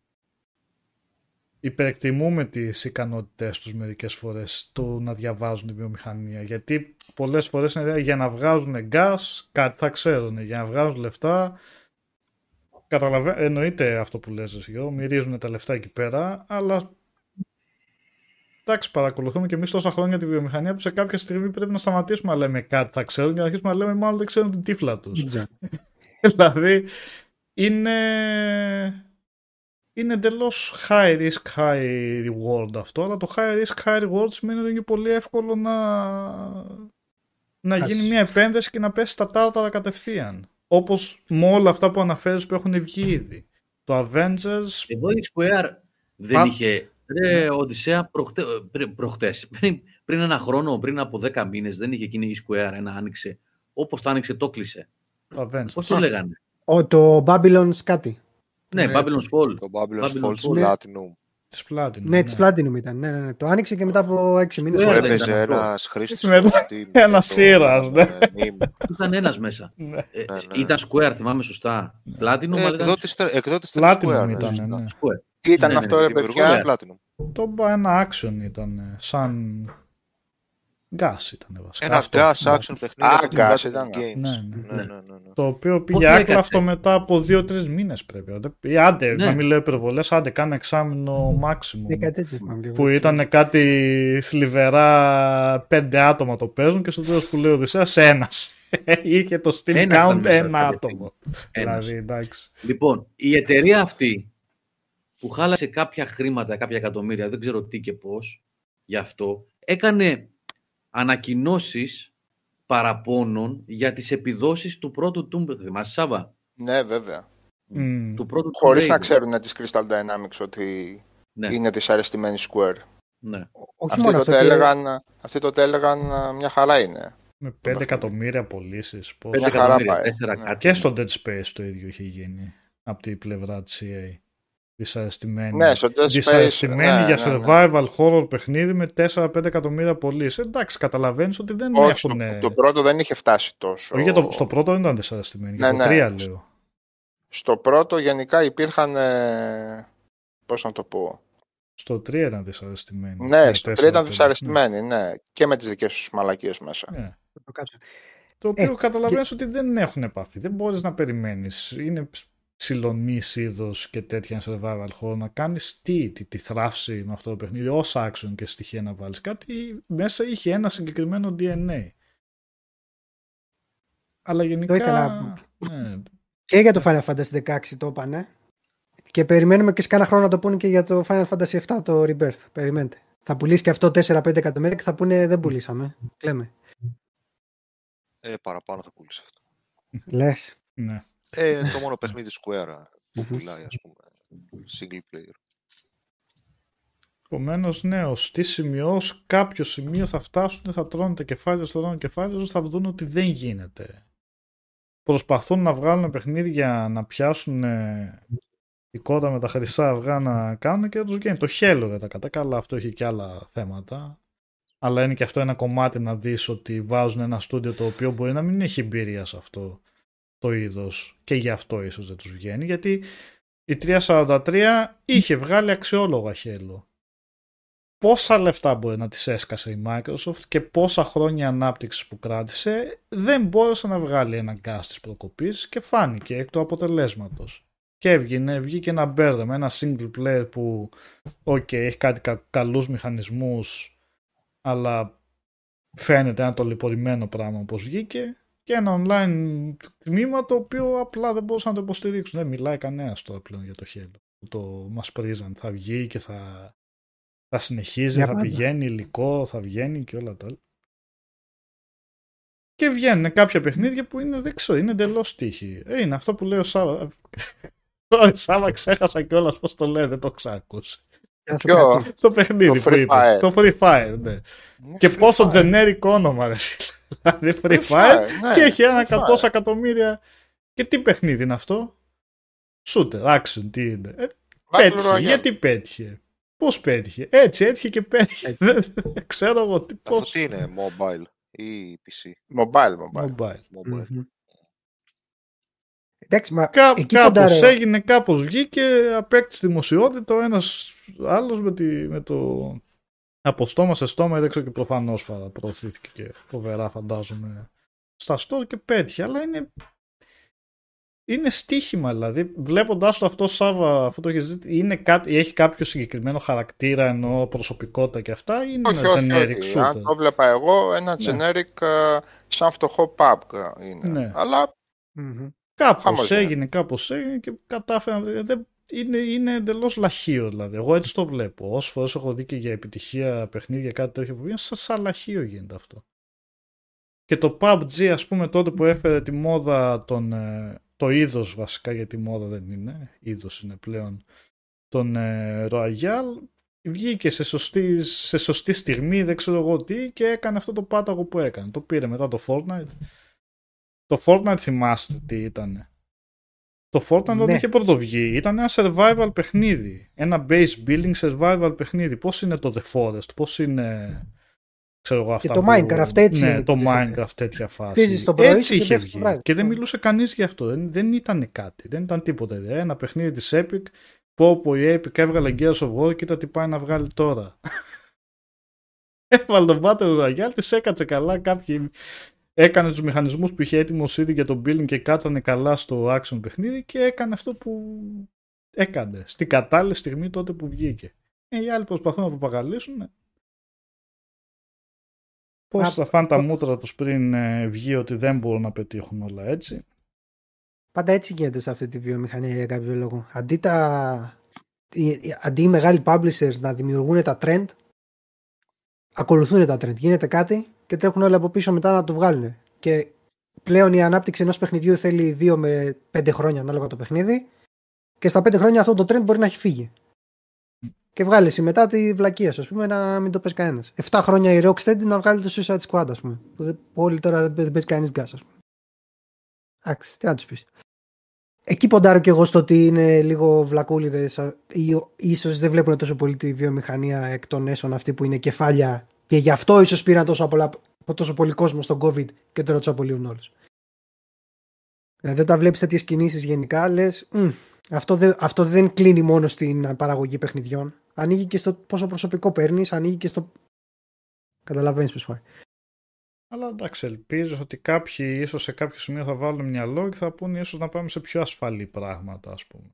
υπερεκτιμούμε τις ικανότητές τους μερικές φορές το να διαβάζουν τη βιομηχανία γιατί πολλές φορές είναι για να βγάζουν gas κάτι θα ξέρουν για να βγάζουν λεφτά. Καταλαβα... εννοείται αυτό που λες εσύ μυρίζουν τα λεφτά εκεί πέρα αλλά εντάξει παρακολουθούμε και εμείς τόσα χρόνια τη βιομηχανία που σε κάποια στιγμή πρέπει να σταματήσουμε να λέμε κάτι θα ξέρουν και να αρχίσουμε να λέμε μάλλον δεν ξέρουν την τύφλα τους. Δηλαδή είναι είναι εντελώς high risk, high reward αυτό, αλλά το high risk, high reward σημαίνει ότι είναι πολύ εύκολο να, να Ας- γίνει μια επένδυση και να πέσει στα τάρταρα κατευθείαν. Όπως με όλα αυτά που αναφέρεις που έχουν βγει ήδη. Το Avengers, Εδώ η Square δεν Πα- είχε. Ρε, Οδυσσέα, προχτε... πρι- προχτές, πριν, πριν ένα χρόνο, πριν από 10 μήνες, δεν είχε εκείνη η Square ένα άνοιξε. Όπως το άνοιξε, το κλείσε. το Avengers. Πώς το λέγανε; Ο, το Babylon's κάτι. Ναι, Ναι. Babylon's Fall. Το Babylon's Babylon's Falls Fall. Platinum. Της Platinum. Ναι, της Platinum ήταν. Ναι, ναι, ναι. Το άνοιξε και μετά από 6 μήνες. Ναι, Που δεν έπαιζε ήταν αυτό. ένας χρήστη Με- στο Steam. ένας και το ήρωας, κάναμε meme. Ήταν ένας μέσα. Ναι. Ε, Ναι, ναι. Ήταν Square, θυμάμαι σωστά. Platinum, Ε, αλλά ήταν Εκδότης τε- εκδότης της Platinum Square. ήταν, σωστά. ναι. Square. Τι ήταν Ναι, ναι, αυτό, ρε Δημιουργός παιδιά; της Platinum. Το ένα action ήταν, ε, σαν gas ήταν βασικά. Ένα αυτό. gas Ναι. action παιχνίδι Α, από την gas Platinum ήταν. Games. Ναι, Ναι, ναι. ναι, ναι, ναι. Το οποίο Πώς πήγε έκατσε; άκλαυτο μετά από 2-3 μήνες πρέπει. Άντε- Ή άντε, Ναι. να μην λέω υπερβολές, άντε κάνε εξάμεινο maximum. Ναι, κάτι τέτοιο θυμάμαι και εγώ, που έτσι. ήταν κάτι θλιβερά πέντε άτομα το παίζουν και στο τέλος που λέει ο Οδυσσέας ένας. Είχε το Steam Ένας ήταν count μέσα ένα κάποια άτομο. Ένας. Δηλαδή, εντάξει. Λοιπόν, η εταιρεία αυτή που χάλασε κάποια χρήματα, κάποια εκατομμύρια, δεν ξέρω τι και πώς, γι' αυτό, έκανε ανακοινώσεις παραπώνων για τις επιδόσεις του πρώτου Tomb Raider. Θυμάσαι, Σάβα; Ναι, βέβαια. Μμ. Του πρώτου Tomb Χωρίς να Raider. ξέρουν τις Crystal Dynamics ότι Ναι, είναι δυσαρεστημένη Square. ναι. Όχι Αυτοί μόνο τότε, αυτό. και- έλεγαν, αυτοί τότε έλεγαν α, μια χαρά είναι. Με 5 εκατομμύρια πωλήσεις. Πέντε Μια χαρά εκατομμύρια, πάει. τέσσερα Ναι. κάτι. Και στο Dead Space το ίδιο είχε γίνει από την πλευρά της EA. Δυσαρεστημένη. Ναι, στο Dead Space. Δυσαρεστημένη ναι, για ναι, ναι. survival horror παιχνίδι με 4-5 εκατομμύρια πωλήσει. Εντάξει, καταλαβαίνεις ότι δεν Όχι, στο, έχουν. το πρώτο δεν είχε φτάσει τόσο. Όχι, για το, στο πρώτο δεν ήταν δυσαρεστημένη. Για Ναι, το ναι. 3 λέω. Στο πρώτο γενικά υπήρχαν. Ε, πώς να το πω; Στο 3 ήταν δυσαρεστημένη. Ναι, Με στο 4-5, 3 ήταν ναι. δυσαρεστημένοι, ναι. Και με τις δικές τους μαλακίες μέσα. Ναι. το κάψα. Το οποίο Ε, καταλαβαίνεις ότι δεν έχουν επαφή. Δεν μπορείς να περιμένεις. Είναι ψηλονής είδος και τέτοια survival horror να κάνεις τι, τι, τι θράψη με αυτό το παιχνίδι, ως action και στοιχεία να βάλεις. Κάτι μέσα είχε ένα συγκεκριμένο DNA. Αλλά γενικά... έκανα. ναι, Και για το Final Fantasy 16 το είπανε. Και περιμένουμε και σε κάνα χρόνο να το πούνε και για το Final Fantasy 7 το Rebirth. Περιμένετε. Θα πουλήσει και αυτό 4-5 εκατομμύρια και θα πούνε δεν πουλήσαμε. Λέμε. Ε, παραπάνω θα πουλήσει αυτό. Λες. Ναι. Ε, είναι το μόνο παιχνίδι Square που πουλάει, ας πούμε, single player. Επομένως, ναι, ως τι σημείο, ως κάποιο σημείο θα φτάσουν, θα τρώνε τα κεφάλια, θα τρώνε κεφάλια, θα δουν ότι δεν γίνεται. Προσπαθούν να βγάλουν παιχνίδια να πιάσουν ε, η κότα με τα χρυσά αυγά να κάνουν και δεν τους γίνει. Το χέλο δεν τα κατά καλά, αυτό έχει και άλλα θέματα. Αλλά είναι και αυτό ένα κομμάτι να δεις ότι βάζουν ένα στούντιο το οποίο μπορεί να μην έχει εμπειρία σε αυτό το είδος και γι' αυτό ίσως δεν τους βγαίνει γιατί η 343 είχε βγάλει αξιόλογα χέλο πόσα λεφτά μπορεί να τις έσκασε η Microsoft και πόσα χρόνια ανάπτυξης που κράτησε δεν μπόρεσε να βγάλει ένα γκάς της προκοπής και φάνηκε εκ του αποτελέσματος. Και έβγαινε, βγήκε ένα μπέρδεμα, ένα single player που ok, έχει κάτι κα, καλούς μηχανισμούς αλλά φαίνεται ένα τολυπωρημένο πράγμα όπως βγήκε και ένα online τμήμα το οποίο απλά δεν μπορούσαν να το υποστηρίξουν. Δεν μιλάει κανένας τώρα πλέον για το χέλο. Το μας πρίζαν. Θα βγει και θα θα συνεχίζει, Για θα πάντα. πηγαίνει υλικό, θα βγαίνει και όλα τα άλλα. Και βγαίνουν κάποια παιχνίδια που είναι, δεν ξέρω, είναι εντελώς τύχη. Ε, είναι αυτό που λέει ο Σάβα. Sorry, Σάβα, ξέχασα κιόλας πώς το λέει, δεν το ξάκουσε. Ποιο; Το παιχνίδι Το που Free είπες. Fire. Το Free Fire, ναι. Είναι Και Free πόσο Fire. generic όνομα, ρε. Δηλαδή, Free Free Fire ναι, και έχει ένα Free Fire. τόσα εκατομμύρια. Και τι παιχνίδι είναι αυτό; Shooter, action, τι είναι; Ε, Battle Πέτυχε. Royale. Γιατί πέτυχε; Πώς πέτυχε; Έτσι έτυχε και πέτυχε. Δεν ξέρω εγώ τι Αυτό πώς. τι είναι, mobile ή PC. Mobile, mobile. Mobile. Mobile. Μμμ. Εντάξει, μα Κά, εκεί κάπως κοντά, ρε. έγινε, κάπως βγήκε, απέκτησε δημοσιότητα ο ένας άλλος με, τη, με το από στόμα σε στόμα, δεν ξέρω και προφανώς φα- προωθήθηκε και φοβερά φαντάζομαι στα store και πέτυχε, αλλά είναι είναι στοίχημα δηλαδή, βλέποντάς το αυτό Σάβα, αυτό το έχεις δει, είναι κάτι, έχει κάποιο συγκεκριμένο χαρακτήρα ενώ προσωπικότητα και αυτά ή είναι Όχι, ένα όχι, generic όχι. shooter; Αν το βλέπα εγώ, ένα Ναι. generic ε, σαν φτωχό pub είναι. Ναι. Αλλά Μμμ. Κάπως Χαμός έγινε, γίνεται. κάπως έγινε και κατάφερα. Δεν, είναι, είναι εντελώς λαχείο δηλαδή. Εγώ έτσι το βλέπω. Όσες φορές έχω δει και για επιτυχία παιχνίδια κάτι τέτοιο που βγαίνει, σαν, σαν λαχείο γίνεται αυτό. Και το PUBG ας πούμε τότε που έφερε τη μόδα τον, ε, το είδος βασικά γιατί μόδα δεν είναι, είδος είναι πλέον τον ε, Royal βγήκε σε σωστή, σε σωστή στιγμή, δεν ξέρω εγώ τι και έκανε αυτό το πάταγο που έκανε. Το πήρε μετά το Fortnite. Το Fortnite θυμάστε τι ήταν. Το Fortnite ναι. είχε πρωτοβγεί. Ήταν ένα survival παιχνίδι. Ένα base building survival παιχνίδι. Πώς είναι το The Forest, πώς είναι ξέρω εγώ, αυτά και το που... Minecraft έτσι ναι, το Minecraft τέτοια φάση. το πρωί έτσι είχε βγει. Και δεν μιλούσε κανείς γι' αυτό. Δεν, δεν ήταν κάτι. Δεν ήταν τίποτα. Ένα παιχνίδι της Epic που όπου η Epic έβγαλε Gears of War κοίτα τι πάει να βγάλει τώρα. Έβαλε τον Battle Royale, της έκατσε καλά κάποιοι έκανε τους μηχανισμούς που είχε έτοιμο ήδη για το building και κάτσανε καλά στο action παιχνίδι και έκανε αυτό που έκανε στην κατάλληλη στιγμή τότε που βγήκε. Ε, οι άλλοι προσπαθούν να προπαγαλίσουν Πώς θα φάνε τα μούτρα τους πριν ε, βγει ότι δεν μπορούν να πετύχουν όλα έτσι. Πάντα έτσι γίνεται σε αυτή τη βιομηχανία για κάποιο λόγο. Αντί, τα... Αντί οι μεγάλοι publishers να δημιουργούν τα trend, ακολουθούν τα trend. Γίνεται κάτι και τρέχουν όλοι από πίσω μετά να το βγάλουν. Και πλέον η ανάπτυξη ενός παιχνιδιού θέλει 2 με 5 χρόνια ανάλογα το παιχνίδι και στα 5 χρόνια αυτό το trend μπορεί να έχει φύγει και βγάλει εσύ μετά τη βλακεία σου, ας πούμε, να μην το πες κανένας. 7 χρόνια η Rocksteady να βγάλει το Suicide Squad, ας πούμε. Που όλοι τώρα δεν παίζει κανείς γκάς, ας πούμε. Εντάξει, τι να τους πεις. Εκεί ποντάρω και εγώ στο ότι είναι λίγο βλακούλιδες ή ίσως δεν βλέπουν τόσο πολύ τη βιομηχανία εκ των έσων αυτή που είναι κεφάλια και γι' αυτό ίσως πήραν τόσο, πολλά, τόσο πολύ κόσμο στον COVID και τώρα τους απολύουν όλους. Δηλαδή όταν βλέπεις τέτοιες κινήσεις γενικά λες, αυτό, αυτό δεν κλείνει μόνο στην παραγωγή παιχνιδιών ανοίγει και στο πόσο προσωπικό παίρνεις, ανοίγει και στο. Καταλαβαίνεις πώ πάει. Αλλά εντάξει, ελπίζω ότι κάποιοι ίσως σε κάποιο σημείο θα βάλουν μυαλό και θα πούνε ίσως να πάμε σε πιο ασφαλή πράγματα, ας πούμε.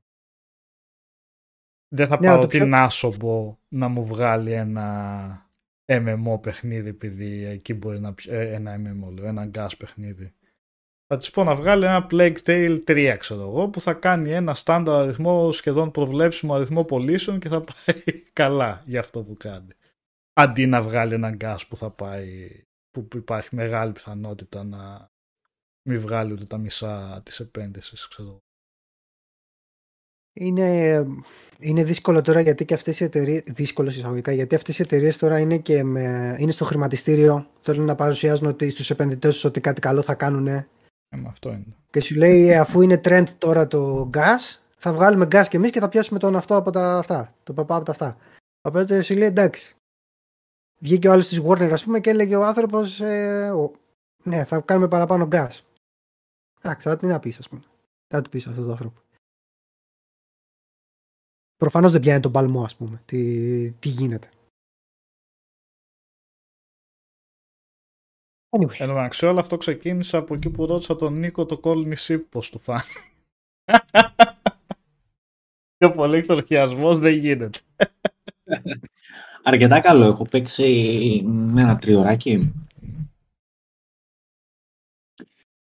Δεν θα ναι, πάω την άσομπο να μου βγάλει ένα MMO παιχνίδι επειδή εκεί μπορεί να ε, ένα MMO, λέω, ένα gas παιχνίδι. Θα της πω να βγάλει ένα Plague Tale 3, ξέρω εγώ, που θα κάνει ένα στάνταρ αριθμό, σχεδόν προβλέψιμο αριθμό πωλήσεων και θα πάει καλά για αυτό που κάνει. Αντί να βγάλει ένα gas που θα πάει, που υπάρχει μεγάλη πιθανότητα να μην βγάλει ούτε τα μισά της επένδυσης, ξέρω είναι, είναι δύσκολο τώρα γιατί και αυτές οι εταιρείες, δύσκολο εισαγωγικά, γιατί αυτές οι εταιρείες τώρα είναι, και με, είναι στο χρηματιστήριο, θέλουν να παρουσιάζουν ότι στους επενδυτές ότι κάτι καλό θα κάνουν ε, αυτό είναι. Και σου λέει ε, αφού είναι trend τώρα το gas, θα βγάλουμε gas και εμείς και θα πιάσουμε τον αυτό από τα αυτά. Το παπά από τα αυτά. Οπότε σου λέει εντάξει. Βγήκε ο άλλος της Warner, ας πούμε, και έλεγε ο άνθρωπος, ε, ναι, θα κάνουμε παραπάνω gas. Εντάξει, θα τι να πει, ας πούμε. Θα του πει αυτός το άνθρωπος. Προφανώς δεν πιάνει τον παλμό, ας πούμε. Τι, τι γίνεται. Anyway. Εν μεταξύ όλο αυτό ξεκίνησε από εκεί που ρώτησα τον Νίκο το call me πώς του φάνηκε. Πιο πολύ εκτροχιασμός δεν γίνεται. Αρκετά καλό. Έχω παίξει με ένα τριωράκι.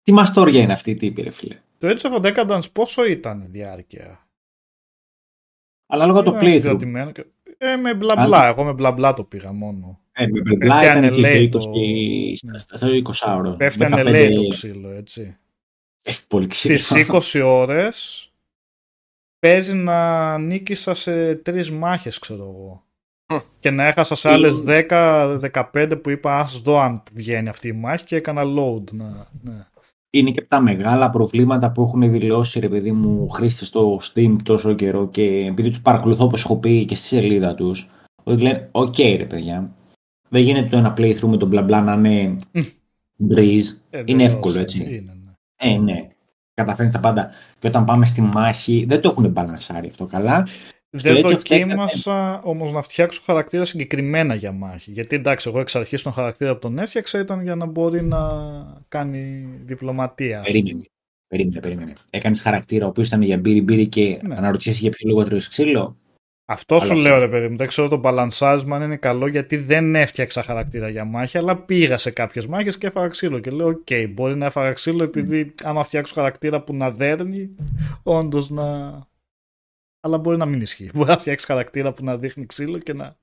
Τι μαστόρια είναι αυτή η τύπη, ρε φίλε; Το Edge of Decadence πόσο ήταν η διάρκεια; Αλλά λόγω το playthrough. Ε, με μπλα μπλα. Εγώ με μπλα μπλα το πήγα μόνο. Ε, με μπλα μπλα ήταν εκεί στο 20, στο 20 ώρο. Πέφτανε λέει το ξύλο, έτσι. Έχει πολύ ξύλο. Στις 20 ώρες παίζει να νίκησα σε τρεις μάχες, ξέρω εγώ. και να έχασα σε άλλες 10-15 που είπα ας δω αν βγαίνει αυτή η μάχη και έκανα load. Να, ναι. Είναι και τα μεγάλα προβλήματα που έχουν δηλώσει ρε παιδί μου χρήστε στο Steam τόσο καιρό και επειδή τους παρακολουθώ όπως έχω πει και στη σελίδα τους, ότι λένε: Οκ, okay, ρε παιδιά, δεν γίνεται το ένα playthrough με τον μπλα μπλα να είναι breeze. Ε, είναι εύκολο έτσι. Είναι, ναι. Ε, ναι. Καταφέρνει τα πάντα. Και όταν πάμε στη μάχη, δεν το έχουν μπαλανσάρει αυτό καλά. Δεν δοκίμασα όμως να φτιάξω χαρακτήρα συγκεκριμένα για μάχη. Γιατί εντάξει, εγώ εξ αρχής τον χαρακτήρα που τον έφτιαξα ήταν για να μπορεί να κάνει διπλωματία. Περίμενε. Περίμενε, περίμενε. Έκανες χαρακτήρα ο οποίος ήταν για μπύρι μπύρι και ναι. αναρωτιέσαι για ποιο λόγο τρώει ξύλο; Αυτό σου λέω ρε παιδί μου. Δεν ξέρω το μπαλανσάρισμα αν είναι καλό γιατί δεν έφτιαξα χαρακτήρα για μάχη, αλλά πήγα σε κάποιες μάχες και έφαγα ξύλο. Και λέω: Οκ, okay, μπορεί να έφαγα ξύλο επειδή άμα φτιάξω χαρακτήρα που να δέρνει, όντως να αλλά μπορεί να μην ισχύει. Μπορεί να φτιάξει χαρακτήρα που να δείχνει ξύλο και να.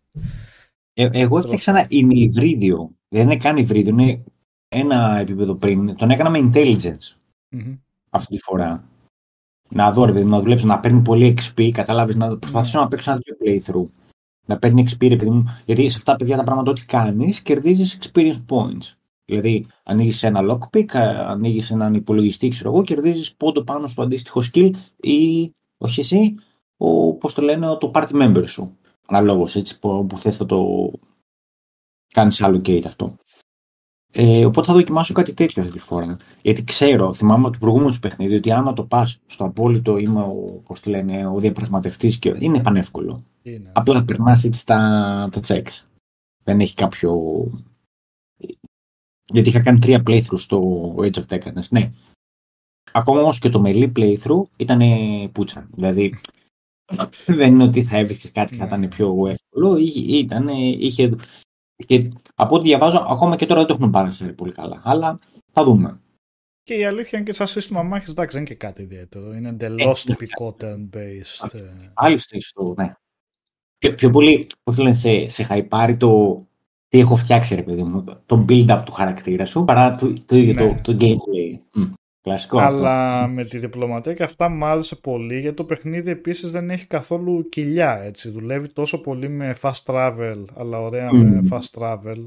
Ε, εγώ έφτιαξα ένα ημιυβρίδιο. Δεν είναι καν υβρίδιο, είναι ένα επίπεδο πριν, τον έκανα με intelligence Μμμ. αυτή τη φορά. Να δω, ρε παιδί μου, να δουλέψω, να παίρνει πολύ XP, κατάλαβες, να προσπαθήσω Ναι. να παίξω ένα τέτοιο playthrough. Να παίρνει XP, ρε παιδί μου, γιατί σε αυτά τα παιδιά τα πράγματα ό,τι κάνεις, κερδίζεις experience points. Δηλαδή, ανοίγεις ένα lockpick, ανοίγεις έναν υπολογιστή, ξέρω εγώ, κερδίζεις πόντο πάνω στο αντίστοιχο skill ή, όχι εσύ, ο, πώς το λένε, το party member σου. Αναλόγως έτσι, που, που θες να το κάνεις allocate αυτό. Ε, οπότε θα δοκιμάσω κάτι τέτοιο αυτή τη φορά. Γιατί ξέρω, θυμάμαι από το προηγούμενο του παιχνίδι, ότι άμα το πας στο απόλυτο είμαι ο, πώς τη λένε, ο διαπραγματευτής και είναι πανεύκολο. Είναι. Απλά περνάς έτσι τα, τα checks. Δεν έχει κάποιο. Γιατί είχα κάνει τρία playthrough στο Age of Decadence. Ναι. Ακόμα όμως και το melee playthrough ήταν πούτσα. Δηλαδή δεν είναι ότι θα έβρισκες κάτι και θα Ναι. ήταν πιο εύκολο. Είχε, ήταν, είχε, και από ό,τι διαβάζω, ακόμα και τώρα δεν το έχουν πάρει πολύ καλά. Αλλά θα δούμε. Και η αλήθεια είναι και σαν σύστημα μάχης, εντάξει, δεν είναι και κάτι ιδιαίτερο. Είναι εντελώς Ε, τυπικό turn-based. ε. Άλλωστε στο, ναι. Πιο, πιο πολύ, πώς λένε, σε, σε χαϊπάρει το τι έχω φτιάξει, ρε παιδί μου, το build-up του χαρακτήρα σου, παρά το, το ίδιο Ναι. το, το gameplay. Μμ, Κλασικό αυτό. Αλλά με τη διπλωματία και αυτά μου άρεσε πολύ γιατί το παιχνίδι επίσης δεν έχει καθόλου κοιλιά έτσι. Δουλεύει τόσο πολύ με fast travel αλλά ωραία με Μμμ. fast travel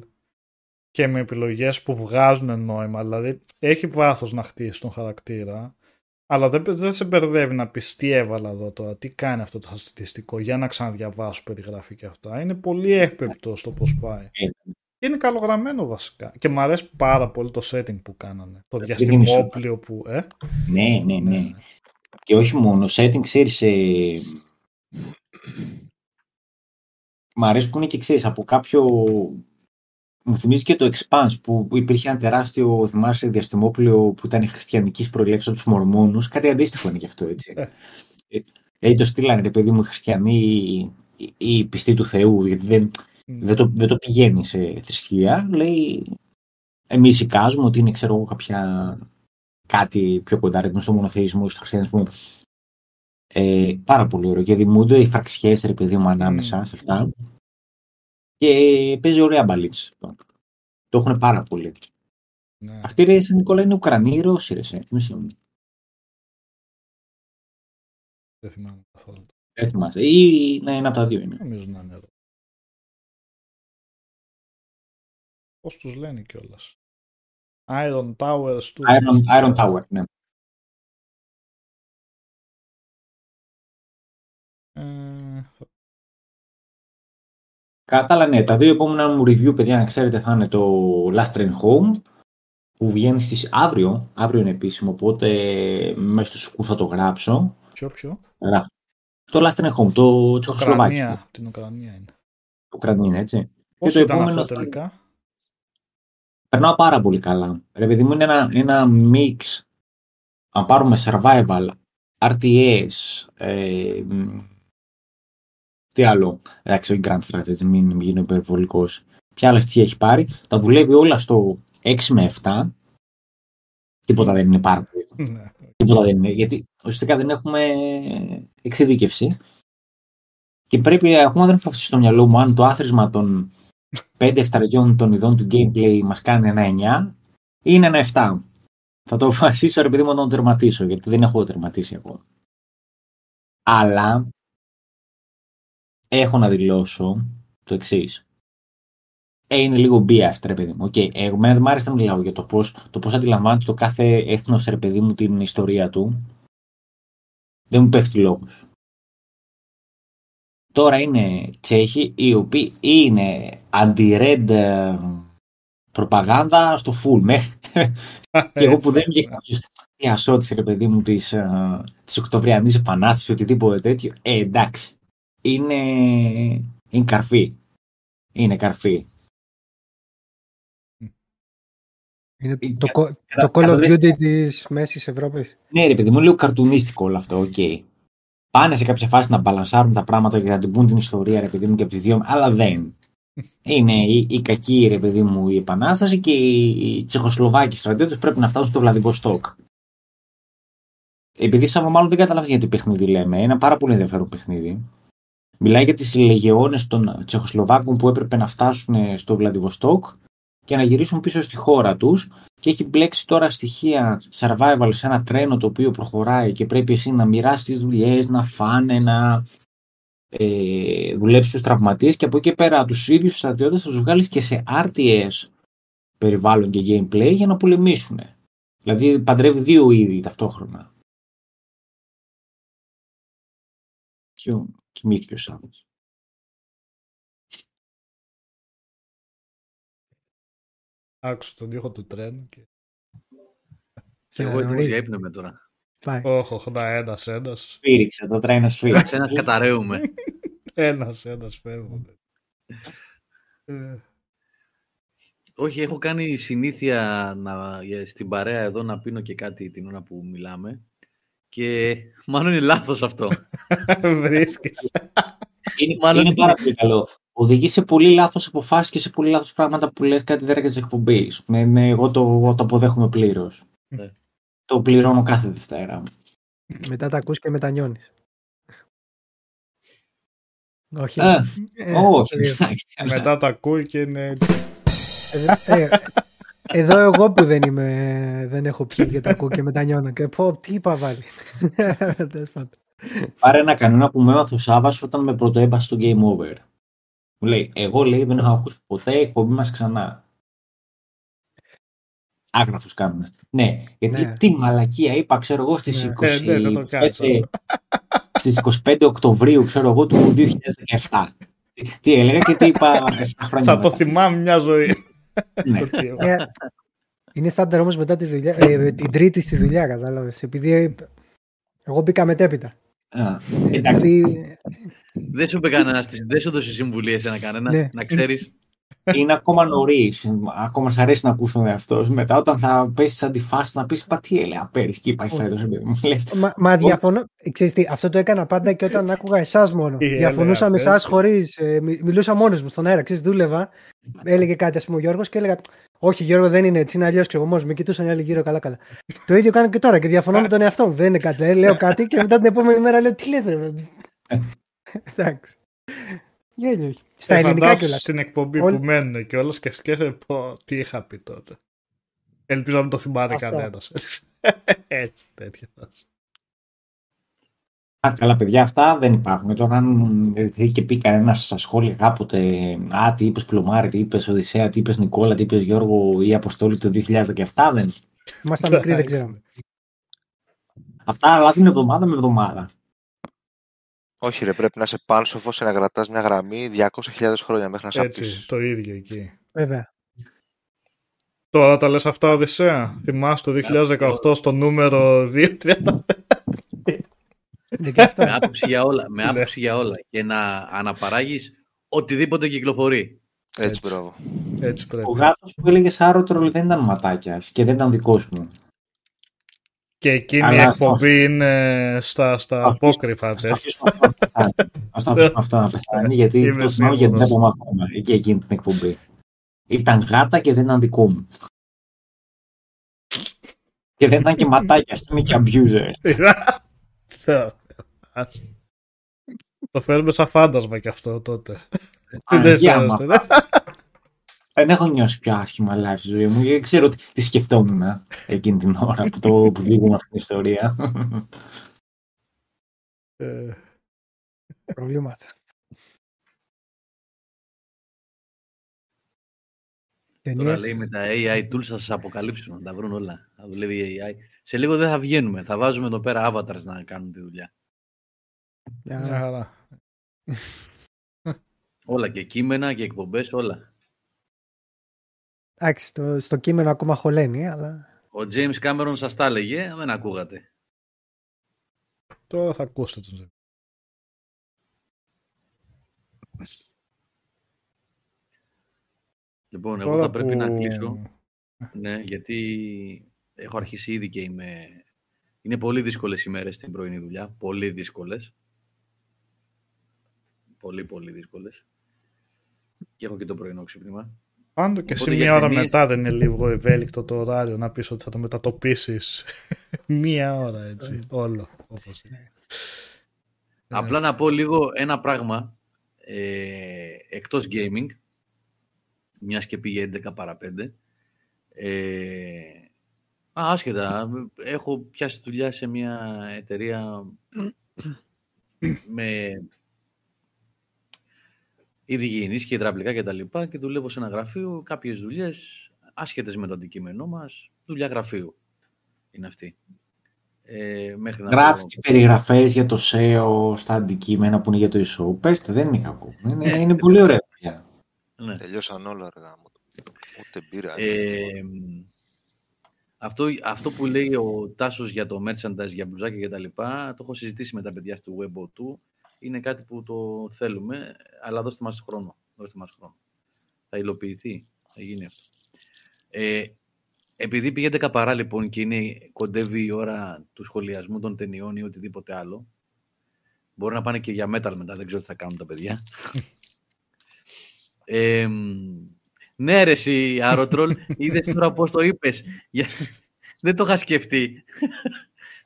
και με επιλογές που βγάζουν νόημα. Δηλαδή έχει βάθος να χτίσει τον χαρακτήρα αλλά δεν, δεν σε μπερδεύει να πεις τι έβαλα εδώ τώρα, τι κάνει αυτό το στατιστικό για να ξαναδιαβάσω περιγραφή και αυτά. Είναι πολύ εύπεπτο στο πώς πάει. Ε, Και είναι καλογραμμένο βασικά. Και μου αρέσει πάρα πολύ το setting που κάνανε. Το Δεν είναι διαστημόπλιο που... Ε, Ναι, ναι, ναι. ναι. Και όχι μόνο, setting, ξέρεις, ε... Μ' αρέσει που είναι και ξέρεις, από κάποιο... Μου θυμίζει και το Expanse που υπήρχε ένα τεράστιο, θυμάσαι, διαστημόπλαιο που ήταν χριστιανική προελεύσεω από τους Μορμόνους. Κάτι αντίστοιχο είναι και αυτό, έτσι. Ε. Ε, ε, το στείλανε, ρε παιδί μου, οι χριστιανοί ή οι πιστοί του Θεού, γιατί δεν, Ναι. Δεν, το, δεν το πηγαίνει σε θρησκεία. Λέει, εμείς εικάζουμε ότι είναι, ξέρω εγώ, κάποια κάτι πιο κοντά ρε, στο μονοθεϊσμό ή στο χριστιανισμό. Ε, πάρα πολύ ωραίο και δημιουργούνται οι φραξιές ρε παιδί μου ανάμεσα Μμμ. σε αυτά και παίζει ωραία μπαλίτσα. Το έχουν πάρα πολύ. Ναι. Αυτή ρε σαν Νικόλα είναι Ουκρανοί ή Ρώσοι ρε σε. θυμίσαι μου. Δεν θυμάμαι καθόλου. Δεν θυμάσαι. Ή ναι, ένα από τα δύο είναι. Νομίζω να είναι εδώ. Πώς τους λένε κιόλας. Iron Tower Studios. Iron, Iron Tower, ναι. Ε, Κατά άλλα, ναι, τα δύο επόμενα μου review, παιδιά, να ξέρετε, θα είναι το Last Train Home, που βγαίνει στις αύριο, αύριο είναι επίσημο, οπότε μέσα στο σκου θα το γράψω. ποιο ποιο; Γράφω. Το Last Train Home, το Τσεχοσλοβάκι. Ουκρανία. Την Ουκρανία είναι. Ουκρανία, είναι, έτσι. Πώς το ήταν επόμενο αυτό θα- τελικά; Περνάω πάρα πολύ καλά. Ρε παιδί μου, είναι ένα, ένα mix, αν πάρουμε survival, RTS, ε, μ, τι άλλο, εντάξει, όχι Grand Strategy, μην, μην γίνω υπερβολικός. Ποια άλλα στοιχεία έχει πάρει, τα δουλεύει όλα στο 6 με 7, τίποτα δεν είναι πάρα πολύ. Ναι. Τίποτα δεν είναι, γιατί ουσιαστικά δεν έχουμε εξειδίκευση. Και πρέπει, ακόμα δεν έχω αφήσει στο μυαλό μου αν το άθροισμα των 5 εφταριών των ειδών του gameplay μας κάνει ένα 9 ή είναι ένα 7. Θα το αποφασίσω επειδή μου να τον τερματίσω, γιατί δεν έχω τερματίσει ακόμα. Αλλά έχω να δηλώσω το εξής. Ε, είναι λίγο BF, ρε παιδί μου. Okay, εγώ δεν μ' άρεσε να μιλάω για το πώς, το πώς αντιλαμβάνεται το κάθε έθνος, ρε παιδί μου, την ιστορία του. Δεν μου πέφτει λόγος. Τώρα είναι Τσέχοι οι οποίοι είναι αντι-red ε, προπαγάνδα στο full. Με, και εγώ που δεν βγήκα κάποιος τι ασώτησε ρε παιδί μου της, ε, της Οκτωβριανής Επανάστασης οτιδήποτε τέτοιο. Ε, εντάξει. Είναι, είναι καρφί. Είναι καρφί. Είναι Ε, το, κο- κατα- το Call of καταδες- Duty της Μέσης Ευρώπης. Ναι, ρε παιδί μου, λίγο καρτουνίστικο όλο αυτό, οκ. Πάνε σε κάποια φάση να μπαλανσάρουν τα πράγματα και να την πούν την ιστορία, ρε παιδί μου, και από τις δύο, αλλά δεν. Είναι η, η κακή, ρε παιδί μου, η επανάσταση και οι, οι Τσεχοσλοβάκοι στρατιώτες πρέπει να φτάσουν στο Βλαδιβοστόκ. Επειδή σαν μάλλον δεν καταλάβει γιατί παιχνίδι λέμε, ένα πάρα πολύ ενδιαφέρον παιχνίδι. Μιλάει για τις λεγεώνες των Τσεχοσλοβάκων που έπρεπε να φτάσουν στο Βλαδιβοστόκ και να γυρίσουν πίσω στη χώρα τους και έχει μπλέξει τώρα στοιχεία survival σε ένα τρένο το οποίο προχωράει και πρέπει εσύ να μοιράσει τις δουλειές, να φάνε, να ε, δουλέψεις στους τραυματίες και από εκεί και πέρα τους ίδιους τους στρατιώτες θα τους βγάλεις και σε RTS περιβάλλον και gameplay για να πολεμήσουν. Δηλαδή παντρεύει δύο είδη ταυτόχρονα. Ποιο κοιμήθηκε ο Σάββας. Άκουσα τον ήχο του τρένου και... Και εγώ έτοιμος για ύπνο με τώρα. Πάει. Όχι, όχι, να ένας, ένας. Σφύριξε, το τρένο σφύριξε. Σε ένας καταραίουμε. Ένας, ένας φεύγουν. Ε, Όχι, έχω κάνει συνήθεια να, για- στην παρέα εδώ να πίνω και κάτι την ώρα που μιλάμε. Και μάλλον είναι λάθος αυτό. Βρίσκεις. είναι, Μάλλον είναι είναι. πάρα πολύ καλό. Οδηγεί σε πολύ λάθος αποφάσεις και σε πολύ λάθος πράγματα που λες κάτι διάρκεια της εκπομπής. Ναι, ναι, εγώ, το, εγώ το αποδέχομαι πλήρως. Ναι. Το πληρώνω κάθε Δευτέρα. Μετά τα ακούς και μετανιώνεις. Όχι. Ε, Ε, όχι, λίγο. εντάξει, αλλά- Μετά τα ακούει και είναι... Ε, ε, Εδώ εγώ που δεν είμαι, δεν έχω πιει και τα ακούω και μετανιώνω. Και πω, τι είπα βάλει. Τέλος πάντων. Πάρε ένα κανόνα που με έμαθες ο Σάββας όταν με πρωτοέμπασε στο Game Over. Μου λέει, εγώ λέει δεν έχω ακούσει ποτέ εκπομπή μας ξανά. Άγραφος κάνουμε. Ναι, γιατί Ναι. τι μαλακία είπα, ξέρω εγώ, στις Ναι. 20... Ε, ναι, δεν το κάνεις 25 στις 25 Οκτωβρίου, ξέρω εγώ, του 2017. Τι- Τι έλεγα και τι είπα 7 χρόνια Θα το μετά. θυμάμαι μια ζωή. Ναι. Το τι είπα. Ε, Είναι στάνταρ όμως μετά τη δουλειά, ε, την τρίτη στη δουλειά, κατάλαβες. Επειδή εγώ μπήκα μετέπειτα. Α, Εντάξει, Δηλαδή, δεν σου είπε κανένας, δεν σου έδωσε συμβουλή εσένα κανένας, Ναι. να ξέρεις. είναι ακόμα νωρί. Ακόμα σ' αρέσει να ακούς τον εαυτό σου. Μετά, όταν θα πέσεις αντιφάσει, να πεις Πα τι έλεγα πέρυσι και είπα Όχι. φέτος. Λες, Μα, μα διαφωνώ. Ξέρεις τι, αυτό το έκανα πάντα και όταν άκουγα εσάς μόνο. Τι Διαφωνούσα με έλεγα, εσάς χωρίς. μιλούσα μόνος μου στον αέρα. Ξέρεις, δούλευα. Έλεγε κάτι, ας πούμε, ο Γιώργος και έλεγα. Όχι, Γιώργο, δεν είναι έτσι. Είναι αλλιώς. Ξέρω μόνο. Με κοιτούσαν οι άλλοι γύρω καλά-καλά. το ίδιο κάνω και τώρα και διαφωνώ με τον εαυτό μου. Δεν είναι κάτι. ε, Λέω κάτι και μετά την επόμενη μέρα λέω Τι λες, ρε. παιδί;» Εντάξει. Γέλιο. Στα Ε, ελληνικά φαντάσου κιόλας. Στην εκπομπή Όλοι- που μένουν και όλα και σκέφτεσαι πω, τι είχα πει τότε. Ελπίζω να μην το θυμάται Αυτό. κανένας. Έτσι, τέτοια φάση. Α, καλά, παιδιά, αυτά δεν υπάρχουν. Τώρα, αν έρθει και πει κανένας στα σχόλια κάποτε, Α, τι είπες Πλωμάρη, τι είπες Οδυσσέα, τι είπες Νικόλα, τι είπες Γιώργο ή Αποστόλη το 2017, δεν. Ήμασταν μικροί, δεν ξέραμε. Αυτά αλλάζουν εβδομάδα με εβδομάδα. Όχι, ρε, πρέπει να είσαι πάνσοφος και να κρατάς μια γραμμή 200.000 χρόνια μέχρι να σε Έτσι, απτύσσει. το ίδιο εκεί. Βέβαια. Τώρα τα λες αυτά, Οδυσσέα; Θυμάσαι το 2018 στο νούμερο 2.30. Δεν και αυτό. με άποψη για όλα. Με Ναι. άποψη για όλα. Και να αναπαράγεις οτιδήποτε κυκλοφορεί. Έτσι, Έτσι. μπράβο. Έτσι πρέπει. Ο γάτος που έλεγε Άρωτρο δεν ήταν ματάκιας και δεν ήταν δικός μου. Και εκείνη Αλλά η αυτό- εκπομπή είναι στα, στα Αυτό- απόκρυφα. Ας το τε. αφήσουμε αυτό να πεθάνει. Ας το αφήσουμε αυτό να πεθάνει, γιατί Είμαι το θυμάμαι γιατί σίγουρος. δεν έχουμε ακόμα εκεί εκείνη την εκπομπή. Ήταν γάτα και δεν ήταν δικό μου. Και δεν ήταν και ματάκια, ήταν και abuser. Θεό. Ας. Το φέρουμε σαν φάντασμα κι αυτό τότε. Αργία Δεν μου σέβεστε, αυτά. Δεν έχω νιώσει πιο άσχημα live στη ζωή μου, γιατί ξέρω τι, τι σκεφτόμουν εκείνη την ώρα που, το, που βγήκαμε αυτή την ιστορία. Ε, Προβλήματα. Τώρα Ταινίες. λέει με τα AI tools θα σας αποκαλύψουν, να τα βρουν όλα. Θα δουλεύει η AI. Σε λίγο δεν θα βγαίνουμε. Θα βάζουμε εδώ πέρα avatars να κάνουν τη δουλειά. Μια Μια χαρά. χαρά. Όλα και κείμενα και εκπομπές, όλα. Εντάξει, στο, στο κείμενο ακόμα χωλαίνει, αλλά Ο James Cameron σας τα έλεγε, δεν ακούγατε. Τώρα θα ακούσετε τον Ζε. Λοιπόν, εγώ Τώρα θα πρέπει να που- κλείσω. Ναι, γιατί έχω αρχίσει ήδη και είμαι... Είναι πολύ δύσκολες ημέρες στην πρωινή δουλειά. Πολύ δύσκολες. Πολύ, πολύ δύσκολες. Και έχω και το πρωινό ξύπνημα. Πάντο και εσύ Οπότε μία για ώρα ταινίες- μετά δεν είναι λίγο ευέλικτο το ωράριο να πεις ότι θα το μετατοπίσεις μία ώρα έτσι, όλο. Όπως είναι. Ε, Απλά να πω λίγο ένα πράγμα ε, εκτός gaming. μιας και πήγε 11 παρα 5. Ε, α, άσχετα, έχω πιάσει δουλειά σε μια εταιρεία με ειδηγενείς και υδραυλικά και τα λοιπά και δουλεύω σε ένα γραφείο, κάποιες δουλειές άσχετες με το αντικείμενό μας, δουλειά γραφείου είναι αυτή. Ε, μέχρι να Γράφεις το... περιγραφές για το SEO στα αντικείμενα που είναι για το e Πέστε, δεν είναι κακό. Είναι, είναι πολύ ωραία. Ναι. Τελειώσαν όλα αργά μου. Ούτε μπήρα. Ε, αυτό, αυτό που λέει ο Τάσος για το merchandise, για μπλουζάκια και τα λοιπά, το έχω συζητήσει με τα παιδιά στο Webo του. Είναι κάτι που το θέλουμε, αλλά δώστε μας χρόνο. Δώστε μας χρόνο. Θα υλοποιηθεί, θα γίνει αυτό. Ε, επειδή πήγε 10 παρά λοιπόν και είναι, κοντεύει η ώρα του σχολιασμού των ταινιών ή οτιδήποτε άλλο, μπορεί να πάνε και για metal μετά, δεν ξέρω τι θα κάνουν τα παιδιά. ε, ναι ρε εσύ Αρωτρόλ, είδες τώρα πώς το είπες. δεν το είχα σκεφτεί.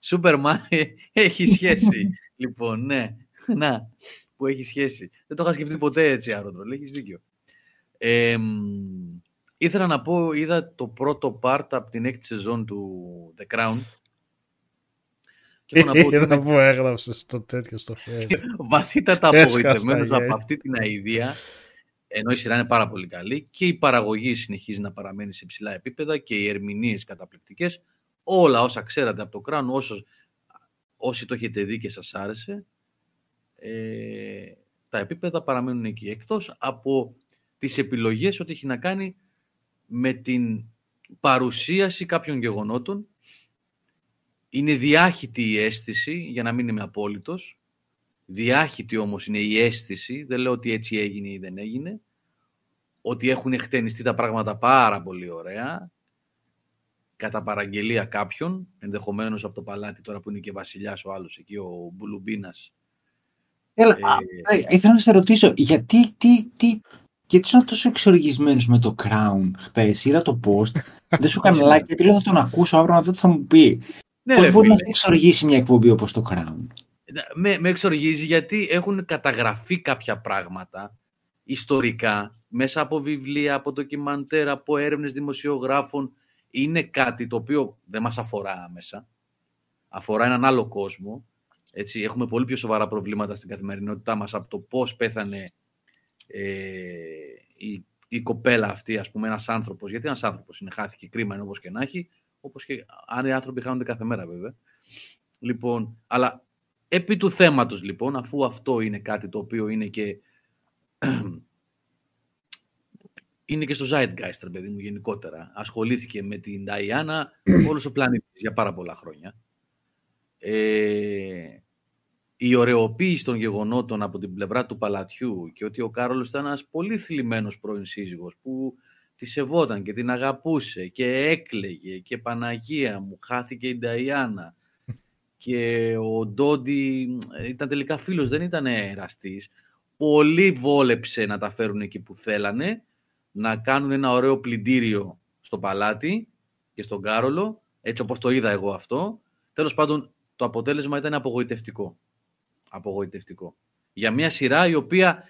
Σούπερμαν έχει σχέση. λοιπόν, ναι. Να, που έχει σχέση. Δεν το είχα σκεφτεί ποτέ έτσι Αρωτρόλ, έχεις δίκιο. Ε, Ήθελα να πω, είδα το πρώτο part από την έκτη σεζόν του The Crown. Και να πω ότι να πω έγραψε το τέτοιο στο χέρι. Βαθύτατα απογοητευμένο από αυτή την αηδία, ενώ η σειρά είναι πάρα πολύ καλή και η παραγωγή συνεχίζει να παραμένει σε ψηλά επίπεδα και οι ερμηνείες καταπληκτικές. Όλα όσα ξέρατε από το Crown, όσο, όσοι το έχετε δει και σας άρεσε, ε, τα επίπεδα παραμένουν εκεί. Εκτός από τις επιλογές ότι έχει να κάνει με την παρουσίαση κάποιων γεγονότων. Είναι διάχυτη η αίσθηση, για να μην είμαι απόλυτος. Διάχυτη όμως είναι η αίσθηση, δεν λέω ότι έτσι έγινε ή δεν έγινε. Ότι έχουν χτενιστεί τα πράγματα πάρα πολύ ωραία, κατά παραγγελία κάποιων, ενδεχομένως από το παλάτι τώρα που είναι και βασιλιάς ο άλλος εκεί, ο Μπουλουμπίνας. Έλα, ε, ήθελα να σε ρωτήσω, γιατί, τι, τι, γιατί ήσουν τόσο εξοργισμένος με το Crown; Χθε. Είδα το post. δεν σου έκανε like γιατί λέω θα τον ακούσω αύριο να δω τι θα μου πει. Ναι, Πώς μπορεί να σε εξοργήσει μια εκπομπή όπως το Crown; Με, με εξοργίζει γιατί έχουν καταγραφεί κάποια πράγματα ιστορικά μέσα από βιβλία, από ντοκιμαντέρ, από έρευνες δημοσιογράφων. Είναι κάτι το οποίο δεν μας αφορά άμεσα. Αφορά έναν άλλο κόσμο. Έτσι, έχουμε πολύ πιο σοβαρά προβλήματα στην καθημερινότητά μας από το πώς πέθανε ε, η, η κοπέλα αυτή, ας πούμε, ένας άνθρωπος, γιατί ένας άνθρωπος είναι, χάθηκε κρίμα, είναι όπως και να έχει, όπως και αν οι άνθρωποι χάνονται κάθε μέρα βέβαια. Λοιπόν, αλλά επί του θέματος λοιπόν, αφού αυτό είναι κάτι το οποίο είναι και είναι και στο Zeitgeist, παιδί μου, γενικότερα. Ασχολήθηκε με την Νταϊάννα όλος ο πλανήτης για πάρα πολλά χρόνια. Ε, η ωρεοποίηση των γεγονότων από την πλευρά του παλατιού και ότι ο Κάρολος ήταν ένας πολύ θλιμμένος πρώην σύζυγος που τη σεβόταν και την αγαπούσε και έκλαιγε και Παναγία μου χάθηκε η Νταϊάννα και ο Ντόντι ήταν τελικά φίλος, δεν ήταν εραστής. Πολύ βόλεψε να τα φέρουν εκεί που θέλανε, να κάνουν ένα ωραίο πλυντήριο στο παλάτι και στον Κάρολο, έτσι όπως το είδα εγώ αυτό. Τέλος πάντων, το αποτέλεσμα ήταν απογοητευτικό απογοητευτικό. Για μια σειρά η οποία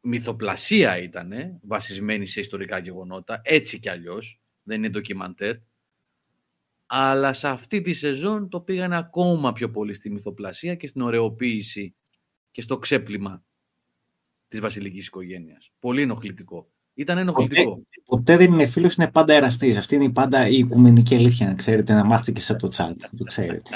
μυθοπλασία ήταν, βασισμένη σε ιστορικά γεγονότα, έτσι κι αλλιώς, δεν είναι ντοκιμαντέρ, αλλά σε αυτή τη σεζόν το πήγανε ακόμα πιο πολύ στη μυθοπλασία και στην ωρεοποίηση και στο ξέπλυμα της βασιλικής οικογένειας. Πολύ ενοχλητικό. Ήταν ενοχλητικό. Ποτέ, ποτέ δεν είναι φίλος, είναι πάντα εραστής. Αυτή είναι πάντα η οικουμενική αλήθεια, να ξέρετε, να μάθετε και από το chat, το ξέρετε.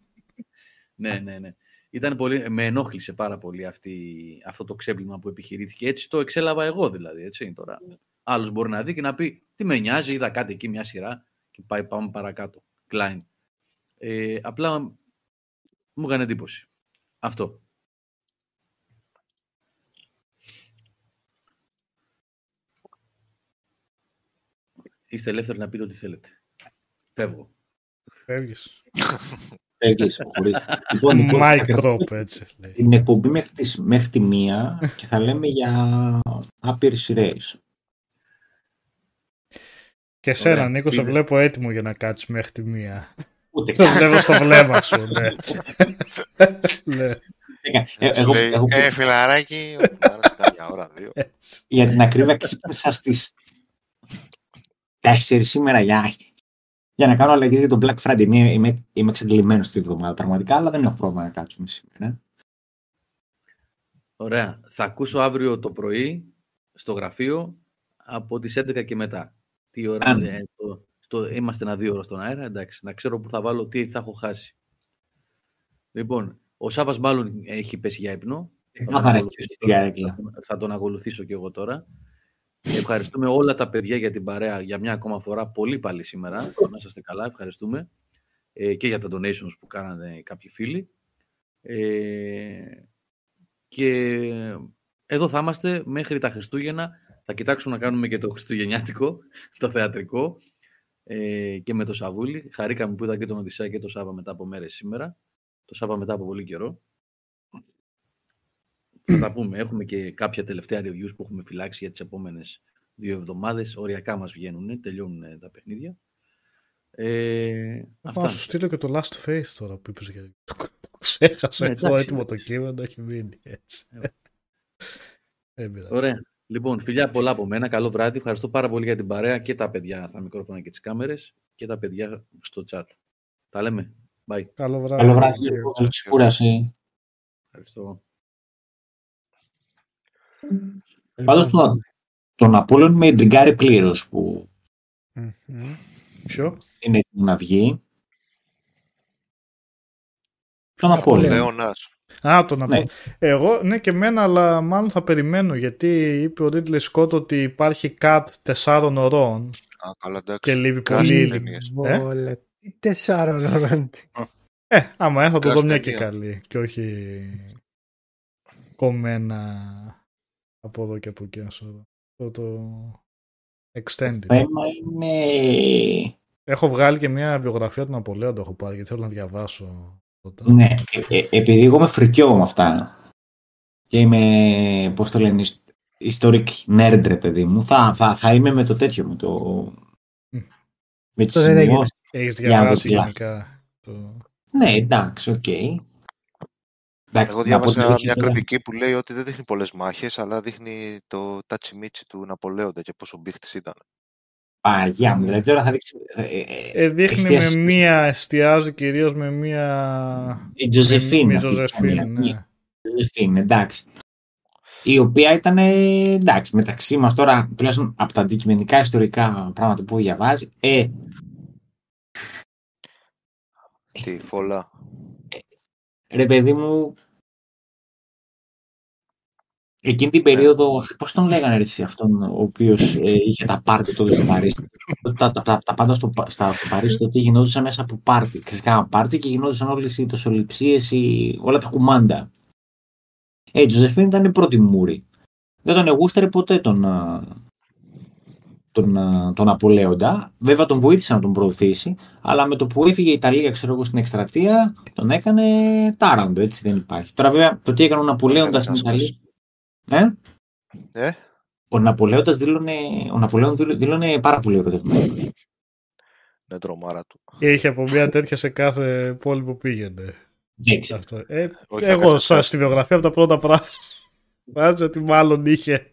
ναι, ναι, ναι ήταν πολύ, με ενόχλησε πάρα πολύ αυτή, αυτό το ξέπλυμα που επιχειρήθηκε. Έτσι το εξέλαβα εγώ δηλαδή. Έτσι, τώρα. Ναι. Άλλος μπορεί να δει και να πει τι με νοιάζει, είδα κάτι εκεί μια σειρά και πάει πάμε παρακάτω. Klein. Ε, απλά μου έκανε εντύπωση. Αυτό. Είστε ελεύθεροι να πείτε ό,τι θέλετε. Φεύγω. Φεύγεις. Φεύγεις, λοιπόν, λοιπόν drop, έτσι. Την εκπομπή μέχρι, τις, μέχρι τη μία και θα λέμε για άπειρες σειρές. Και εσένα, Νίκος, σε βλέπω έτοιμο για να κάτσεις μέχρι τη μία. Ούτε το βλέπω στο βλέμμα σου, ναι. ναι. Ε, εγώ, Λέει, εγώ, ε, φιλαράκι, μου άρεσε καμιά ώρα, δύο. για την ακρίβεια ξύπνησα στις 4 σήμερα για, για να κάνω αλλαγές για το Black Friday. Είμαι, είμαι, είμαι εξαντλημένος αυτή τη βδομάδα πραγματικά, αλλά δεν έχω πρόβλημα να κάτσουμε σήμερα. Ωραία. Θα ακούσω αύριο το πρωί στο γραφείο από τις 11 και μετά. Τι ώρα Αν. είναι, το, το, είμαστε ένα δύο ώρα στον αέρα, εντάξει. Να ξέρω που θα βάλω, τι θα έχω χάσει. Λοιπόν, ο Σάβας μάλλον έχει πέσει για ύπνο. Θα τον Κάθαρα ακολουθήσω έχει τώρα. για έκλα. Θα τον ακολουθήσω και εγώ τώρα. Ευχαριστούμε όλα τα παιδιά για την παρέα για μια ακόμα φορά. Πολύ πάλι σήμερα. Να είστε καλά. Ευχαριστούμε. Ε, και για τα donations που κάνανε κάποιοι φίλοι. Ε, και εδώ θα είμαστε μέχρι τα Χριστούγεννα. Θα κοιτάξουμε να κάνουμε και το Χριστουγεννιάτικο, το θεατρικό ε, και με το Σαβούλη. Χαρήκαμε που είδα και τον Οδυσσέα και το Σάβα μετά από μέρες σήμερα. Το Σάβα μετά από πολύ καιρό. Θα τα πούμε. Έχουμε και κάποια τελευταία reviews που έχουμε φυλάξει για τις επόμενες δύο εβδομάδες. Οριακά μας βγαίνουν, τελειώνουν ε, τα παιχνίδια. Ε, Θα αυτά. σου στείλω και το Last Faith τώρα που είπες για το Ξέχασα Ναι, εγώ εντάξει, έτοιμο το εντάξει. κείμενο, έχει μείνει έτσι. Ε. Δεν πειράζει. Ωραία. Λοιπόν, φιλιά πολλά από μένα. Καλό βράδυ. Ευχαριστώ πάρα πολύ για την παρέα και τα παιδιά στα μικρόφωνα και τις κάμερες και τα παιδιά στο chat. Τα λέμε. Bye. Καλό βράδυ. Καλό βράδυ, Και- καλή ξεκούραση. Ευχαριστώ. Πάντως τον, τον Απόλλων με εντριγκάρει πλήρω που Μμμ. Ποιο; είναι έτοιμο να βγει. Τον Απόλλων. Απόλλων. Λέωνας. Α, το να Ναι. πω. Εγώ, ναι και εμένα, αλλά μάλλον θα περιμένω γιατί είπε ο Ρίτλε Σκότ ότι υπάρχει cut τεσσάρων ωρών Α, καλά, εντάξει. και λείπει Κάτσε πολύ. ταινίες. Ε; Βόλε. Τι τεσσάρων ώρων. Ε, άμα έχω το δω Κάτσε μια και ταινία. καλή και όχι κομμένα από εδώ και από εκεί να σου δω. Το, το extended. Το θέμα είναι... Έχω βγάλει και μια βιογραφία του Ναπολέοντα το έχω πάρει γιατί θέλω να διαβάσω. Πρώτα. Ναι, ε, ε, επειδή εγώ είμαι φρικιό με αυτά και είμαι, πώς το λένε, ιστ- historic nerd, ρε παιδί μου, θα, θα, θα είμαι με το τέτοιο, με το... Μμ. Με τις Το δεν έγινε. σημειώσεις. Έχεις Για να δω διαβάσει τι λάθος. γενικά. Το... Ναι, εντάξει, οκ. Εντάξει, Εγώ να πω ότι διάβασα έχει μια τώρα- κριτική που λέει ότι δεν δείχνει πολλές μάχες, αλλά δείχνει το τατσιμίτσι του Ναπολέοντα και πόσο μπήχτης ήταν. Παναγία μου, δηλαδή τώρα θα δείξει... ε, ε, ε, Ε, δείχνει εστίαση με στο- μία, εστιάζει κυρίως με μία... Η Τζοζεφίν. Με αυτή η Τζοζεφίν, καμία. ναι. Η Τζοζεφίν, εντάξει. Η οποία ήταν, ε, εντάξει, μεταξύ μας τώρα, τουλάχιστον από τα αντικειμενικά ιστορικά πράγματα που διαβάζει, ε, Τι, φόλα. ρε παιδί μου, εκείνη την περίοδο, πώς τον λέγανε ρε, εσύ, αυτόν ο οποίος ε, είχε τα πάρτι τότε στο Παρίσι; τα, τα, τα, τα πάντα στο, Πα- στα, στο Παρίσι τότε γινόντουσαν μέσα από πάρτι. Ξεσκάμα πάρτι και γινόντουσαν όλες οι τοσοληψίες, οι, όλα τα κουμάντα. Ε, η Τζοζεφίν ήταν η πρώτη μούρη. Δεν τον εγούσταρε ποτέ τον, α, τον, α, τον Απολέοντα. Βέβαια τον βοήθησε να τον προωθήσει, αλλά με το που έφυγε η Ιταλία, ξέρω εγώ, στην εκστρατεία, τον έκανε τάραντο, έτσι δεν υπάρχει. Τώρα βέβαια το τι έκανε ο Ναπολέοντας στην Ήθελε να Ιταλία. Ε; Ε, Ο Ναπολέοντας δήλωνε, ο Ναπολέον δήλω- δήλωνε πάρα πολύ ερωτευμένο. ναι, τρομάρα του. Και είχε από μία τέτοια σε κάθε πόλη που πήγαινε. Εντάξει. Αυτό. Ε, Όχι, εγώ έκατσε σα κάτι. στη βιογραφία από τα πρώτα πράγματα. Βάζω ότι μάλλον είχε.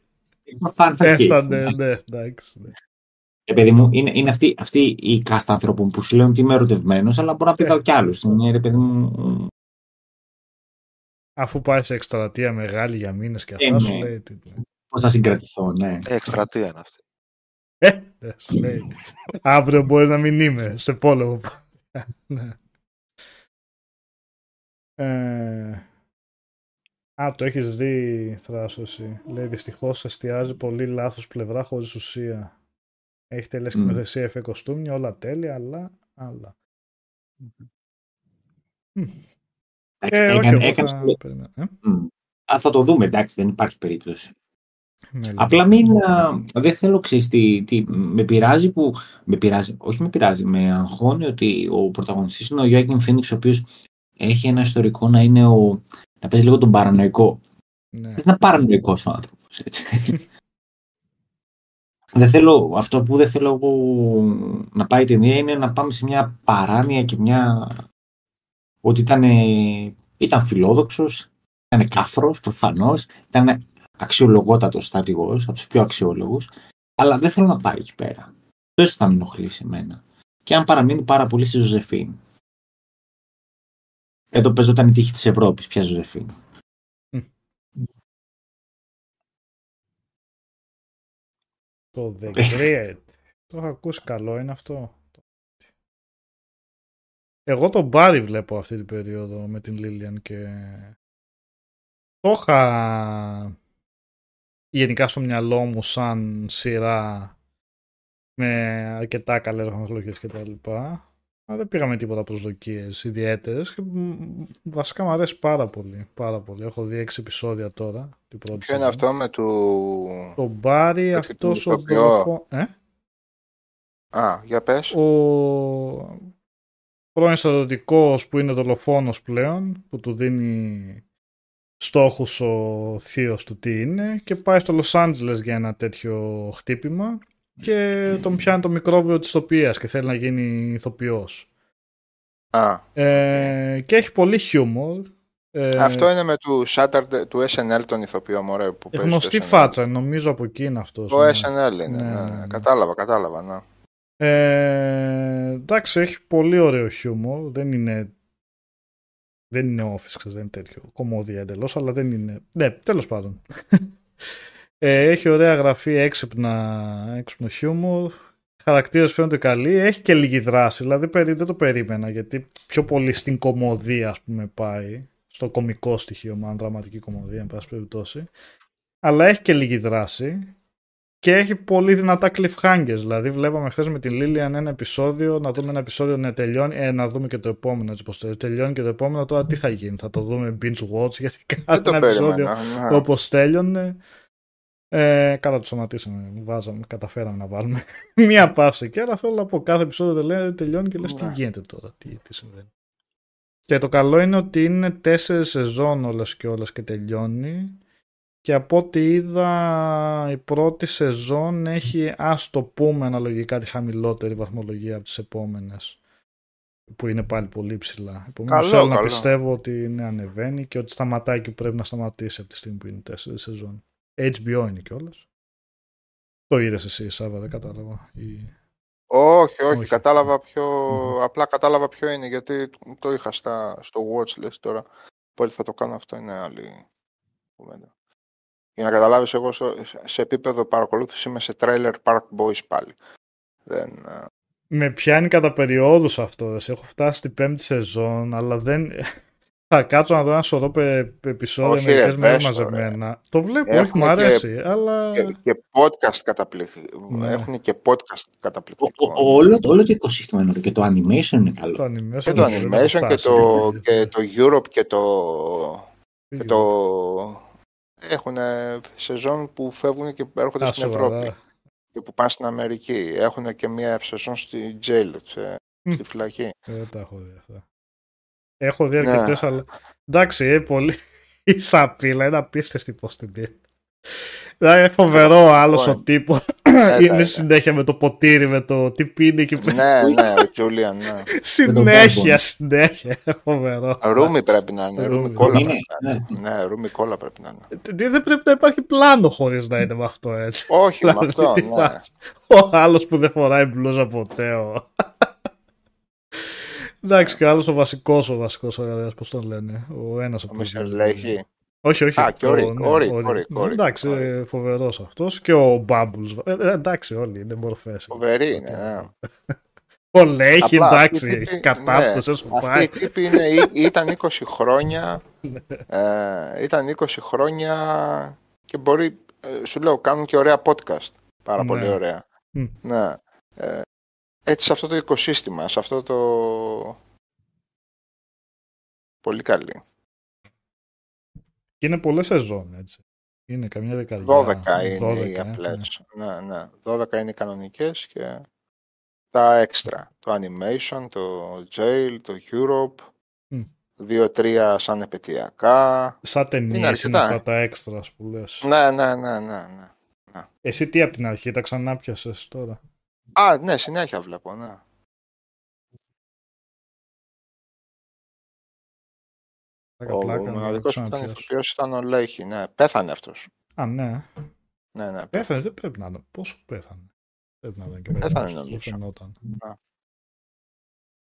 Fun fact Έφτανε, case. ναι, εντάξει. ναι. Ε, παιδί μου, είναι, είναι αυτή, αυτή η κάστα ανθρώπων που σου λένε ότι είμαι ερωτευμένος, αλλά μπορώ να πηδάω κι άλλου. Είναι ρε παιδί μου. Αφού πάει σε εκστρατεία μεγάλη για μήνες και Ε, αυτά, σου ναι. λέει. τι- Πώς θα συγκρατηθώ, ναι. Ε, εκστρατεία είναι αυτή. Ε, ναι, σου λέει. Αύριο μπορεί να μην είμαι σε πόλεμο. ναι. Ε, α, το έχεις δει θράσος εσύ. Λέει δυστυχώς εστιάζει πολύ λάθος πλευρά χωρίς ουσία. Έχει τέλεια Μμ. σκηνοθεσία, εφέ κοστούμια, όλα τέλεια, αλλά... αλλά. Εντάξει, Ε, όχι, έκανε- εγώ έκανες θα το- περιμένω. Ε, Μμ. Α, θα το δούμε, εντάξει, δεν υπάρχει περίπτωση. ναι, Απλά λοιπόν. μην. α, δεν θέλω ξέρεις τι, τι. Με πειράζει που. Με πειράζει, όχι με πειράζει, με αγχώνει ότι ο πρωταγωνιστής είναι ο Γιώργιν Φίνιξ, ο οποίος έχει ένα ιστορικό να είναι ο. να παίζει λίγο τον παρανοϊκό. Ναι. Είναι παρανοϊκός άνθρωπος. Έτσι. δεν θέλω, αυτό που δεν θέλω εγώ να πάει η ταινία είναι να πάμε σε μια παράνοια και μια. Ότι ήταν, ήταν φιλόδοξος, Ήταν κάφρος, προφανώς. Ήταν αξιολογότατος στρατηγός, από τους πιο αξιόλογους. Αλλά δεν θέλω να πάει εκεί πέρα. Αυτό θα με ενοχλήσει εμένα. Και αν παραμείνει πάρα πολύ στη Ζωζεφίν. Εδώ παίζονταν η τύχη της Ευρώπης, ποια Ζωζεφίν. Το The Great. το έχω ακούσει καλό, είναι αυτό. Εγώ τον Barry βλέπω αυτή την περίοδο με την Λίλιαν και το είχα γενικά στο μυαλό μου σαν σειρά με αρκετά καλές βαθμολογίες και τα λοιπά. Αλλά δεν πήγαμε τίποτα προσδοκίες ιδιαίτερες και βασικά μου αρέσει πάρα πολύ, πάρα πολύ. Έχω δει έξι επεισόδια τώρα. Την πρώτη Ποιο είναι αυτό με του... Το Μπάρι, αυτός ο... Ε; Α, για πες. Ο πρώην στρατιωτικός που είναι δολοφόνος πλέον, που του δίνει στόχους ο θείος του τι είναι και πάει στο Λος Άντζελες για ένα τέτοιο χτύπημα και τον πιάνει το μικρόβιο της ηθοποιίας και θέλει να γίνει ηθοποιός. Α. Ε, και έχει πολύ χιούμορ. Ε, Αυτό είναι με του Saturday, του SNL τον ηθοποιό μωρέ, που παίζει Γνωστή φάτσα, νομίζω από εκεί είναι αυτός. Το ναι. SNL είναι, ναι, ναι, ναι. κατάλαβα, κατάλαβα, ναι. Ε, εντάξει, έχει πολύ ωραίο χιούμορ. Δεν είναι. Δεν είναι office, δεν είναι τέτοιο κομμόδια εντελώς, αλλά δεν είναι. Ναι, τέλος πάντων. Ε, έχει ωραία γραφή, έξυπνα, έξυπνο χιούμορ. Χαρακτήρες φαίνονται καλοί. Έχει και λίγη δράση. Δηλαδή δεν το περίμενα γιατί πιο πολύ στην κομμωδία, ας πούμε, πάει. Στο κομικό στοιχείο, μάλλον δραματική κομμωδία, εν πάση περιπτώσει. Αλλά έχει και λίγη δράση και έχει πολύ δυνατά cliffhangers. Δηλαδή, βλέπαμε χθες με την Λίλιαν ένα επεισόδιο, να δούμε ένα επεισόδιο να τελειώνει, ε, να δούμε και το επόμενο. Έτσι, πως τελειώνει και το επόμενο, τώρα τι θα γίνει, θα το δούμε binge watch, γιατί κάθε ένα επεισόδιο ναι. όπως τέλειωνε. Ε, καλά, το σταματήσαμε. Βάζαμε, καταφέραμε να βάλουμε μία παύση και αλλά θέλω από κάθε επεισόδιο τελειώνει και λες τι ναι. γίνεται τώρα, τι, τι συμβαίνει. Και το καλό είναι ότι είναι τέσσερις σεζόν όλες και όλες και τελειώνει και από ό,τι είδα η πρώτη σεζόν έχει ας το πούμε αναλογικά τη χαμηλότερη βαθμολογία από τις επόμενες που είναι πάλι πολύ ψηλά. Επομένως θέλω να πιστεύω ότι είναι ανεβαίνει και ότι σταματάει και πρέπει να σταματήσει από τη στιγμή που είναι τέσσερι σεζόν. HBO είναι κιόλας. Το είδες εσύ Σάβα, δεν κατάλαβα. Όχι, όχι, κατάλαβα πιο... Απλά κατάλαβα ποιο είναι γιατί το είχα στα... στο watchlist τώρα. Πάλι θα το κάνω αυτό, είναι άλλη κουβέντα. Για να καταλάβεις, εγώ σε επίπεδο παρακολούθησης είμαι σε trailer Park Boys πάλι. Δεν... Ε, Με πιάνει κατά περιόδους αυτό. Έχω φτάσει στην πέμπτη σεζόν, αλλά δεν... Θα κάτσω να δω ένα σωρό επεισόδια μερικές μέρες μαζεμένα. Το βλέπω, Έχουν όχι μου αρέσει, και, αλλά... Και, και podcast καταπληκτικό. Ναι. Έχουν και podcast καταπληκτικό. όλο, όλο το οικοσύστημα είναι και το animation είναι καλό. Το animation και το animation και το, και το Europe και το, και το έχουν σεζόν που φεύγουν και έρχονται στην Ευρώπη και που πάνε στην Αμερική. Έχουν και μια σεζόν στη jail, στη φυλακή. Δεν τα έχω δει αυτά. Έχω δει αρκετές, ναι. αλλά εντάξει, ε, πολύ η σαπίλα είναι απίστευτη πώς την πει. Δηλαδή είναι φοβερό ο άλλος ο τύπος. είναι συνέχεια με το ποτήρι, με το τι πίνει εκεί πέρα. Ναι, ναι, ο Τζούλιαν, ναι. συνέχεια, συνέχεια. Φοβερό. Ρούμι πρέπει να είναι. Ρούμι κόλλα πρέπει να είναι. Ναι, ρούμι κόλλα πρέπει να είναι. Δεν πρέπει να υπάρχει πλάνο χωρίς να είναι με αυτό έτσι. Όχι, με δηλαδή, αυτό. Ναι. Ο άλλος που δεν φοράει μπλούζα ποτέ. Εντάξει, και άλλος ο βασικός ο βασικός πώς τον λένε. Ο ένας από τους. Όχι, όχι. Α, και ο Ρίκ. Ο Εντάξει, φοβερός αυτός. Και ο Bubbles. Ε, ε, εντάξει, όλοι είναι μορφές. Φοβερή είναι, ναι. Ο Λέιχη, εντάξει, κατάφτωσε. Αυτή η τύπη είναι, ήταν 20 χρόνια. ε, ήταν 20 χρόνια και μπορεί, ε, σου λέω, κάνουν και ωραία podcast. Πάρα ναι. πολύ ωραία. Mm. Ναι. Ε, έτσι σε αυτό το οικοσύστημα, σε αυτό το... Πολύ καλή. Και είναι πολλές σεζόν, έτσι. Είναι καμιά δεκαετία. 12 είναι 12, οι απλές. Ναι. ναι, ναι. 12 είναι οι κανονικές και τα έξτρα. Το animation, το jail, το Europe. Mm. Δύο-τρία σαν επαιτειακά. Σαν ταινίες είναι, αυτά τα έξτρα που λες. Ναι, ναι, ναι, ναι, ναι. Εσύ τι από την αρχή, τα ξανά πιάσες τώρα; Α, ναι, συνέχεια βλέπω, ναι. Πλάκα, Ο πλάκα, να μοναδικός που ήταν ξαναπιάσω. ηθοποιός ήταν ο Λέιχη. Ναι, πέθανε αυτός. Α, ναι. Ναι, ναι, Πέθανε, δεν πρέπει να είναι. Πόσο πέθανε. Πρέπει να ήταν και Πέθανε, μεγάλος, νομίζω. δεν φαινόταν. Α.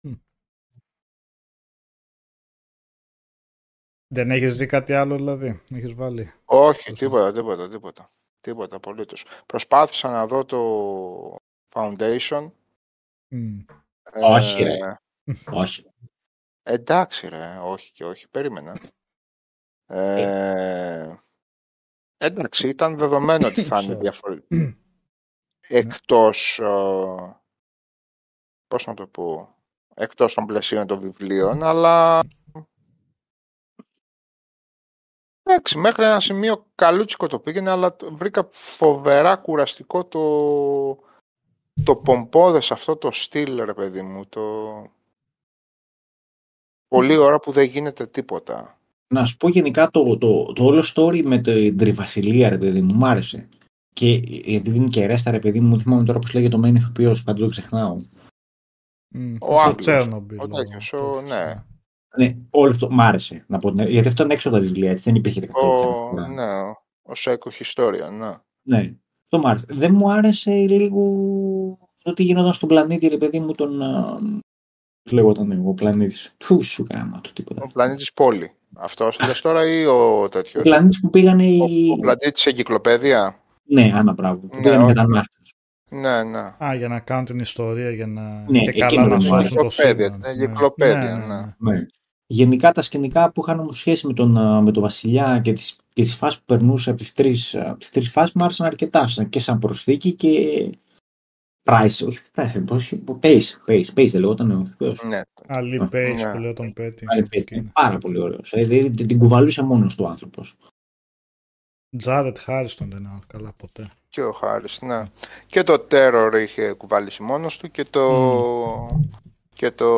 Μμ. Δεν έχεις δει κάτι άλλο δηλαδή, έχεις βάλει. Όχι, Σωστά. τίποτα, τίποτα, τίποτα. Τίποτα απολύτως. Προσπάθησα να δω το Foundation. Μμ. Όχι, Ε, ρε. Όχι. Εντάξει ρε, όχι και όχι, περίμενα. Ε, εντάξει, ήταν δεδομένο ότι θα είναι Sorry. διαφορετικό. Εκτός, ε, πώς να το πω, εκτός των πλαισίων των βιβλίων, αλλά εντάξει, μέχρι ένα σημείο καλούτσικο το πήγαινε, αλλά το- βρήκα φοβερά κουραστικό το, το πομπόδες αυτό το στυλ, ρε παιδί μου, το... Πολλή ώρα που δεν γίνεται τίποτα. Να σου πω γενικά το, το, το όλο story με την Τριβασιλεία, ρε παιδί μου, μ' άρεσε. Και γιατί δίνει και ρέστα, ρε παιδί μου, θυμάμαι τώρα πώς λέγεται το main ηθοποιός, πάντα το ξεχνάω. Μμ. Ο Το Άγγλος. Τσέρνομπιλ, Ο τέτοιος, ο- τέτοιος, ναι. Ναι, όλο αυτό μ' άρεσε. Να πω, την- γιατί αυτό είναι έξω από τα βιβλία, έτσι δεν υπήρχε κάποιο Ο, θέμα. ναι, ο Σέικο Historia, ναι. Ναι, αυτό μ' άρεσε. Δεν μου άρεσε λίγο το τι γινόταν στον πλανήτη, ρε παιδί μου, τον. Α, Πώς λέγονταν ο πλανήτης. Πού σου κάμα το τίποτα. Ο πλανήτης Πόλη. Αυτός λες τώρα ή ο Ο τέτοιος. πλανήτης που πήγανε οι. Ο, ο πλανήτης Εγκυκλοπαίδεια; Ναι, άνα μπράβο. Που Ναι, πήγανε οι όχι. μετανάστες. Ναι, ναι. Α, για να κάνουν την ιστορία, για να Ναι, και εκείνο καλά να δεν μου σώσουν άρεσε. το Εγκυκλοπαίδεια, σύμπαν. την εγκυκλοπαίδεια, ναι. Ναι. Γενικά τα σκηνικά που είχαν όμως σχέση με τον, α, με τον Βασιλιά και τις, και τις φάσεις που περνούσε από τις τρεις, από τις τρεις φάσεις μου άρεσαν αρκετά σαν- και σαν προσθήκη και price, όχι price, όχι, pace, pace, pace δεν λεγόταν ο ηθοποιός. ναι. Α, Λι Ναι. Πέις Ναι. που λέω τον Πέτη. Πάλι pace, είναι πάρα πολύ ωραίος. Ε, δηλαδή, την, την κουβαλούσε μόνος του ο άνθρωπος. Jared Harris τον δεν είναι καλά ποτέ. Και ο Χάρης, ναι. Και το Terror είχε κουβαλήσει μόνος του και το... και το...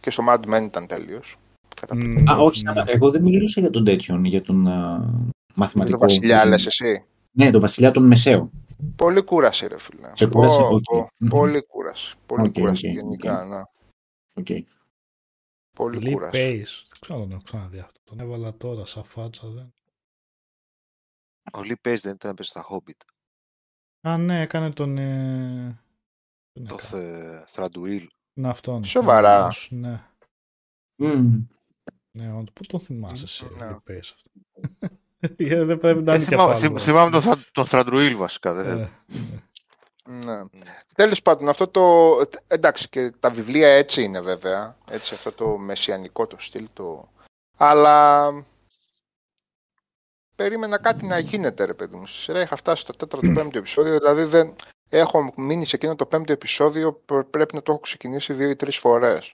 και στο Mad Men ήταν τέλειος. Καταπληκτικό. Μμ, Α, όχι, ναι. σταμα- εγώ δεν μιλούσα για τον τέτοιον, για τον α, Με μαθηματικό. τον Βασιλιά λες εσύ. Ναι, τον Βασιλιά τον Μεσαίο. Πολύ κούραση ρε φίλε. Σε κούρασε, Πω, οκ. πω. Μμμ. Πολύ κούραση. Πολύ Οκ, κούραση οκ, γενικά, οκ. ναι. Okay. Πολύ Λι κούραση. Pace. Δεν ξέρω αν τον έχω ξαναδεί αυτό. Τον έβαλα τώρα σαν φάτσα. Δεν. Ο Λι Πέις δεν ήταν να παίζει στα Hobbit. Α, ναι, έκανε τον... Ε... τον Το έκανε. Θε- Θραντουίλ. Ναι, αυτόν. Σοβαρά. Ναι, Mm. ναι, όντως. πού τον θυμάσαι εσύ, Ναι. Λι Πέις αυτό. Ε, Δεν πρέπει να Ε, είναι και θυμάμαι, πάλι. θυμ- θυμάμαι τον, Θρα- τον Θραντουίλ βασικά. δεν- Ε, Ναι. Ναι. Τέλος πάντων, αυτό το... Εντάξει, και τα βιβλία έτσι είναι βέβαια. Έτσι, αυτό το μεσιανικό το στυλ. Το... Αλλά... Περίμενα κάτι να γίνεται, ρε παιδί μου. Στη σειρά είχα φτάσει στο τέταρτο πέμπτο επεισόδιο, δηλαδή δεν... Έχω μείνει σε εκείνο το πέμπτο επεισόδιο που πρέπει να το έχω ξεκινήσει δύο ή τρεις φορές.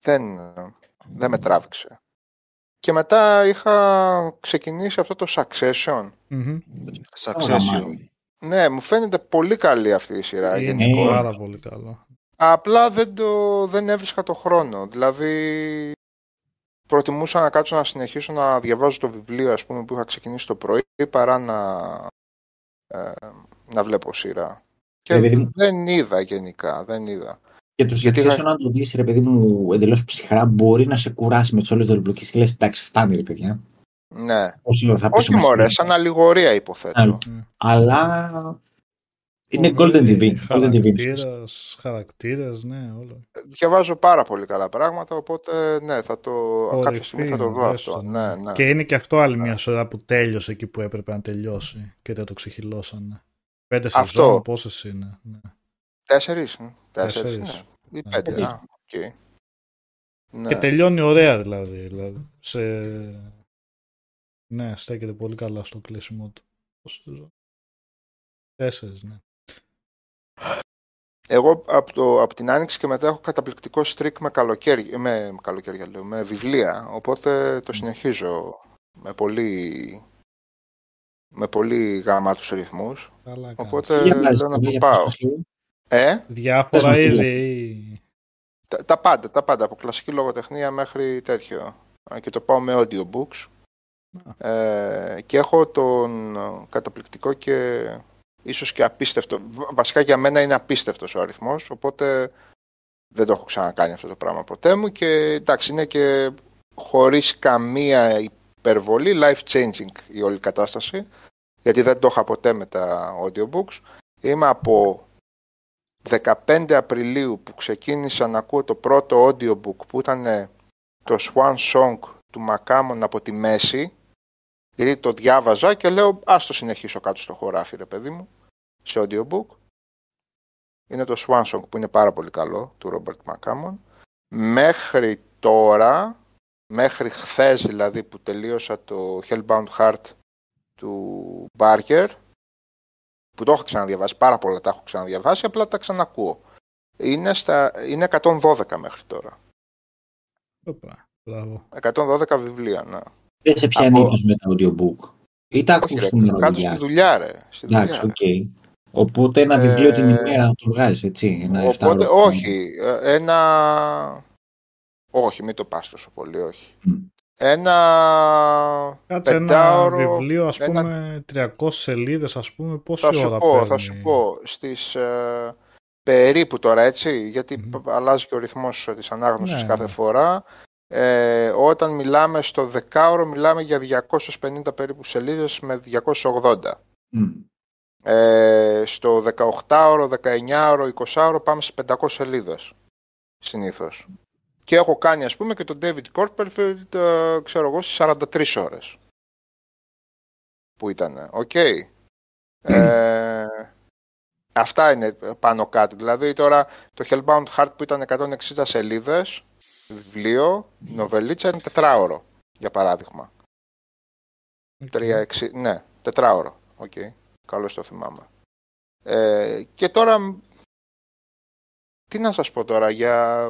Δεν, δεν με τράβηξε. Και μετά είχα ξεκινήσει αυτό το Succession. μμμ. Succession. Ναι, μου φαίνεται πολύ καλή αυτή η σειρά Είναι γενικότερα. πάρα πολύ καλό. Απλά δεν, το, δεν έβρισκα το χρόνο. Δηλαδή, προτιμούσα να κάτσω να συνεχίσω να διαβάζω το βιβλίο ας πούμε, που είχα ξεκινήσει το πρωί παρά να, ε, να βλέπω σειρά. Και Ε, παιδί μου. δεν είδα γενικά, δεν είδα. Και το Γιατί Succession, είχα- αν το δεις, ρε παιδί μου, εντελώς ψυχρά, μπορεί να σε κουράσει με τις όλες τις δολοπλοκές και λες, εντάξει, φτάνει, ρε παιδιά. Ναι. Όσο θα Όχι πέσουμε μωρέ, στην- σαν αλληγορία υποθέτω. Α, Αλλά είναι Golden TV. Golden TV. είναι σωστό. Χαρακτήρας, χαρακτήρες, ναι, όλο. Διαβάζω πάρα πολύ καλά πράγματα, οπότε ναι, θα το, κάποια Κορυφή στιγμή θα το είναι, δω δες αυτό. το, Ναι, ναι. Και είναι και αυτό άλλη μια σειρά που τέλειωσε εκεί που έπρεπε να τελειώσει και δεν το ξεχειλώσανε. Πέντε Αυτό. σεζόν, πόσες είναι. Ναι. Τέσσερις, μ, τέσσερις, Τέσσερις. ναι. Ή Ναι. πέντε, Πέντε. α, οκ. Ναι. Και τελειώνει ωραία δηλαδή. δηλαδή σε... Ναι, στέκεται πολύ καλά στο κλείσιμο του. Πόσες σεζόν. Τέσσερις, ναι. Εγώ από, το, από την Άνοιξη και μετά έχω καταπληκτικό στρίκ με καλοκαίρια, με, με καλοκαίρια λέω, με βιβλία, οπότε το συνεχίζω με πολύ, με πολύ γαμάτους ρυθμούς, Καλά κάνεις. οπότε Για βάζεις, λέω να το για πάω. Πες λίγο. Ε, Πες Διάφορα μας τι είδη. τα, τα πάντα, τα πάντα, από κλασική λογοτεχνία μέχρι τέτοιο. Α, Και το πάω με audiobooks. Ε, και έχω τον καταπληκτικό και ίσως και απίστευτο. βα- Βασικά για μένα είναι απίστευτος ο αριθμός, οπότε δεν το έχω ξανακάνει αυτό το πράγμα ποτέ μου και εντάξει είναι και χωρίς καμία υπερβολή life changing η όλη κατάσταση γιατί δεν το είχα ποτέ με τα audiobooks. Είμαι από 15 Απριλίου που ξεκίνησα να ακούω το πρώτο audiobook που ήταν το Swan Song του Μακάμον από τη μέση γιατί το διάβαζα και λέω ας το συνεχίσω κάτω στο χωράφι ρε παιδί μου σε audiobook. Είναι το Swan Song που είναι πάρα πολύ καλό του Robert McCammon. Μέχρι τώρα, μέχρι χθες δηλαδή που τελείωσα το Hellbound Heart του Barker που το έχω ξαναδιαβάσει, πάρα πολλά τα έχω ξαναδιαβάσει, απλά τα ξανακούω. Είναι, στα, είναι 112 μέχρι τώρα. Οπα, μπράβο. 112 βιβλία, ναι. Δεν σε πιάνει Από... με το audiobook. Ή τα ακούς στην δουλειά. Κάτω στη δουλειά, ρε. Στη Εντάξει, οκ. Okay. Οπότε ένα βιβλίο ε... την ημέρα το βγάζεις, έτσι. Ένα οπότε, όχι. Ε, ένα... Όχι, μην το πας τόσο πολύ, όχι. Mm. Ένα Κάτσε πεντάωρο, ένα βιβλίο, ας ένα... πούμε, 300 σελίδες, ας πούμε, πόση θα σου ώρα πω, παίρνει; Θα σου πω, στις ε, περίπου τώρα, έτσι, γιατί mm. αλλάζει και ο ρυθμός της ανάγνωσης ναι, κάθε ναι. φορά. Ε, όταν μιλάμε στο δεκάωρο, μιλάμε για 250 περίπου σελίδες με 280. Mm. Ε, στο 18ωρο, 19ωρο, 20ωρο πάμε στις 500 σελίδες συνήθως. Και έχω κάνει ας πούμε και τον David Copperfield, ε, ξέρω εγώ, στις 43 ώρες. Που ήταν, οκ. Okay. Ε, αυτά είναι πάνω κάτω. Δηλαδή τώρα το Hellbound Heart που ήταν 160 σελίδες, βιβλίο, νοβελίτσα είναι τετράωρο, για παράδειγμα. Okay. 3, ναι, τετράωρο. Οκ, okay. καλώς το θυμάμαι. Ε, και τώρα, τι να σας πω τώρα, για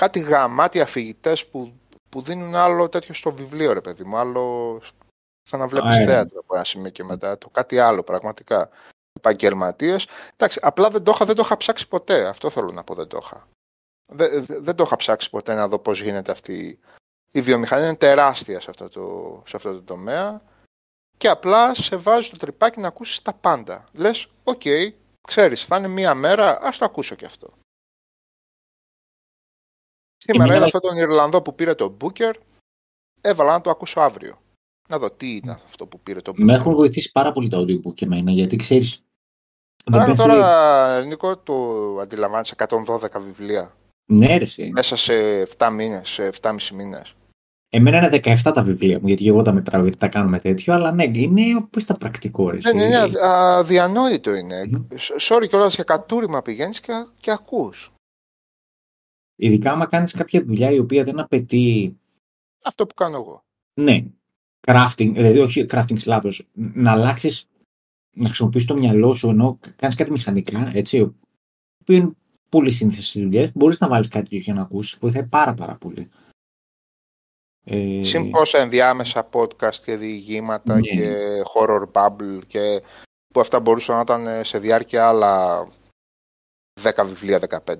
κάτι γαμάτια φοιτητές που, που δίνουν άλλο τέτοιο στο βιβλίο, ρε παιδί μου. Άλλο σαν να βλέπεις θέατρο από ένα σημείο και μετά. Το κάτι άλλο πραγματικά. Επαγγελματίες. Εντάξει, απλά δεν το, είχα, δεν το είχα ψάξει ποτέ. Αυτό θέλω να πω, δεν το είχα. Δεν, δεν το είχα ψάξει ποτέ να δω πώς γίνεται αυτή. Η βιομηχανία είναι τεράστια σε αυτό το, σε αυτό το τομέα και απλά σε βάζει στο τριπάκι να ακούσεις τα πάντα. Λες, OK, okay, ξέρεις, θα είναι μία μέρα, ας το ακούσω και αυτό. Σήμερα είδα αυτόν τον Ιρλανδό που πήρε το Booker. Έβαλα να το ακούσω αύριο. Να δω τι είναι αυτό που πήρε το Booker. Με έχουν βοηθήσει πάρα πολύ το audiobook και εμένα, γιατί ξέρεις. Άρα τώρα, Νίκο, το αντιλαμβάνει 112 βιβλία. Ναι, ρε, Μέσα σε 7 μήνες, σε 7,5 μήνες. Εμένα είναι 17 τα βιβλία μου, γιατί εγώ τα μετράω, γιατί τα κάνουμε τέτοιο, αλλά ναι, είναι όπως τα πρακτικό. Ρε, ναι, ναι, είναι αδιανόητο είναι. Mm-hmm. Sorry κιόλας για κατούριμα πηγαίνεις και, και ακούς. Ειδικά άμα κάνεις κάποια δουλειά η οποία δεν απαιτεί... Αυτό που κάνω εγώ. Ναι. Crafting, δηλαδή όχι crafting λάθος. Να αλλάξεις, να χρησιμοποιήσεις το μυαλό σου ενώ κάνεις κάτι μηχανικά, έτσι, που είναι πολύ σύνθεση στις δουλειές, μπορείς να βάλεις κάτι για να ακούσεις. Βοηθάει πάρα πάρα πολύ. Ε... Συν πόσα ενδιάμεσα podcast και διηγήματα ναι. και horror bubble και που αυτά μπορούσαν να ήταν σε διάρκεια άλλα 10 βιβλία, 15.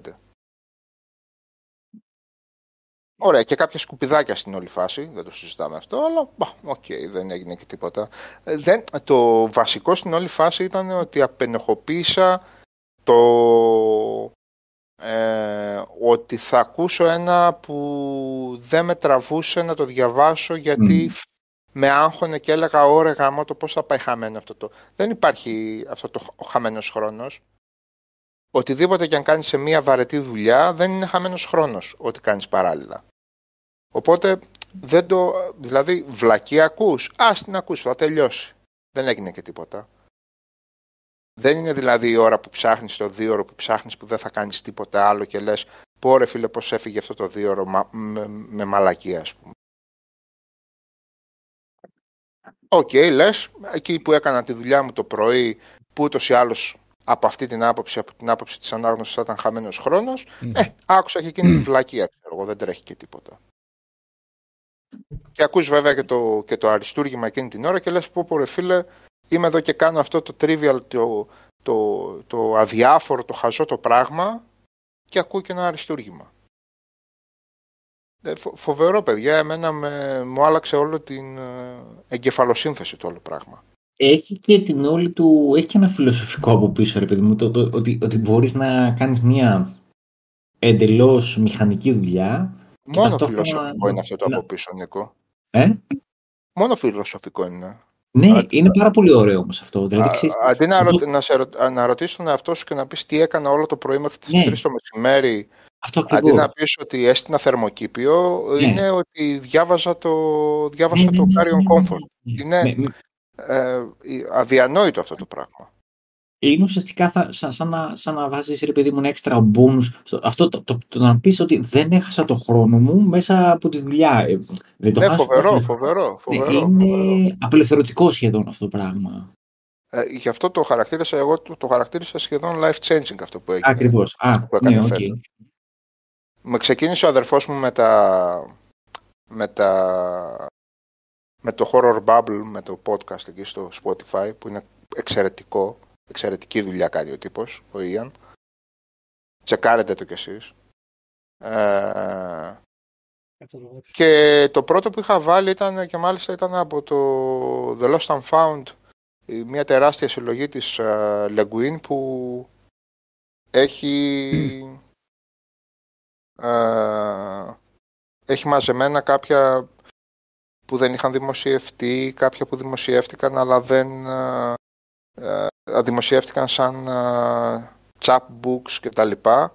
Ωραία, και κάποια σκουπιδάκια στην όλη φάση, δεν το συζητάμε αυτό, αλλά OK, okay, δεν έγινε και τίποτα. Ε, δεν, το βασικό στην όλη φάση ήταν ότι απενεχοποίησα το ε, ότι θα ακούσω ένα που δεν με τραβούσε να το διαβάσω γιατί με άγχωνε και έλεγα ωραία γάμο το πώς θα πάει χαμένο αυτό το. Δεν υπάρχει αυτό το ο χαμένος χρόνος. Οτιδήποτε και αν κάνεις σε μία βαρετή δουλειά δεν είναι χαμένος χρόνος ό,τι κάνεις παράλληλα. Οπότε, δεν το, δηλαδή, βλακή ακούς, ας την ακούς, θα τελειώσει. Δεν έγινε και τίποτα. Δεν είναι δηλαδή η ώρα που ψάχνεις το δύο ώρο που ψάχνεις που δεν θα κάνεις τίποτα άλλο και λες πω ρε φίλε πώς έφυγε αυτό το δύο ώρο με, με, μαλακία ας πούμε. OK, okay, λες, εκεί που έκανα τη δουλειά μου το πρωί που ούτως ή άλλως από αυτή την άποψη, από την άποψη της ανάγνωσης θα ήταν χαμένος χρόνος, ε, άκουσα και εκείνη τη βλακία, ξέρω εγώ, δεν τρέχει και τίποτα. Και ακούς βέβαια και το, και το αριστούργημα εκείνη την ώρα και λες πω πω ρε φίλε είμαι εδώ και κάνω αυτό το trivial, το, το, το αδιάφορο, το χαζό το πράγμα και ακούω και ένα αριστούργημα. Ε, φοβερό παιδιά, εμένα με, μου άλλαξε όλο την ε, εγκεφαλοσύνθεση το όλο πράγμα. Έχει και την όλη του, έχει και ένα φιλοσοφικό από πίσω ρε παιδί μου, το, ότι, ότι μπορείς να κάνεις μια εντελώς μηχανική δουλειά Μόνο ταυτόχρονα- φιλοσοφικό είναι αυτό το να- από πίσω, Νίκο. Ε; Μόνο φιλοσοφικό είναι. Ναι, Α, είναι πάρα πολύ ωραίο όμως αυτό. Δηλαδή, Α, ξέρεις, αντί να, αυτό- ρω- να, σε, ρω- να ρωτήσεις τον εαυτό σου και να πεις τι έκανα όλο το πρωί μέχρι τις Ναι. 3 το μεσημέρι, αυτό αντί ακριβώς. να πεις ότι έστεινα θερμοκήπιο, Ναι. είναι ότι διάβαζα το, διάβασα Ναι, ναι, το ναι, Carrion ναι, ναι, Comfort. ναι. Είναι Με- με- ε, αδιανόητο αυτό το πράγμα. είναι ουσιαστικά θα, σαν, σαν, να, σαν να βάζεις ρε παιδί μου ένα έξτρα bonus. Στο, αυτό το, το, το, να πεις ότι δεν έχασα το χρόνο μου μέσα από τη δουλειά. Ε, δεν το Ναι, χάσα φοβερό, το- φοβερό, Ναι, φοβερό. είναι φοβερό. απελευθερωτικό σχεδόν αυτό το πράγμα. Ε, γι' αυτό το χαρακτήρισα εγώ, το, το χαρακτήρισα σχεδόν life changing αυτό που έγινε. Ακριβώς. Α, που έκανε ναι, οκ. φέτος. Με ξεκίνησε ο αδερφός μου με τα, με τα με το Horror Babble, με το podcast εκεί στο Spotify, που είναι εξαιρετικό. Εξαιρετική δουλειά κάνει ο τύπος, ο Ian. Τσεκάρετε το κι εσείς. Ε, και το πρώτο που είχα βάλει ήταν και μάλιστα ήταν από το The Lost and Found, η- μια τεράστια συλλογή της ε, Le Guin που έχει ε, έχει μαζεμένα κάποια που δεν είχαν δημοσιευτεί, κάποια που δημοσιεύτηκαν αλλά δεν ε, ε, δημοσιεύτηκαν σαν ε, chapbooks και τα λοιπά.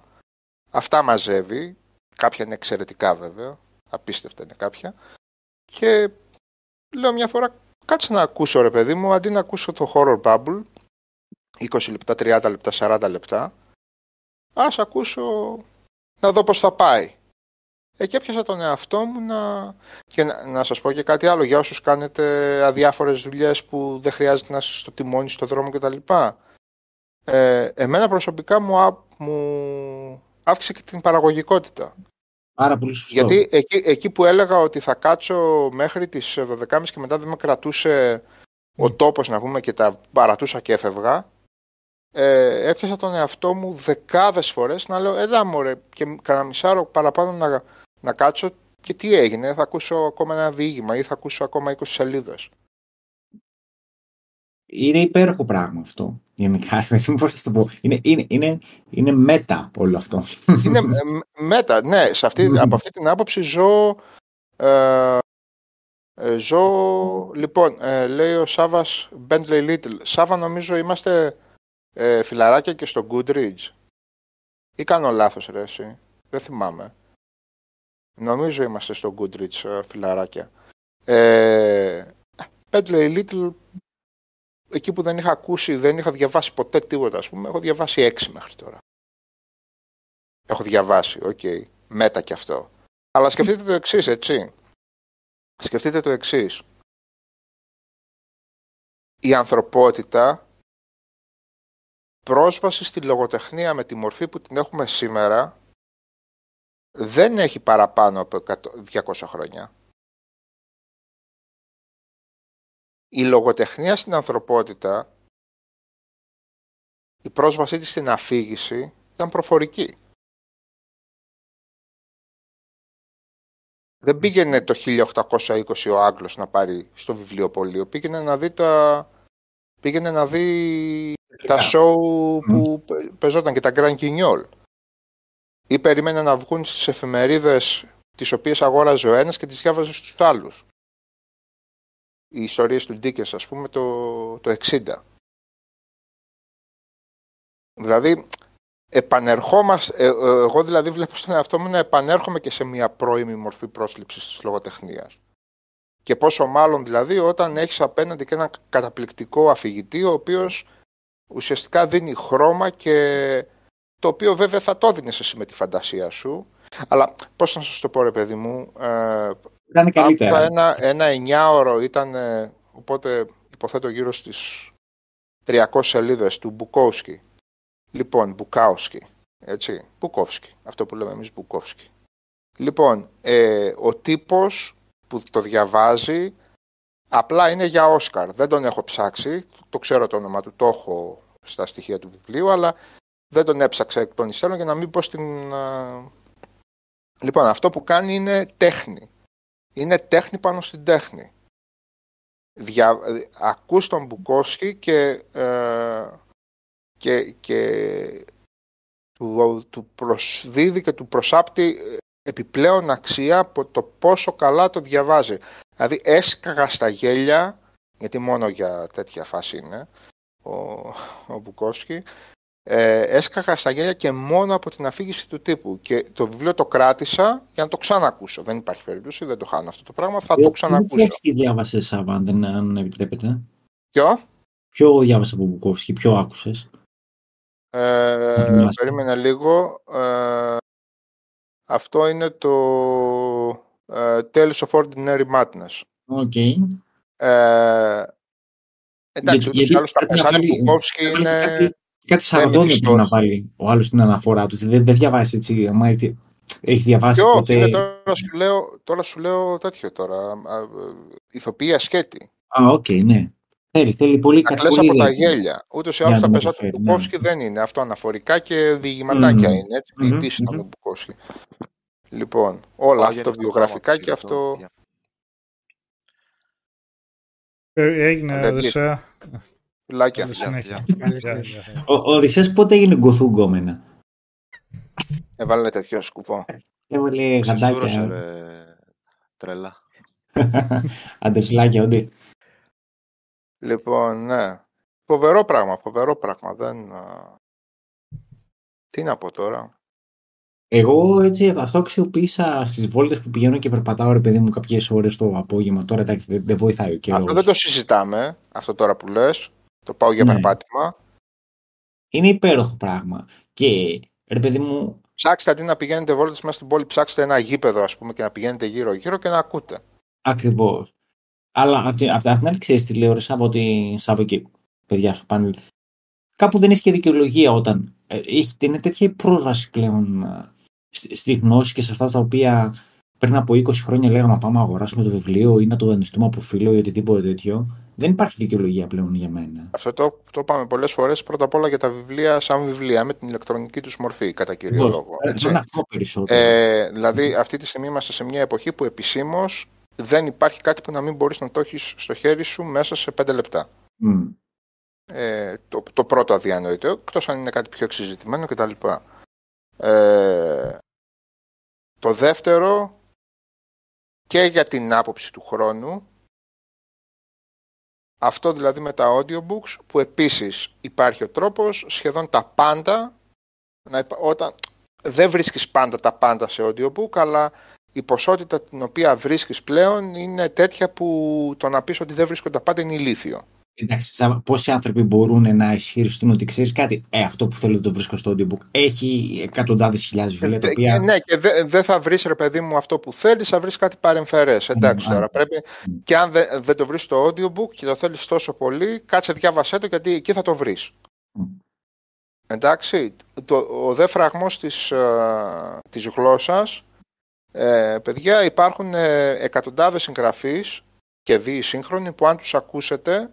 Αυτά μαζεύει. Κάποια είναι εξαιρετικά βέβαια. Απίστευτα είναι κάποια. Και λέω μια φορά κάτσε να ακούσω ρε παιδί μου αντί να ακούσω το horror bubble 20 λεπτά, 30 λεπτά, 40 λεπτά ας ακούσω να δω πώς θα πάει. Ε, και έπιασα τον εαυτό μου να... Και να, να σας πω και κάτι άλλο για όσους κάνετε αδιάφορες δουλειές που δεν χρειάζεται να είστε στο τιμόνι, στο δρόμο κτλ. Ε, εμένα προσωπικά μου, α- μου αύξησε και την παραγωγικότητα. Πάρα πολύ σωστό. Γιατί εκεί, εκεί που έλεγα ότι θα κάτσω μέχρι τις 12.30 και μετά δεν με κρατούσε ο τόπος να πούμε και τα παρατούσα και έφευγα, ε, έπιασα τον εαυτό μου δεκάδες φορές να λέω έλα μωρέ και κανένα μισάρο παραπάνω να, να κάτσω και τι έγινε, θα ακούσω ακόμα ένα διήγημα ή θα ακούσω ακόμα 20 σελίδες. Είναι υπέροχο πράγμα αυτό. Γενικά, δεν μου πώς θα το πω. Είναι, είναι, είναι, είναι μέτα όλο αυτό. Είναι ε, μέτα, ναι, σε αυτή, Μμμ. από αυτή την άποψη ζω... Ε, ε, ζω... Λοιπόν, ε, λέει ο Σάβας Bentley Little. Σάβα νομίζω είμαστε ε, φιλαράκια και στο Goodreads. Ή κάνω λάθος ρε εσύ. Δεν θυμάμαι. Νομίζω είμαστε στο Goodreads ε, φιλαράκια. Ε, Bentley Little εκεί που δεν είχα ακούσει, δεν είχα διαβάσει ποτέ τίποτα, ας πούμε, έχω διαβάσει έξι μέχρι τώρα. Έχω διαβάσει, οκ. Μέτα κι αυτό. Αλλά σκεφτείτε το εξής, έτσι. Σκεφτείτε το εξής. Η ανθρωπότητα πρόσβαση στη λογοτεχνία με τη μορφή που την έχουμε σήμερα δεν έχει παραπάνω από 100 200 χρόνια. Η λογοτεχνία στην ανθρωπότητα, η πρόσβασή της στην αφήγηση ήταν προφορική. Δεν πήγαινε το 1820 ο Άγγλος να πάρει στο βιβλιοπωλείο. Πήγαινε να δει τα... Πήγαινε να δει τα show που πε- παιζόταν και τα Grand Guignol. Ή περίμενε να βγουν στις εφημερίδες τις οποίες αγόραζε ο ένας και τις διάβαζε στους άλλους. Οι ιστορίες του Dickens, ας πούμε, το, το 60. Δηλαδή, επανερχόμαστε, ε, ε, εγώ δηλαδή βλέπω στον εαυτό μου να επανέρχομαι και σε μια πρώιμη μορφή πρόσληψης της λογοτεχνίας. Και πόσο μάλλον δηλαδή όταν έχεις απέναντι και ένα καταπληκτικό αφηγητή ο οποίος ουσιαστικά δίνει χρώμα και το οποίο βέβαια θα το δίνεις εσύ με τη φαντασία σου. Αλλά πώς να σας το πω ρε παιδί μου, ε, Ήταν άκουσα καλύτερα. ένα, ένα εννιάωρο ήταν, ε, οπότε υποθέτω γύρω στις 300 σελίδες του Μπουκόουσκι. Λοιπόν, Μπουκάουσκι, έτσι, Μπουκόφσκι, αυτό που λέμε εμείς Μπουκόφσκι. Λοιπόν, ε, ο τύπος που το διαβάζει απλά είναι για Όσκαρ. Δεν τον έχω ψάξει, το ξέρω το όνομα του, το έχω στα στοιχεία του βιβλίου, αλλά δεν τον έψαξα εκ των υστέρων για να μην πω στην... ε, Λοιπόν, αυτό που κάνει είναι τέχνη. Είναι τέχνη πάνω στην τέχνη. Δια... ε, Ακούς τον Μπουκόσκι και, ε, και, και του, του προσδίδει και του προσάπτει επιπλέον αξία από το πόσο καλά το διαβάζει. Δηλαδή έσκαγα στα γέλια, γιατί μόνο για τέτοια φάση είναι ο, ο Μπουκόφσκι, ε, έσκαγα στα γέλια και μόνο από την αφήγηση του τύπου. Και το βιβλίο το κράτησα για να το ξανακούσω. Δεν υπάρχει περίπτωση, δεν το χάνω αυτό το πράγμα, θα το ξανακούσω. Ποιο διάβασες, Σάββα, αν επιτρέπεται; Ποιο; Ποιο διάβασε από Μπουκόφσκι, ποιο άκουσες; Ε, περίμενε λίγο. Ε, αυτό είναι το ε, Tales of Ordinary Madness. OK. Okay. Ε, εντάξει, ούτως ή άλλως τα πεζά του Μπουκόφσκι είναι... Κάτι, κάτι σαρδόνιο πρέπει να βάλει ο άλλος στην αναφορά του. Δεν, δεν διαβάζεις έτσι. Άμα έχεις διαβάσει Ποιο, ποτέ... Φίλε, τώρα, σου λέω, τώρα σου λέω τέτοιο τώρα. Ηθοποιία σκέτη. Α, OK, okay, ναι. Θέλει, θέλει πολύ Να κλαις από τα γέλια. Ούτως ή άλλως τα πεζά του Μπουκόφσκι ναι. δεν είναι. Αυτοαναφορικά και διηγηματάκια μμ. είναι. Έτσι, ποιητής mm-hmm. ήταν ο Μπουκόφσκι. Λοιπόν, όλα αυτοβιογραφικά και αυτό. Ε, έγινε Οδυσσέα. Φιλάκια. Ο Οδυσσέας πότε έγινε γκοθούγκόμενα. Έβαλε τέτοιο σκουπό. Έβαλε γαντάκια. Τρελά. Αντεφυλάκια, όντι. Λοιπόν, ναι. Φοβερό πράγμα, φοβερό πράγμα. Δεν... Τι να πω τώρα. Εγώ έτσι αυτό αξιοποίησα στις βόλτες που πηγαίνω και περπατάω ρε παιδί μου κάποιες ώρες το απόγευμα. Τώρα εντάξει δεν, δεν βοηθάει ο καιρός. Αυτό δεν το συζητάμε, αυτό τώρα που λες. Το πάω για ναι. περπάτημα. Είναι υπέροχο πράγμα. Και ρε παιδί μου. Ψάξτε αντί να πηγαίνετε βόλτες μέσα στην πόλη, ψάξτε ένα γήπεδο ας πούμε και να πηγαίνετε γύρω-γύρω και να ακούτε. Ακριβώς. Αλλά από την άλλη ξέρεις τι λέω, ρε Σάββα, ότι Σάββα και παιδιά στο πάνελ. Κάπου δεν έχει και δικαιολογία όταν ε, είναι τέτοια η πρόσβαση πλέον στη γνώση και σε αυτά τα οποία πριν από 20 χρόνια λέγαμε πάμε να αγοράσουμε το βιβλίο ή να το δανειστούμε από φίλο ή οτιδήποτε τέτοιο. Δεν υπάρχει δικαιολογία πλέον για μένα. Αυτό το, το είπαμε πολλές φορές. Πρώτα απ' όλα για τα βιβλία σαν βιβλία με την ηλεκτρονική τους μορφή, κατά κύριο λόγο. Έτσι. Ε, δηλαδή, αυτή τη στιγμή είμαστε σε μια εποχή που επισήμως δεν υπάρχει κάτι που να μην μπορείς να το έχεις στο χέρι σου μέσα σε 5 λεπτά. Mm. Ε, το, το πρώτο αδιανοητό, εκτός αν είναι κάτι πιο εξειζητημένο κτλ. Ε, το δεύτερο και για την άποψη του χρόνου αυτό δηλαδή με τα audiobooks που επίσης υπάρχει ο τρόπος σχεδόν τα πάντα να, όταν, δεν βρίσκεις πάντα τα πάντα σε audiobook αλλά η ποσότητα την οποία βρίσκεις πλέον είναι τέτοια που το να πεις ότι δεν βρίσκονται τα πάντα είναι ηλίθιο. Εντάξει, πόσοι άνθρωποι μπορούν να ισχυριστούν ότι ξέρεις κάτι, ε, αυτό που θέλω να το βρίσκω στο audiobook έχει εκατοντάδες χιλιάδες βιβλία. Τα οποία... Ναι, και δεν δε θα βρεις, ρε παιδί μου, αυτό που θέλεις, θα βρεις κάτι παρεμφερές. Εντάξει, mm, τώρα πρέπει. Mm. Και αν δεν δε το βρεις στο audiobook και το θέλεις τόσο πολύ, κάτσε διάβασέ το γιατί εκεί θα το βρεις. Mm. Εντάξει, το, ο δε φραγμός της, uh, της γλώσσας, ε, παιδιά, υπάρχουν ε, εκατοντάδες συγγραφείς και δύο σύγχρονοι που αν τους ακούσετε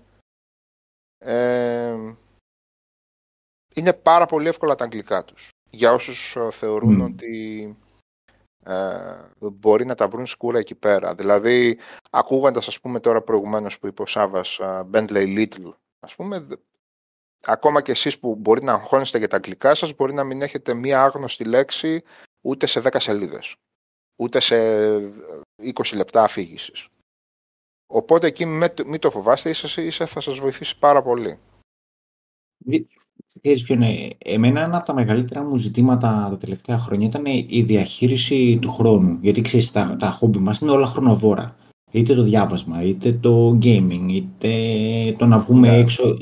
ε, είναι πάρα πολύ εύκολα τα αγγλικά τους. Για όσους ε, θεωρούν ότι ε, μπορεί να τα βρουν σκούρα εκεί πέρα. Δηλαδή, ακούγοντας, ας πούμε, τώρα προηγουμένως που είπε ο Σάβας, uh, Bentley Little, ας πούμε, ακόμα και εσείς που μπορεί να αγχώνεστε για τα αγγλικά σας, μπορεί να μην έχετε μία άγνωστη λέξη ούτε σε 10 σελίδες, ούτε σε 20 λεπτά αφήγησης. Οπότε εκεί μην το φοβάστε, ίσα, ίσα θα σας βοηθήσει πάρα πολύ. Ξέρεις ποιο είναι. Εμένα ένα από τα μεγαλύτερα μου ζητήματα τα τελευταία χρόνια ήταν η διαχείριση του χρόνου. Γιατί ξέρεις, τα, τα χόμπι μας είναι όλα χρονοβόρα. Είτε το διάβασμα, είτε το gaming, είτε το να βγούμε yeah. Ναι. έξω.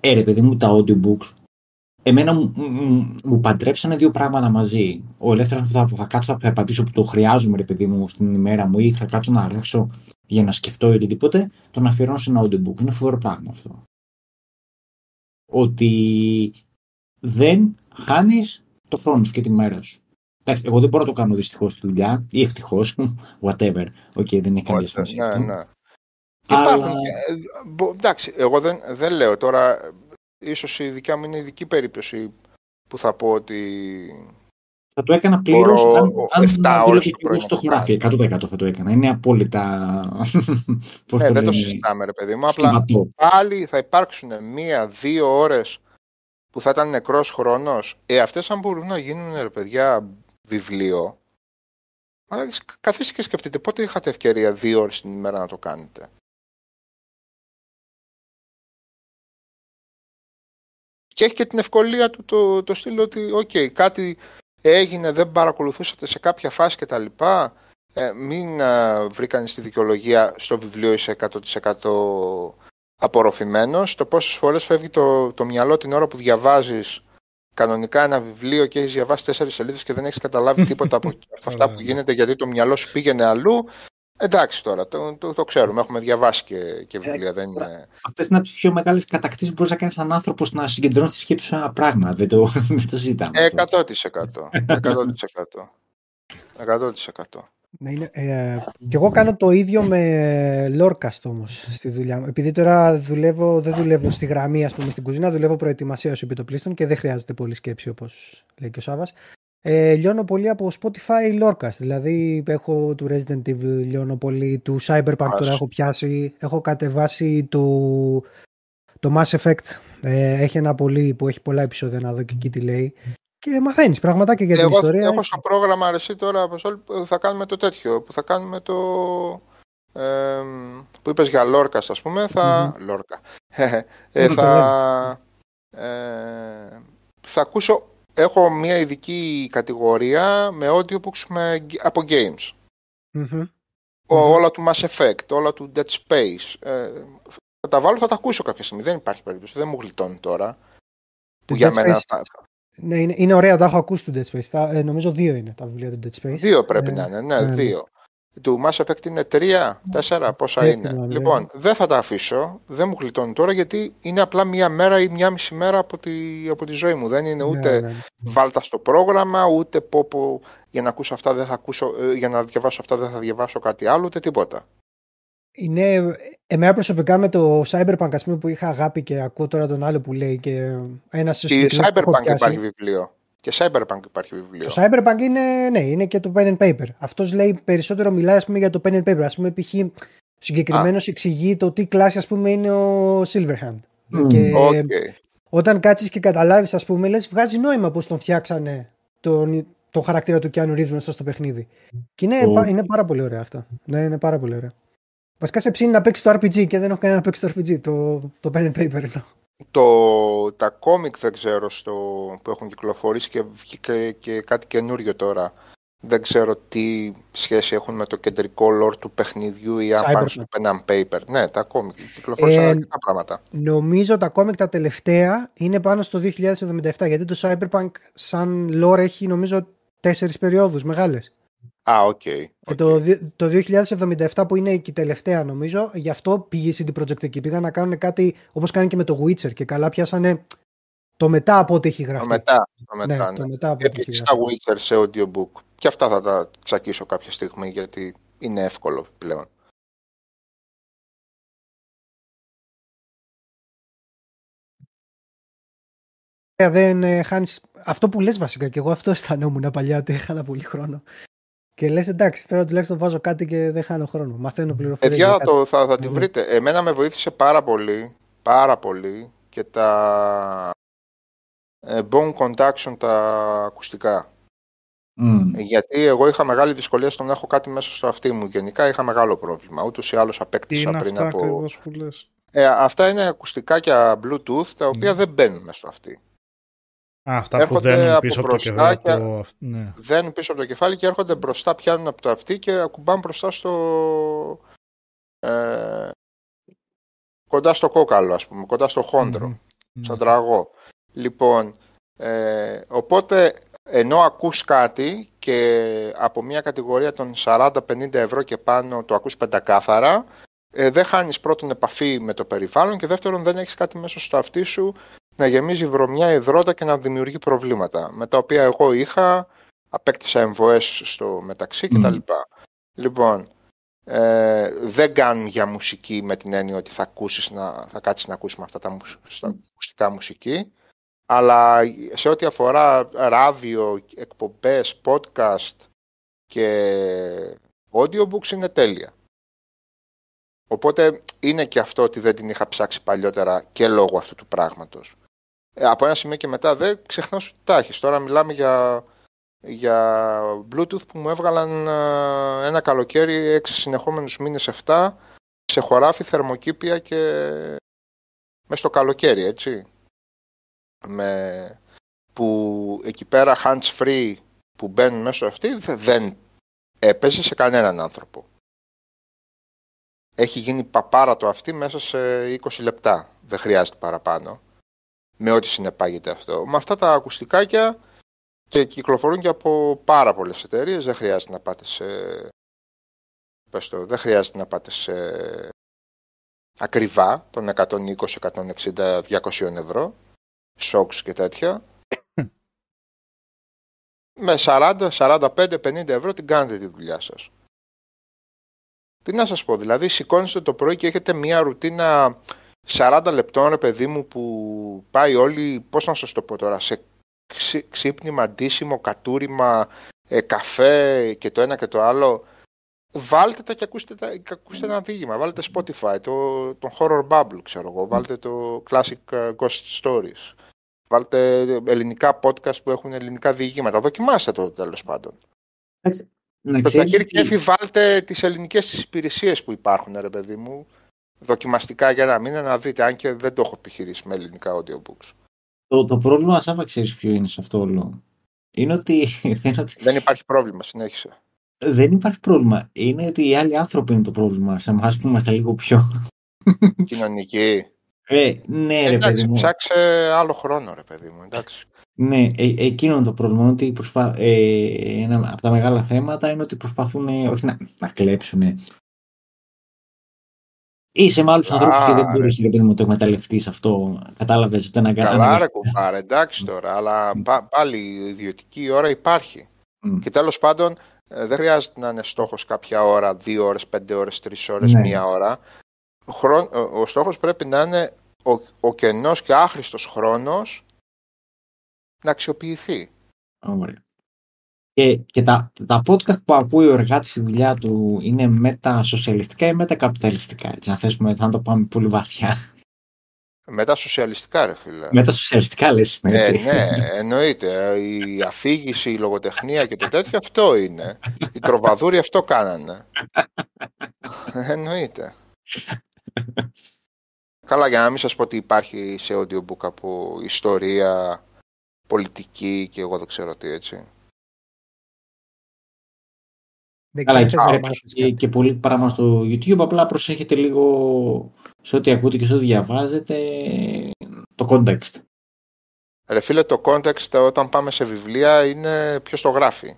Ε, παιδί μου, τα audiobooks. Εμένα μου, μου, μου παντρέψανε δύο πράγματα μαζί. Ο ελεύθερος που θα, θα κάτσω να περπατήσω που το χρειάζομαι, ρε παιδί μου, στην ημέρα μου, ή θα κάτσω να αράξω για να σκεφτώ ή οτιδήποτε, το να αφιερώνω σε ένα audiobook. Είναι φοβερό πράγμα αυτό. Ότι δεν χάνεις το χρόνο σου και τη μέρα σου. Εντάξει, εγώ δεν μπορώ να το κάνω δυστυχώς στη δουλειά ή ευτυχώς, whatever. OK, okay, δεν έχει καμία σημασία. Ναι, ναι. Υπάρχουν. Αλλά... εντάξει, εγώ δεν, δεν λέω τώρα. Ίσως η δικιά μου είναι ειδική περίπτωση που θα πω ότι θα το έκανα πλήρως αν, αν ώρες το στο χωράφι. 100% θα το έκανα. Είναι απόλυτα. Πώς ε, το δεν το συζητάμε, ρε παιδί μου. Απλά πάλι θα υπάρξουν μία-δύο ώρες που θα ήταν νεκρός χρόνος. Ε, αυτές αν μπορούν να γίνουν, ρε παιδιά, βιβλίο. Αλλά καθίστε και σκεφτείτε πότε είχατε ευκαιρία δύο ώρες την ημέρα να το κάνετε; Και έχει και την ευκολία του το, το στυλ ότι okay, κάτι έγινε, δεν παρακολουθούσατε σε κάποια φάση κτλ. Ε, μην ε, βρήκανε στη δικαιολογία στο βιβλίο είσαι 100% απορροφημένος. Το πόσες φορές φεύγει το, το μυαλό την ώρα που διαβάζεις κανονικά ένα βιβλίο και έχεις διαβάσει τέσσερις σελίδες και δεν έχεις καταλάβει τίποτα από αυτά που γίνεται γιατί το μυαλό σου πήγαινε αλλού. Εντάξει τώρα, το, το, το ξέρουμε. Έχουμε διαβάσει και, και βιβλία. δεν είναι... Αυτές είναι από τις πιο μεγάλες κατακτήσεις που μπορείς να κάνεις έναν άνθρωπος να συγκεντρώσει τη σκέψη σε ένα πράγμα. Δεν το, δεν το συζητάμε. 100%. 100%. 100%. Ναι, είναι, ε, και εγώ κάνω το ίδιο με Lorcast όμως στη δουλειά μου. Επειδή τώρα δουλεύω, δεν δουλεύω στη γραμμή, ας πούμε, στην κουζίνα, δουλεύω προετοιμασία ως επιτοπλίστων και δεν χρειάζεται πολύ σκέψη όπως λέει και ο Σάβα. Ε, λιώνω πολύ από Spotify Lorcast. Δηλαδή έχω του Resident Evil, λιώνω πολύ του Cyberpunk τώρα έχω πιάσει. Έχω κατεβάσει το, το Mass Effect. Ε, έχει ένα πολύ που έχει πολλά επεισόδια να δω και εκεί τι λέει και μαθαίνεις πραγματάκια για την Εγώ ιστορία. Έχω στο πρόγραμμα αρεσί τώρα θα κάνουμε το τέτοιο. Που θα κάνουμε το. Ε, που είπες για Λόρκα, ας πούμε, θα. Mm-hmm. Λόρκα. ε, θα. Ε, θα ακούσω. Έχω μια ειδική κατηγορία με audiobooks με, από games. Mm-hmm. Ο, όλα του Mass Effect, όλα του Dead Space. Ε, θα τα βάλω, θα τα ακούσω κάποια στιγμή. Δεν υπάρχει περίπτωση. Δεν μου γλιτώνει τώρα. Που για μένα θα, ναι, είναι, είναι ωραία, τα έχω ακούσει του Dead Space. Τα, ε, νομίζω δύο είναι τα βιβλία του Dead Space. Δύο πρέπει ε, να είναι, ναι, ναι, δύο. Του Mass Effect είναι τρία, τέσσερα, πόσα είναι. Ναι. Λοιπόν, δεν θα τα αφήσω, δεν μου γλιτώνει τώρα γιατί είναι απλά μία μέρα ή μία μισή μέρα από τη, από τη ζωή μου. Δεν είναι ναι, ούτε ναι, βάλτα στο πρόγραμμα, ούτε πω, πω για να ακούσω αυτά δεν θα ακούσω, ε, για να διαβάσω αυτά δεν θα διαβάσω κάτι άλλο, ούτε τίποτα. Είναι, εμένα προσωπικά με το Cyberpunk ας πούμε, που είχα αγάπη και ακούω τώρα τον άλλο που λέει και ένας Και Cyberpunk υπάρχει βιβλίο. Και Cyberpunk υπάρχει βιβλίο. Το Cyberpunk είναι, ναι, είναι και το pen and paper. Αυτός λέει περισσότερο μιλάει ας πούμε, για το pen and paper. Α πούμε, π.χ. συγκεκριμένος εξηγεί το τι κλάση ας πούμε, είναι ο Silverhand. Mm. Και okay. όταν κάτσεις και καταλάβεις, ας πούμε, λες, βγάζει νόημα πώ τον φτιάξανε τον, τον χαρακτήρα του Keanu Reeves μέσα στο παιχνίδι. Και είναι, oh. είναι πάρα πολύ ωραία αυτό. Ναι, είναι πάρα πολύ ωραία. Βασικά σε ψήνει να παίξει το RPG και δεν έχω κανένα να παίξει το RPG, το, το pen and paper εννοώ. Το, τα κόμικ δεν ξέρω στο, που έχουν κυκλοφορήσει και βγήκε και κάτι καινούριο τώρα. Δεν ξέρω τι σχέση έχουν με το κεντρικό lore του παιχνιδιού ή αν πάνε στο pen and paper. Ναι, τα κόμικ κυκλοφορήσαν ε, αρκετά πράγματα. Νομίζω τα κόμικ τα τελευταία είναι πάνω στο 2077 γιατί το Cyberpunk σαν lore έχει νομίζω τέσσερις περιόδους μεγάλες. Α, OK. Okay, okay. Το, το 2077 που είναι και η τελευταία νομίζω, γι' αυτό πήγε η CD Projekt εκεί. Πήγαν να κάνουν κάτι όπως κάνει και με το Witcher και καλά πιάσανε το μετά από ό,τι έχει γραφτεί. Το μετά, το μετά, ναι. ναι. Το μετά από ό,τι έχει στα Witcher σε audiobook. Και αυτά θα τα τσακίσω κάποια στιγμή γιατί είναι εύκολο πλέον. Δεν ε, χάνεις... Αυτό που λες βασικά και εγώ αυτό αισθανόμουν παλιά ότι έχανα πολύ χρόνο. Και λες, εντάξει, τώρα τουλάχιστον βάζω κάτι και δεν χάνω χρόνο. Μαθαίνω πληροφορίες. Παιδιά, το, θα, θα τη βρείτε. Εμένα με βοήθησε πάρα πολύ, πάρα πολύ και τα ε, bone conduction τα ακουστικά. Mm. Γιατί εγώ είχα μεγάλη δυσκολία στο να έχω κάτι μέσα στο αυτί μου. Γενικά είχα μεγάλο πρόβλημα. Ούτως ή άλλως απέκτησα Τι πριν αυτά από. Που λες; Ε, αυτά είναι ακουστικάκια Bluetooth τα οποία mm. δεν μπαίνουν μέσα στο αυτί. Α, αυτά έρχονται που δένουν πίσω από το κεφάλι. Και... Ναι. Δένουν πίσω από το κεφάλι και έρχονται μπροστά, πιάνουν από το αυτί και ακουμπάνε μπροστά στο. Ε, κοντά στο κόκαλο, ας πούμε, κοντά στο χόντρο, mm-hmm. στον τραγό. Λοιπόν, ε, οπότε ενώ ακούς κάτι και από μια κατηγορία των 40-50 ευρώ και πάνω το ακούς πεντακάθαρα, ε, δεν χάνεις πρώτον επαφή με το περιβάλλον και δεύτερον δεν έχεις κάτι μέσα στο αυτί σου να γεμίζει βρωμιά υδρότα και να δημιουργεί προβλήματα. Με τα οποία εγώ είχα, απέκτησα εμβοές στο μεταξύ κτλ. Λοιπόν, ε, δεν κάνουν για μουσική με την έννοια ότι θα, ακούσεις να, θα κάτσεις να ακούσεις με αυτά τα ακουστικά μουσική, αλλά σε ό,τι αφορά ράδιο, εκπομπές, podcast και audiobooks είναι τέλεια. Οπότε είναι και αυτό ότι δεν την είχα ψάξει παλιότερα και λόγω αυτού του πράγματος. Ε, από ένα σημείο και μετά δεν ξεχνά ότι τα έχεις. Τώρα μιλάμε για για Bluetooth που μου έβγαλαν ε, ένα καλοκαίρι, έξι συνεχόμενους μήνες, 7, σε χωράφι, θερμοκήπια και μέσα στο καλοκαίρι, έτσι. Με... Που εκεί πέρα hands free που μπαίνουν μέσα αυτή δεν έπαιζε σε κανέναν άνθρωπο. Έχει γίνει παπάρα το αυτή μέσα σε 20 λεπτά. Δεν χρειάζεται παραπάνω. Με ό,τι συνεπάγεται αυτό. Με αυτά τα ακουστικάκια και κυκλοφορούν και από πάρα πολλές εταιρείες. Δεν χρειάζεται να πάτε σε... Πες το, δεν χρειάζεται να πάτε σε ακριβά των 120, 160, 200 ευρώ. Σόξ και τέτοια. Με 40, 45, 50 ευρώ την κάνετε τη δουλειά σας. Τι να σας πω, δηλαδή σηκώνεστε το πρωί και έχετε μία ρουτίνα 40 λεπτών, ρε παιδί μου, που πάει όλοι, πώς να σας το πω τώρα, σε ξύπνημα, ντύσιμο, κατούριμα, ε, καφέ και το ένα και το άλλο. Βάλτε τα και ακούστε, τα, και ακούστε ένα δίγημα. Βάλτε Spotify, το, τον Horror Bubble, ξέρω εγώ. Βάλτε το Classic ε, Ghost Stories. Βάλτε ελληνικά podcast που έχουν ελληνικά διηγήματα. Δοκιμάστε το τέλος πάντων. Στο Κέφι βάλτε τις ελληνικές υπηρεσίες που υπάρχουν, ρε παιδί μου. Δοκιμαστικά για ένα μήνα να δείτε, αν και δεν το έχω επιχειρήσει με ελληνικά audiobooks. Το, το πρόβλημα, Σάβα, ξέρεις ποιο είναι σε αυτό όλο; Είναι ότι... δεν υπάρχει πρόβλημα, συνέχισε. Δεν υπάρχει πρόβλημα. Είναι ότι οι άλλοι άνθρωποι είναι το πρόβλημα. Σε εμάς που είμαστε λίγο πιο... Κοινωνικοί. Ε, ναι, ρε εντάξει, παιδί μου. ψάξε άλλο χρόνο, ρε παιδί μου. Εντάξει. Ναι, ε, εκείνο το πρόβλημα. Ότι προσπα... ε, ένα από τα μεγάλα θέματα είναι ότι προσπαθούν όχι να, να κλέψουν Είσαι με άλλους ανθρώπους και δεν μπορείς να το εκμεταλλευτείς αυτό. Κατάλαβες ότι ένα Καλά, ρε κουμπάρε, εντάξει τώρα, αλλά πάλι η ιδιωτική ώρα υπάρχει. Και τέλος πάντων, ε, δεν χρειάζεται να είναι στόχος κάποια ώρα, δύο ώρες, πέντε ώρες, τρεις ώρες, ναι. μία ώρα. Ο στόχος πρέπει να είναι ο, ο κενός και άχρηστος χρόνος να αξιοποιηθεί. Ωραία. Και, και τα, τα podcast που ακούει ο εργάτης στη δουλειά του είναι μετασοσιαλιστικά ή μετακαπιταλιστικά. Έτσι, αν θέσουμε, θα το πάμε πολύ βαθιά. Μετασοσιαλιστικά, ρε φίλε. Μετασοσιαλιστικά, λες. Ναι, έτσι. ναι, εννοείται. Η αφήγηση, η λογοτεχνία και το τέτοιο αυτό είναι. Οι τροβαδούροι αυτό κάνανε. εννοείται. Καλά, για να μην σας πω ότι υπάρχει σε audiobook από ιστορία, πολιτική και εγώ δεν ξέρω τι, έτσι. Καλά, και, και πολύ πράγμα στο YouTube. Απλά προσέχετε λίγο σε ό,τι ακούτε και σε ό,τι διαβάζετε το context. Ρε φίλε, το context όταν πάμε σε βιβλία είναι ποιος το γράφει.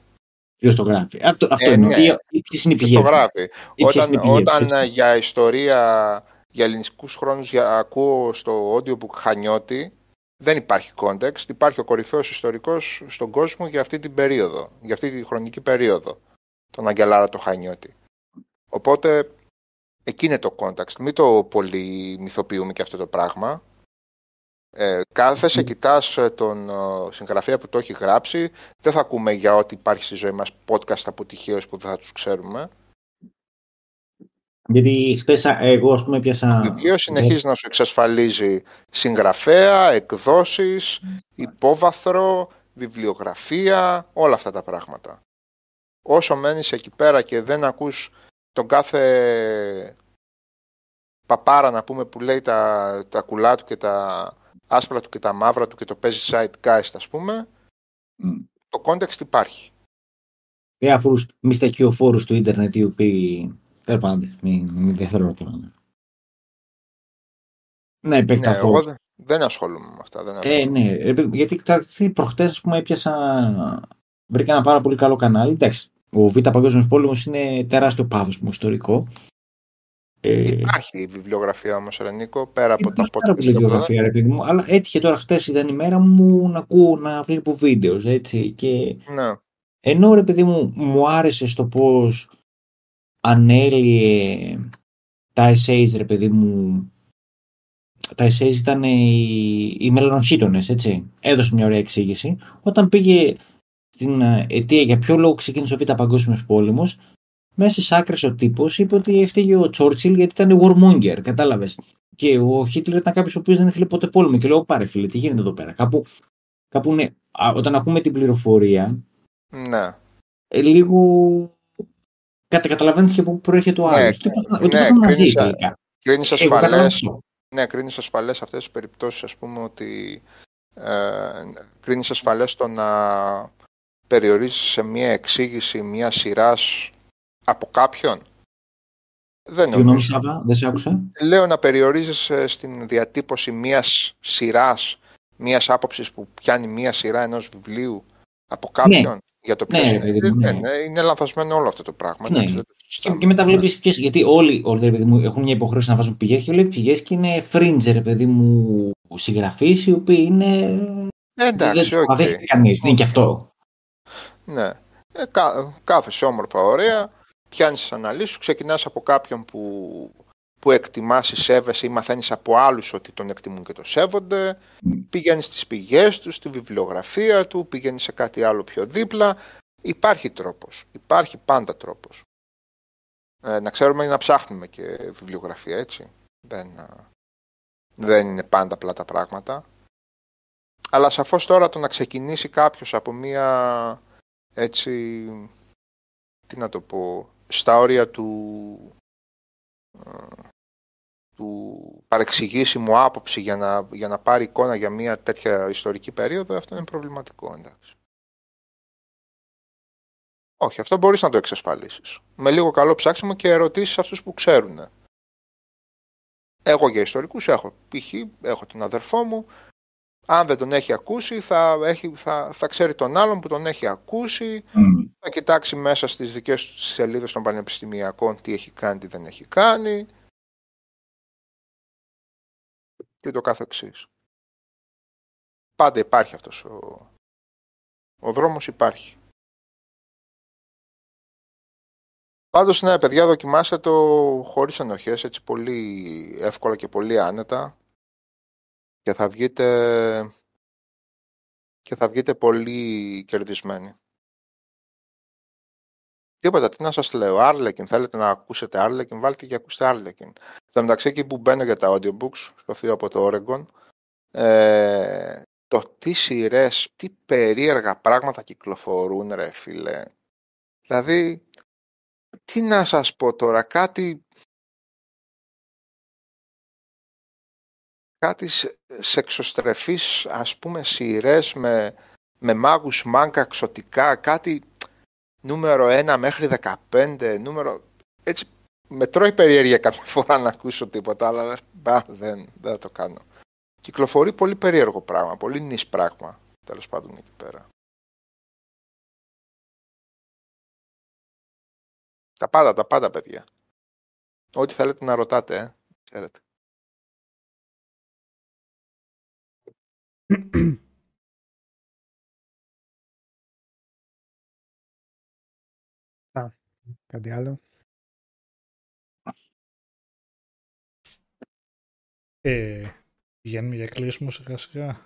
Ποιος το γράφει. Αυτό, αυτό ε, είναι. Ναι. Ποιες είναι οι πηγές. το γράφει. Όταν, όταν για ιστορία, για ελληνικούς χρόνους για, ακούω στο audiobook Χανιώτη, δεν υπάρχει context. Υπάρχει ο κορυφαίος ιστορικός στον κόσμο για αυτή την περίοδο, για αυτή τη χρονική περίοδο τον Αγγελάρα το Χανιώτη. Οπότε εκεί είναι το context. Μην το πολύ μυθοποιούμε και αυτό το πράγμα. Ε, κάθεσαι, κοιτάς ε, τον ε, συγγραφέα που το έχει γράψει. Δεν θα ακούμε για ό,τι υπάρχει στη ζωή μας podcast αποτυχίως που δεν θα τους ξέρουμε. Γιατί χθες εγώ ας πούμε πιάσα... Το βιβλίο συνεχίζεις να σου εξασφαλίζει συγγραφέα, εκδόσεις, υπόβαθρο, βιβλιογραφία, όλα αυτά τα πράγματα όσο μένεις εκεί πέρα και δεν ακούς τον κάθε παπάρα να πούμε που λέει τα, τα κουλά του και τα άσπρα του και τα μαύρα του και το παίζει site guys ας πούμε το context υπάρχει. Διάφορους μυστακιοφόρους του ίντερνετ οι οποίοι δεν πάντε, μην, μην θέλω τώρα ναι, ναι επεκταθώ. ναι, εγώ δεν, ασχολούμαι με αυτά δεν ε, ναι, γιατί προχτές ας πούμε έπιασα βρήκα ένα πάρα πολύ καλό κανάλι. Εντάξει ο Β' Παγκόσμιος Πόλεμος είναι τεράστιο πάθος μου ιστορικό. Ε, Υπάρχει βιβλιογραφία όμως, Ρενίκο, πέρα από τα podcast. Υπάρχει βιβλιογραφία, ρε παιδί μου, αλλά έτυχε τώρα χθες ήταν η μέρα μου να ακούω, να βλέπω βίντεος. Έτσι, και... Ναι. Ενώ ρε παιδί μου, μου άρεσε στο πώς ανέλυε τα essays, ρε παιδί μου. Τα essays ήταν οι, οι έτσι. Έδωσε μια ωραία εξήγηση. Όταν πήγε στην ε, αιτία για ποιο λόγο ξεκίνησε ο Β' Παγκόσμιος Πόλεμος, μέσα στι άκρες ο τύπος είπε ότι έφταιγε ο Τσόρτσιλ γιατί ήταν warmonger, κατάλαβες. Και ο Χίτλερ ήταν κάποιος ο οποίος δεν ήθελε ποτέ πόλεμο. Και λέω, πάρε φίλε, τι γίνεται εδώ πέρα. Κάπου, κάπου ναι, όταν ακούμε την πληροφορία, Ναι. ε, λίγο κατα, καταλαβαίνεις και πού προέρχεται ο Ναι, άλλος. Ότι ναι, ότι πάθαν μαζί κρίνεις, τελικά. Κρίνεις Εγώ καταλαβαίνω ασφαλές, αυτό. ναι, κρίνεις ασφαλές αυτές τις περιπτώσεις, ας πούμε, ότι ε, κρίνεις ασφαλές το να περιορίζεις σε μία εξήγηση μία σειράς από κάποιον; Δεν Συγγνώμη νομίζω. Σάβα, δεν σε άκουσα. Λέω να περιορίζεις ε, στην διατύπωση μίας σειράς, μίας άποψης που πιάνει μία σειρά ενός βιβλίου από κάποιον για το Ναι, ποιος ρε είναι. παιδί μου, Δεν- ναι. δεν- είναι λανθασμένο όλο αυτό το πράγμα. Ναι. εντάξει, δεν το Και, συζητάμε. και μετά βλέπεις ποιε. Γιατί όλοι όλοι, ρε παιδί μου, έχουν μια υποχρέωση να βάζουν πηγές και βλέπει πηγές και είναι fringe, ρε παιδί μου, συγγραφείς οι οποίοι είναι. Ε, εντάξει, δεν οκ. το δέχεται κανείς. Δεν είναι και αυτό. Ναι. Ε, κα, κάθεσαι όμορφα, ωραία, πιάνεις τις αναλύσεις σου, ξεκινάς από κάποιον που, που εκτιμάς ή σέβεσαι ή μαθαίνεις από άλλους ότι τον εκτιμούν και τον σέβονται, Μμ. πηγαίνεις στις πηγές τους, στη βιβλιογραφία του, πηγαίνεις σε κάτι άλλο πιο δίπλα. Υπάρχει τρόπος, υπάρχει πάντα τρόπος. Ε, να ξέρουμε ή να ψάχνουμε και βιβλιογραφία, έτσι. Δεν, α, δεν είναι πάντα απλά τα πράγματα. Αλλά σαφώς τώρα το να ξεκινήσει κάποιος από μία έτσι, τι να το πω, στα όρια του, ε, του παρεξηγήσιμου άποψη για να, για να πάρει εικόνα για μια τέτοια ιστορική περίοδο, αυτό είναι προβληματικό, εντάξει. Όχι, αυτό μπορείς να το εξασφαλίσεις. Με λίγο καλό ψάξιμο και ερωτήσεις αυτούς που ξέρουν. Εγώ για ιστορικούς έχω, π.χ. έχω τον αδερφό μου, αν δεν τον έχει ακούσει θα, έχει, θα, θα ξέρει τον άλλον που τον έχει ακούσει, Μμ. θα κοιτάξει μέσα στις δικές του τις σελίδες των πανεπιστημιακών τι έχει κάνει, τι δεν έχει κάνει και το κάθε εξής. Πάντα υπάρχει αυτός ο, ο δρόμος υπάρχει. Πάντως ναι παιδιά δοκιμάστε το χωρίς ενοχές έτσι πολύ εύκολα και πολύ άνετα και θα βγείτε και θα βγείτε πολύ κερδισμένοι. Τίποτα, τι να σας λέω, Άρλεκιν, θέλετε να ακούσετε Άρλεκιν, βάλτε και ακούστε Άρλεκιν. Στο μεταξύ εκεί που μπαίνω για τα audiobooks, στο θείο από το Oregon, ε, το τι σειρές, τι περίεργα πράγματα κυκλοφορούν ρε φίλε. Δηλαδή, τι να σας πω τώρα, κάτι κάτι σε- σεξοστρεφείς ας πούμε σειρές με, με μάγους μάγκα εξωτικά, κάτι νούμερο 1 μέχρι 15, νούμερο... Έτσι, με τρώει περιέργεια κάποια φορά να ακούσω τίποτα, αλλά μπα, δεν, δεν θα το κάνω. Κυκλοφορεί πολύ περίεργο πράγμα, πολύ νης πράγμα, τέλος πάντων εκεί πέρα. Τα πάντα, τα πάντα, παιδιά. Ό,τι θέλετε να ρωτάτε, ε. Ξέρετε. Κάτι άλλο. Ε, πηγαίνουμε για κλείσιμο σιγά σιγά.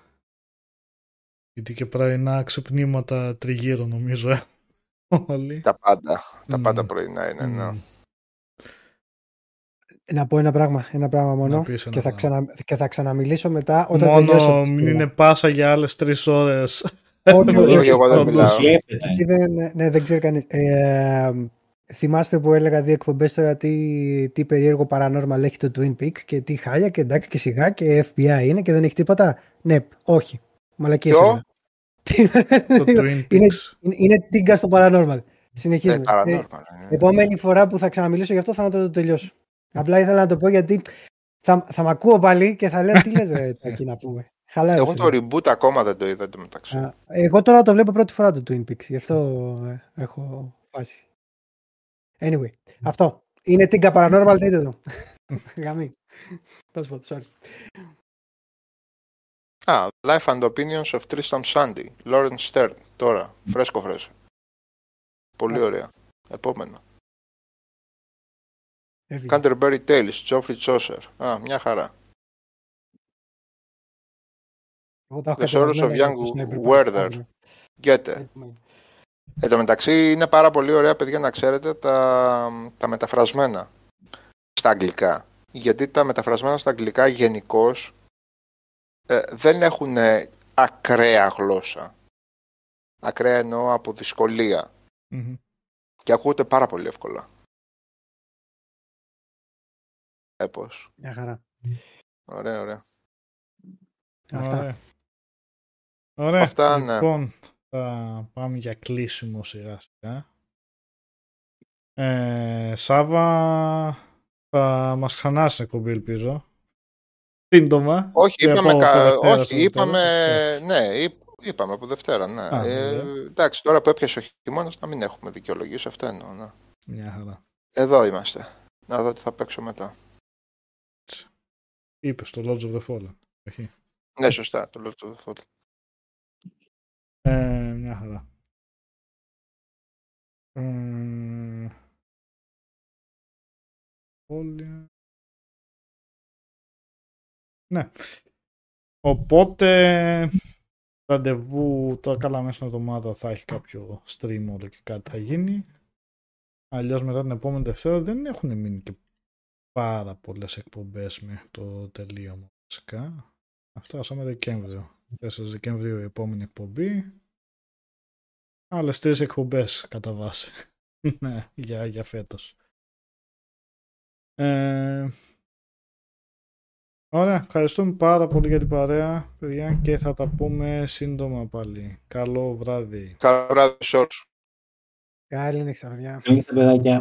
Γιατί και πρωινά ξυπνήματα τριγύρω νομίζω. ε. Όλοι. Τα πάντα, τα Μμ. πάντα πρωινά είναι, ναι. Μμ. Να πω ένα πράγμα, ένα πράγμα μόνο Να πεις ένα και θα, πράγμα. ξανα, και θα ξαναμιλήσω μετά όταν τελειώσω. Μόνο τη μην σειρά. είναι πάσα για άλλες τρεις ώρες. Όχι, όχι, όχι, εγώ δεν Το μιλάω. Βλέπετε. Γιατί δεν, ναι, δεν ξέρει κανείς. Ε, θυμάστε που έλεγα δύο εκπομπές τώρα τι, τι περίεργο paranormal έχει το Twin Peaks και τι χάλια και εντάξει και σιγά και FBI είναι και δεν έχει τίποτα. Ναι, όχι. Μαλακίες Ποιο; έλεγα. το Twin είναι, Peaks. είναι, είναι τίγκα στο paranormal. Ε, Συνεχίζουμε. Ε, paranormal, ναι. επόμενη φορά που θα ξαναμιλήσω γι' αυτό θα το, το τελειώσω. Απλά ήθελα να το πω γιατί θα, θα μ' ακούω πάλι και θα λέω τι λες ρε Τάκη να πούμε. Χαλάρωσε. Εγώ το reboot ακόμα δεν το είδα το μεταξύ. Α, Εγώ τώρα το βλέπω πρώτη φορά το Twin Peaks, γι' αυτό ε, έχω φάση. Anyway, αυτό. Είναι την Paranormal, δείτε το. Γαμί. Θα σου πω, sorry. Α, Life and Opinions of Tristan Sandy, Lawrence Stern, τώρα, φρέσκο φρέσκο. Πολύ Α. ωραία. Επόμενο. Έφυγε. Canterbury Tales, Geoffrey Chaucer. Α, μια χαρά. Εγώ τα έχω The Sorrows of κατεβασμένα Young για το Sniper Werther. Patrol. Γκέτε. Εν τω μεταξύ είναι πάρα πολύ ωραία, παιδιά, να ξέρετε τα, τα μεταφρασμένα στα αγγλικά. Γιατί τα μεταφρασμένα στα αγγλικά γενικώ δεν έχουν ακραία γλώσσα. Ακραία εννοώ από δυσκολία. Μμμ. Και ακούγεται πάρα πολύ εύκολα. Έπως. Μια χαρά. Ωραία, ωραία. Αυτά. Ωραία. Ωραία. Αυτά, ναι. λοιπόν, θα πάμε για κλείσιμο σιγά σιγά. Ε, Σάβα, θα μας ξανάς στην εκπομπή, ελπίζω. Σύντομα. Όχι, Και είπαμε, από κα... το Δευτέρα όχι, στο είπαμε, τέλος. ναι, είπ- είπαμε από Δευτέρα, ναι. Α, ε, ωραία. εντάξει, τώρα που έπιασε ο χειμώνας, να μην έχουμε δικαιολογήσει, αυτό εννοώ, ναι. Μια χαρά. Εδώ είμαστε. Να δω τι θα παίξω μετά. Είπες το Lords of the Fallen. Όχι. Ναι, σωστά, το λέω το Fall. Ε, μια χαρά. Ε, σχόλια. Ναι. Οπότε, ραντεβού τώρα καλά μέσα στην εβδομάδα θα έχει κάποιο stream όλο και κάτι θα γίνει. Αλλιώς μετά την επόμενη Δευτέρα δεν έχουν μείνει και πάρα πολλές εκπομπές μέχρι το τελείωμα βασικά. Φτάσαμε Δεκέμβριο. 4 Δεκεμβρίου η επόμενη εκπομπή. Άλλες τρεις εκπομπές κατά βάση. ναι, για, για φέτος. Ε, ωραία, ευχαριστούμε πάρα πολύ για την παρέα, παιδιά, και θα τα πούμε σύντομα πάλι. Καλό βράδυ. Καλό βράδυ σε όλους. Καλή νύχτα, παιδιά. Καλή νύχτα, παιδάκια.